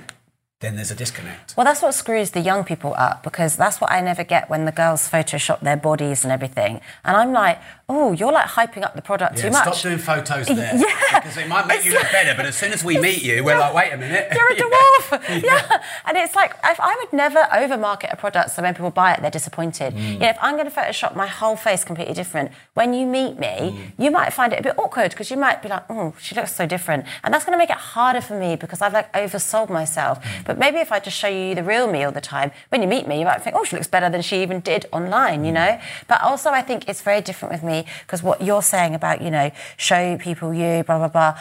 then there's a disconnect. Well, that's what screws the young people up because that's what I never get when the girls Photoshop their bodies and everything. And I'm like, oh, you're like hyping up the product Yeah, too much. stop doing photos [LAUGHS] there. Yeah. Because it might make It's you look like- better, but as soon as we meet you, we're like, wait a minute. You're a [LAUGHS] dwarf. [LAUGHS] yeah. And it's like, if I would never overmarket a product so when people buy it, they're disappointed. Mm. You know, if I'm going to Photoshop my whole face completely different, when you meet me, Mm. you might find it a bit awkward because you might be like, oh, she looks so different. And that's going to make it harder for me because I've like oversold myself. Mm. But maybe if I just show you the real me all the time, when you meet me, you might think, oh, she looks better than she even did online, you Mm. know? But also, I think it's very different with me because what you're saying about, you know, show people you, blah, blah, blah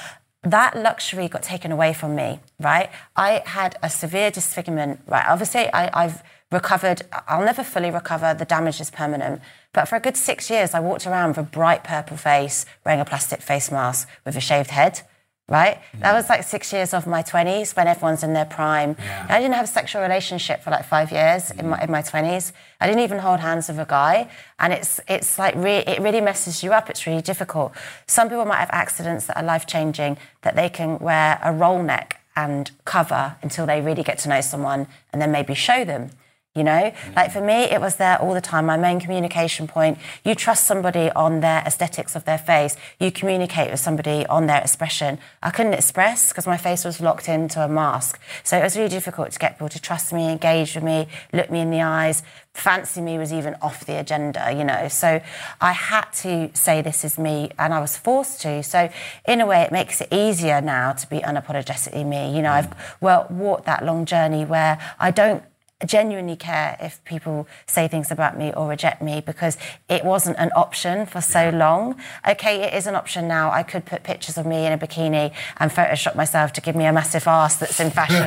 that luxury got taken away from me, right? I had a severe disfigurement, right? Obviously, I, I've recovered, I'll never fully recover, the damage is permanent. But for a good six years, I walked around with a bright purple face, wearing a plastic face mask with a shaved head, right? That was like six years of my 20s when everyone's in their prime. I didn't have a sexual relationship for like five years in my, mm. in my 20s. I didn't even hold hands with a guy. And it's, it's like, re- it really messes you up. It's really difficult. Some people might have accidents that are life changing, that they can wear a roll neck and cover until they really get to know someone and then maybe show them. You know, mm. like for me, it was there all the time. My main communication point. You trust somebody on their aesthetics of their face. You communicate with somebody on their expression. I couldn't express because my face was locked into a mask. So it was really difficult to get people to trust me, engage with me, look me in the eyes. Fancy me was even off the agenda, you know. So I had to say this is me, and I was forced to. So in a way, it makes it easier now to be unapologetically me. You know, I've mm. well walked that long journey where I don't genuinely care if people say things about me or reject me because it wasn't an option for so long. Okay, it is an option now. I could put pictures of me in a bikini and Photoshop myself to give me a massive ass that's in [LAUGHS] fashion.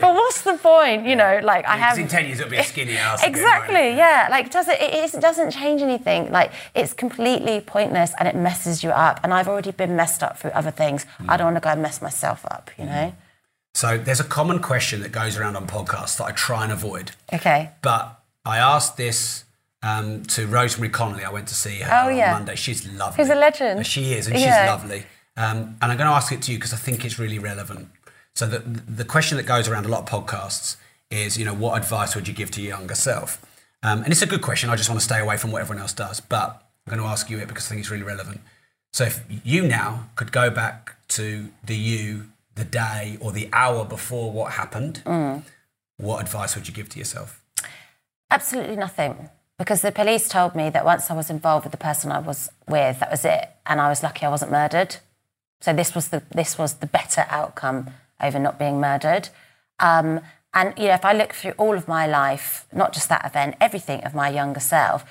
But what's the point? You know, like I have. in 10 years, it'll be a skinny ass. Exactly, won't it? yeah. Like, does it, it, it doesn't change anything. Like, it's completely pointless and it messes you up. And I've already been messed up through other things. I don't want to go and mess myself up, you know? So there's a common question that goes around on podcasts that I try and avoid. Okay. But I asked this um, to Rosemary Conley. I went to see her Oh, on yeah. Monday. She's lovely. She's a legend. She is, and Yeah. she's lovely. Um, and I'm going to ask it to you because I think it's really relevant. So the, the question that goes around a lot of podcasts is, you know, what advice would you give to your younger self? Um, and it's a good question. I just want to stay away from what everyone else does. But I'm going to ask you it because I think it's really relevant. So if you now could go back to the you, the day or the hour before what happened, Mm. what advice would you give to yourself? Absolutely nothing. Because the police told me that once I was involved with the person I was with, that was it. And I was lucky I wasn't murdered. So this was the this was the better outcome over not being murdered. Um, and you know, if I look through all of my life, not just that event, everything of my younger self,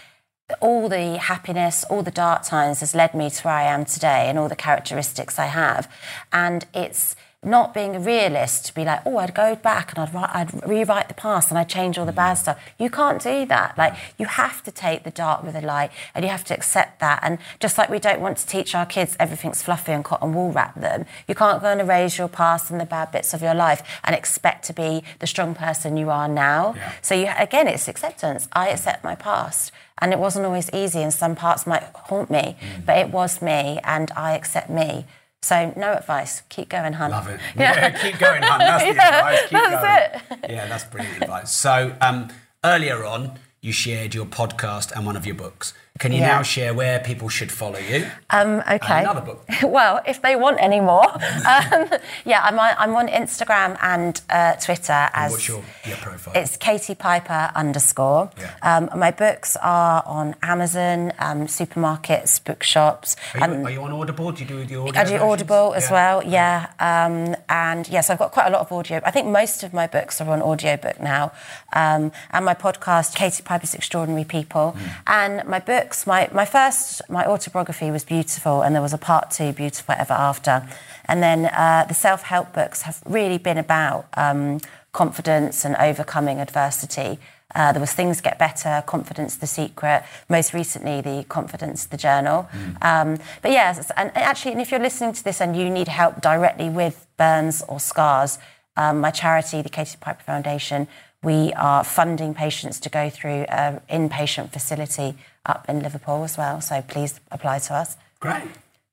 all the happiness, all the dark times has led me to where I am today and all the characteristics I have. And it's not being a realist to be like, oh, I'd go back and I'd, write, I'd rewrite the past and I'd change all the bad stuff. You can't do that. Like, you have to take the dark with the light and you have to accept that. And just like we don't want to teach our kids everything's fluffy and cotton wool wrap them, you can't go and erase your past and the bad bits of your life and expect to be the strong person you are now. So, you, again, it's acceptance. I accept my past. And it wasn't always easy, and some parts might haunt me, mm. but it was me, and I accept me. So, no advice. Keep going, hun. Love it. [LAUGHS] Yeah, keep going, hun. That's the [LAUGHS] Yeah, advice. Keep that's going. Yeah, that's brilliant advice. So, um, earlier on, you shared your podcast and one of your books. Can you Yeah. now share where people should follow you? Um, okay. another book. [LAUGHS] well, if they want any more, [LAUGHS] um, yeah, I'm on, I'm on Instagram and uh, Twitter as. What's your, your profile? It's Katie Piper underscore. Yeah. Um, my books are on Amazon, um, supermarkets, bookshops. are, you, and are you on Audible? Do you do the audio? I do versions? Audible as Yeah. well, yeah. Um, and yes, I've got quite a lot of audio. I think most of my books are on audiobook now. Um, and my podcast, Katie Piper's Extraordinary People. Mm. And my books, my, my first, my autobiography was beautiful, and there was a part two, Beautiful Ever After. And then uh, the self help books have really been about um, confidence and overcoming adversity. Uh, there was Things Get Better, Confidence the Secret, most recently the Confidence the Journal. Um, but yes, and actually, and if you're listening to this and you need help directly with burns or scars, um, my charity, the Katie Piper Foundation, we are funding patients to go through an inpatient facility up in Liverpool as well. So please apply to us. Great.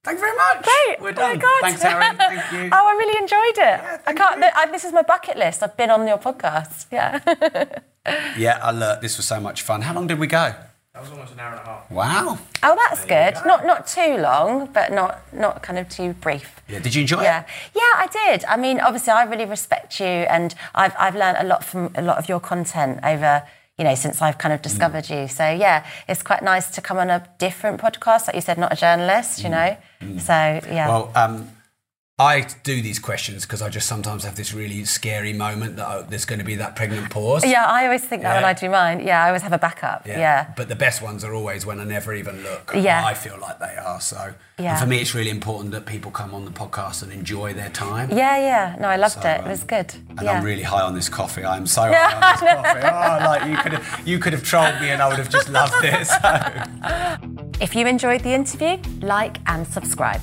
Thank you very much. Great. We're Oh my done. God. Thanks, Erin. [LAUGHS] Thank you. oh, I really enjoyed it. Yeah, I can't. I, this is my bucket list. I've been on your podcast. Yeah. [LAUGHS] Yeah, I look, this was so much fun. How long did we go? That was almost an hour and a half. Wow. oh, that's good. Not not too long, but not not kind of too brief. Yeah, did you enjoy Yeah, it? yeah, I did. I mean, obviously, I really respect you, and I've I've learned a lot from a lot of your content over. You know, since I've kind of discovered mm. you. So, yeah, it's quite nice to come on a different podcast, like you said, not a journalist, you mm. know? Mm. So, yeah. Well, um, I do these questions because I just sometimes have this really scary moment that oh, there's going to be that pregnant pause. yeah, I always think that when I do mine. Yeah, I always have a backup. Yeah. But the best ones are always when I never even look. Yeah. I feel like they are. So Yeah. for me, it's really important that people come on the podcast and enjoy their time. Yeah, yeah. No, I loved So, it. It was um, good. And yeah. I'm really high on this coffee. I'm so [LAUGHS] high on this coffee. Oh, like you could have, you could have trolled me, and I would have just loved it. So. [LAUGHS] If you enjoyed the interview, like and subscribe.